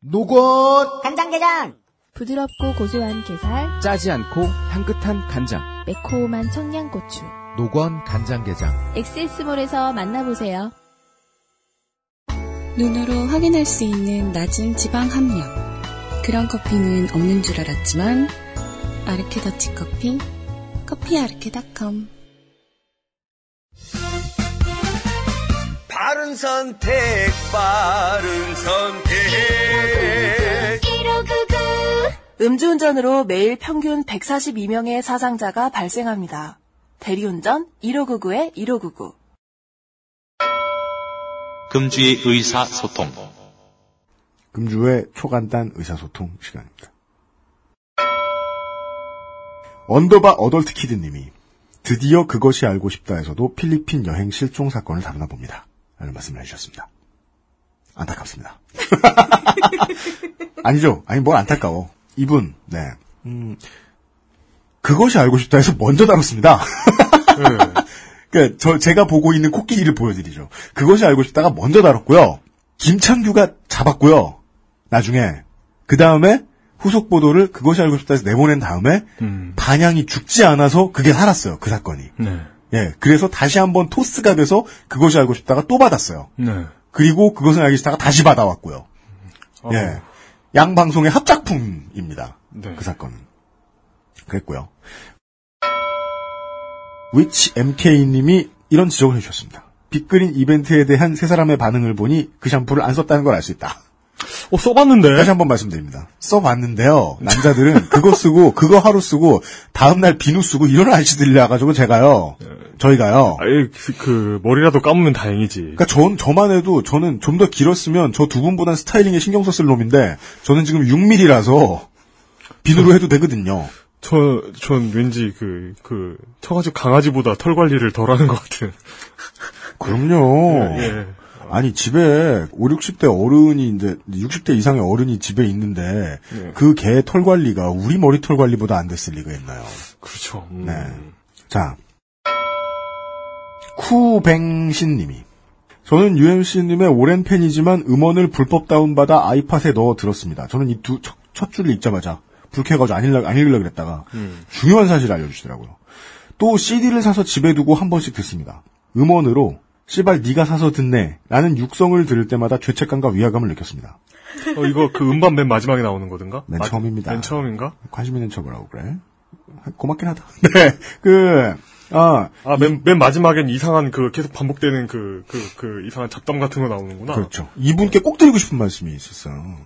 노건 간장게장 부드럽고 고소한 게살, 짜지 않고 향긋한 간장. 매콤한 청양고추. 노건 간장게장. 엑세스몰에서 만나보세요. 눈으로 확인할 수 있는 낮은 지방 함량. 그런 커피는 없는 줄 알았지만 아르케 더치 커피, 커피아르케닷컴. 바른 선택, 바른 선택. 음주운전으로 매일 평균 142명의 사상자가 발생합니다. 대리운전 1599에 1599. 금주의 의사소통. 금주의 초간단 의사소통 시간입니다. underbar adult kid님이 드디어 그것이 알고 싶다에서도 필리핀 여행 실종 사건을 다루나 봅니다. 라는 말씀을 해주셨습니다. 안타깝습니다. 아니죠. 아니 뭘 안타까워. 이분 네. 음, 그것이 알고 싶다 해서 먼저 다뤘습니다. 그러니까 저 제가 보고 있는 코끼리를 보여드리죠. 그것이 알고 싶다가 먼저 다뤘고요. 김창규가 잡았고요. 나중에 그 다음에 후속 보도를 그것이 알고 싶다 해서 내보낸 다음에 반향이 죽지 않아서 그게 살았어요. 그 사건이. 네. 예, 그래서 다시 한번 토스가 돼서 그것이 알고 싶다가 또 받았어요. 네. 그리고 그것을 알고 싶다가 다시 받아왔고요. 어. 예, 양 방송의 합작품입니다. 네. 그 사건은. 그랬고요. 위치 MK님이 이런 지적을 해주셨습니다. 빅그린 이벤트에 대한 세 사람의 반응을 보니 그 샴푸를 안 썼다는 걸 알 수 있다. 어, 써봤는데? 다시 한 번 말씀드립니다. 써봤는데요. 남자들은 그거 쓰고, 그거 하루 쓰고, 다음날 비누 쓰고, 이런 아저씨들이 와가지고 제가요. 저희가요. 아예 그, 그 머리라도 감으면 다행이지. 그러니까 전 저만 해도 저는 좀 더 길었으면 저 두 분보단 스타일링에 신경 썼을 놈인데 저는 지금 6mm라서 비누로 해도 되거든요. 저, 전 왠지 그, 그, 처가집 강아지보다 털 관리를 덜 하는 것 같은. 그럼요. 예, 예. 아니 집에 5, 60대 어른이 이제 60대 이상의 어른이 집에 있는데 네. 그개 털 관리가 우리 머리 털 관리보다 안 됐을 리가 있나요? 그렇죠. 음. 네. 자. 쿠뱅신 님이 저는 UMC님의 오랜 팬이지만 음원을 불법 다운받아 아이팟에 넣어 들었습니다. 저는 이 두첫 줄을 읽자마자 불쾌해가지고 안 읽으려, 안 읽으려 그랬다가 음. 중요한 사실을 알려주시더라고요. 또 CD를 사서 집에 두고 한 번씩 듣습니다. 음원으로 씨발 네가 사서 듣네 라는 육성을 들을 때마다 죄책감과 위화감을 느꼈습니다. 어, 이거 그 음반 맨 마지막에 나오는 거든가? 맨 마- 처음입니다. 맨 처음인가? 관심 있는 척을 하고 그래. 고맙긴 하다. 네, 그, 아, 아, 맨, 맨 마지막엔 이상한 그 계속 반복되는 그, 그, 그 이상한 잡담 같은 거 나오는구나. 그렇죠. 이분께 꼭 드리고 싶은 말씀이 있었어요.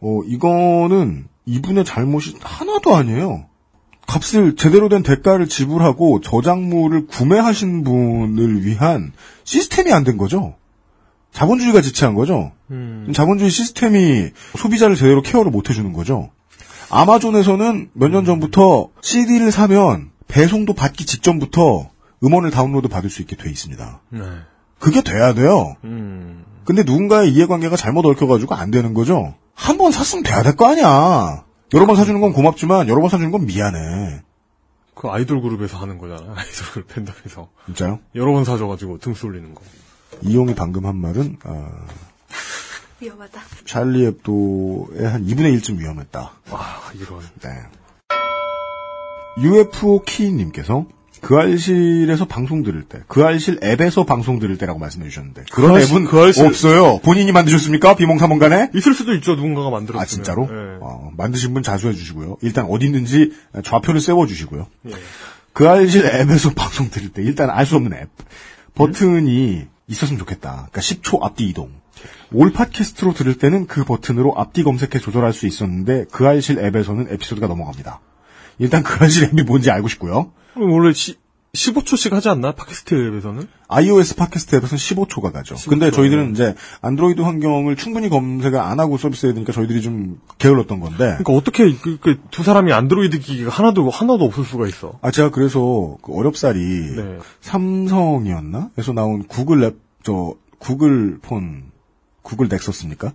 어, 이거는 이분의 잘못이 하나도 아니에요. 값을 제대로 된 대가를 지불하고 저작물을 구매하신 분을 위한 시스템이 안 된 거죠. 자본주의가 지체한 거죠. 음. 자본주의 시스템이 소비자를 제대로 케어를 못 해주는 거죠. 아마존에서는 몇 년 전부터 CD를 사면 배송도 받기 직전부터 음원을 다운로드 받을 수 있게 돼 있습니다. 네. 그게 돼야 돼요. 음. 근데 누군가의 이해관계가 잘못 얽혀가지고 안 되는 거죠. 한 번 샀으면 돼야 될 거 아니야. 여러 번 사주는 건 고맙지만 여러 번 사주는 건 미안해. 그 아이돌 그룹에서 하는 거잖아. 아이돌 그룹 팬덤에서. 진짜요? 여러 번 사줘가지고 등수 올리는 거. 이용이 방금 한 말은 아, 위험하다. 찰리 앱도의 한 2분의 1쯤 위험했다. 와, 이런. 네. UFO 키님께서 그 알실에서 방송 들을 때, 그 알실 앱에서 방송 들을 때라고 말씀해 주셨는데 그런 그 앱은 그 알실- 없어요. 본인이 만드셨습니까? 비몽사몽간에? 있을 수도 있죠. 누군가가 만들었으면. 아 진짜로? 예. 어, 만드신 분 자수해 주시고요. 일단 어디 있는지 좌표를 세워 주시고요. 예. 그 알실 앱에서 방송 들을 때 일단 알 수 없는 앱 버튼이 있었으면 좋겠다. 그러니까 10초 앞뒤 이동. 올 팟캐스트로 들을 때는 그 버튼으로 앞뒤 검색해 조절할 수 있었는데 그 알실 앱에서는 에피소드가 넘어갑니다. 일단 그 알실 앱이 뭔지 알고 싶고요. 원래 시, 15초씩 하지 않나? 팟캐스트 앱에서는? iOS 팟캐스트 앱에서는 15초가 가죠. 15초, 근데 저희들은 네. 이제 안드로이드 환경을 충분히 검색을 안 하고 서비스해야 되니까 저희들이 좀 게을렀던 건데. 그러니까 어떻게 그, 그 두 사람이 안드로이드 기기가 하나도 하나도 없을 수가 있어. 아, 제가 그래서 그 어렵사리 네. 삼성이었나? 에서 나온 구글 앱, 저, 구글 폰, 구글 넥서스입니까?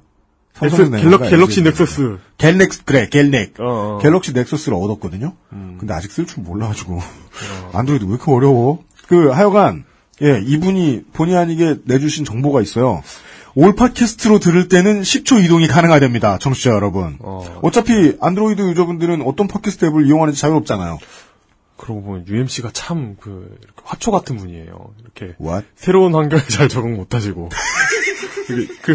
넥스- 갤럭- Galaxy Nexus. 갤넥스, 그래, 갤넥. 어, 어. Galaxy Nexus를 얻었거든요? 음. 근데 아직 쓸 줄 몰라가지고. 어. 안드로이드 왜 이렇게 어려워? 그, 하여간, 예, 이분이 본의 아니게 내주신 정보가 있어요. 올 팟캐스트로 들을 때는 10초 이동이 가능하답니다. 청취자 여러분. 어. 어차피 안드로이드 user분들은 어떤 팟캐스트 앱을 이용하는지 자유롭잖아요. 그러고 보면 UMC가 참 그 화초 같은 분이에요. 이렇게 What? 새로운 환경에 잘 적응 못하시고 그, 그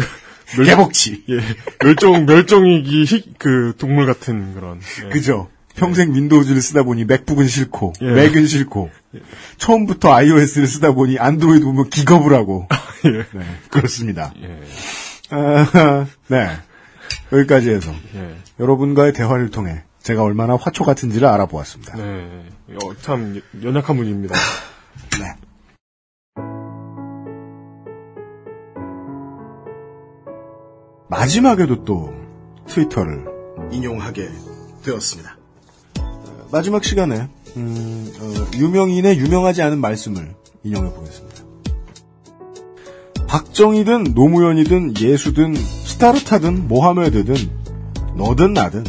멸- 개복치. 예, 멸종 멸종위기 희- 그 동물 같은 그런 예. 그죠? 평생 윈도우즈를 쓰다 보니 맥북은 싫고, 예. 맥은 싫고, 처음부터 iOS를 쓰다 보니 안드로이드 보면 기겁을 하고, 예. 네, 그렇습니다. 예. 아, 네. 여기까지 해서, 예. 여러분과의 대화를 통해 제가 얼마나 화초 같은지를 알아보았습니다. 네. 어, 참 연약한 분입니다. 네. 마지막에도 또 트위터를 인용하게 되었습니다. 마지막 시간에 음, 어, 유명인의 유명하지 않은 말씀을 인용해 보겠습니다. 박정희든 노무현이든 예수든 스타르타든 모하메드든 너든 나든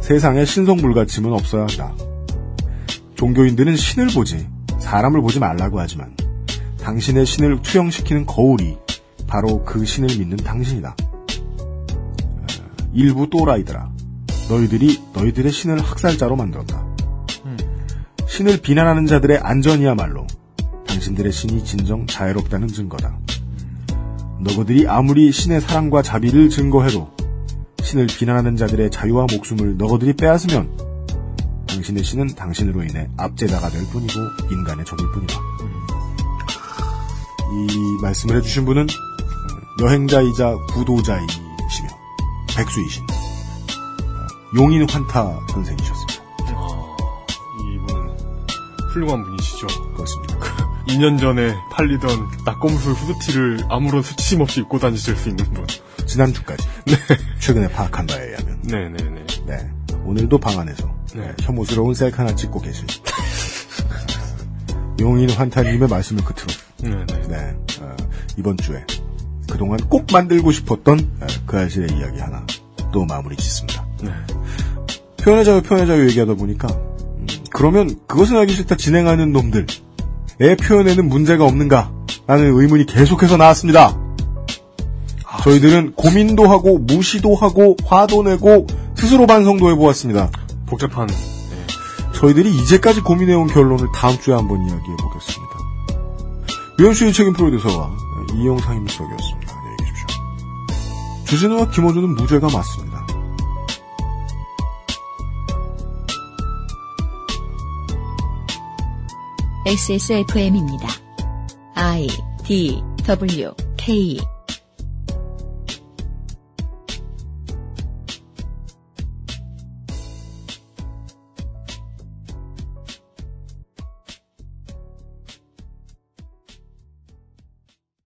세상에 신성불가침은 없어야 한다. 종교인들은 신을 보지 사람을 보지 말라고 하지만 당신의 신을 투영시키는 거울이 바로 그 신을 믿는 당신이다. 어, 일부 또라이들아. 너희들이 너희들의 신을 학살자로 만들었다. 신을 비난하는 자들의 안전이야말로 당신들의 신이 진정 자애롭다는 증거다. 너희들이 아무리 신의 사랑과 자비를 증거해도 신을 비난하는 자들의 자유와 목숨을 너희들이 빼앗으면 당신의 신은 당신으로 인해 압제자가 될 뿐이고 인간의 적일 뿐이다. 이 말씀을 해주신 분은 여행자이자 구도자이시며 백수이신 용인 환타 선생이셨습니다. 이분은 훌륭한 분이시죠. 그렇습니다. 2년 전에 팔리던 낙검술 후드티를 아무런 수치심 없이 입고 다니실 수 있는 분. 지난주까지. 최근에 파악한 바에 의하면. 네네네. 네. 오늘도 방 안에서 네. 혐오스러운 셀카 하나 찍고 계신 용인 환타님의 말씀을 끝으로 네네. 네. 어, 이번 주에 그동안 꼭 만들고 싶었던 어, 그 아실의 이야기 하나 또 마무리 짓습니다. 네. 표현의 자유, 표현의 자유 얘기하다 보니까 음, 그러면 그것은 알기 싫다 진행하는 놈들의 표현에는 문제가 없는가? 라는 의문이 계속해서 나왔습니다. 저희들은 고민도 하고 무시도 하고 화도 내고 스스로 반성도 해보았습니다. 복잡한 저희들이 이제까지 고민해온 결론을 다음 주에 한번 이야기해 보겠습니다. 유현수의 책임 프로듀서와 이영상 임수석이었습니다. 안녕히 계십시오. 주진우와 김호준은 무죄가 맞습니다. XSFM입니다. I D W K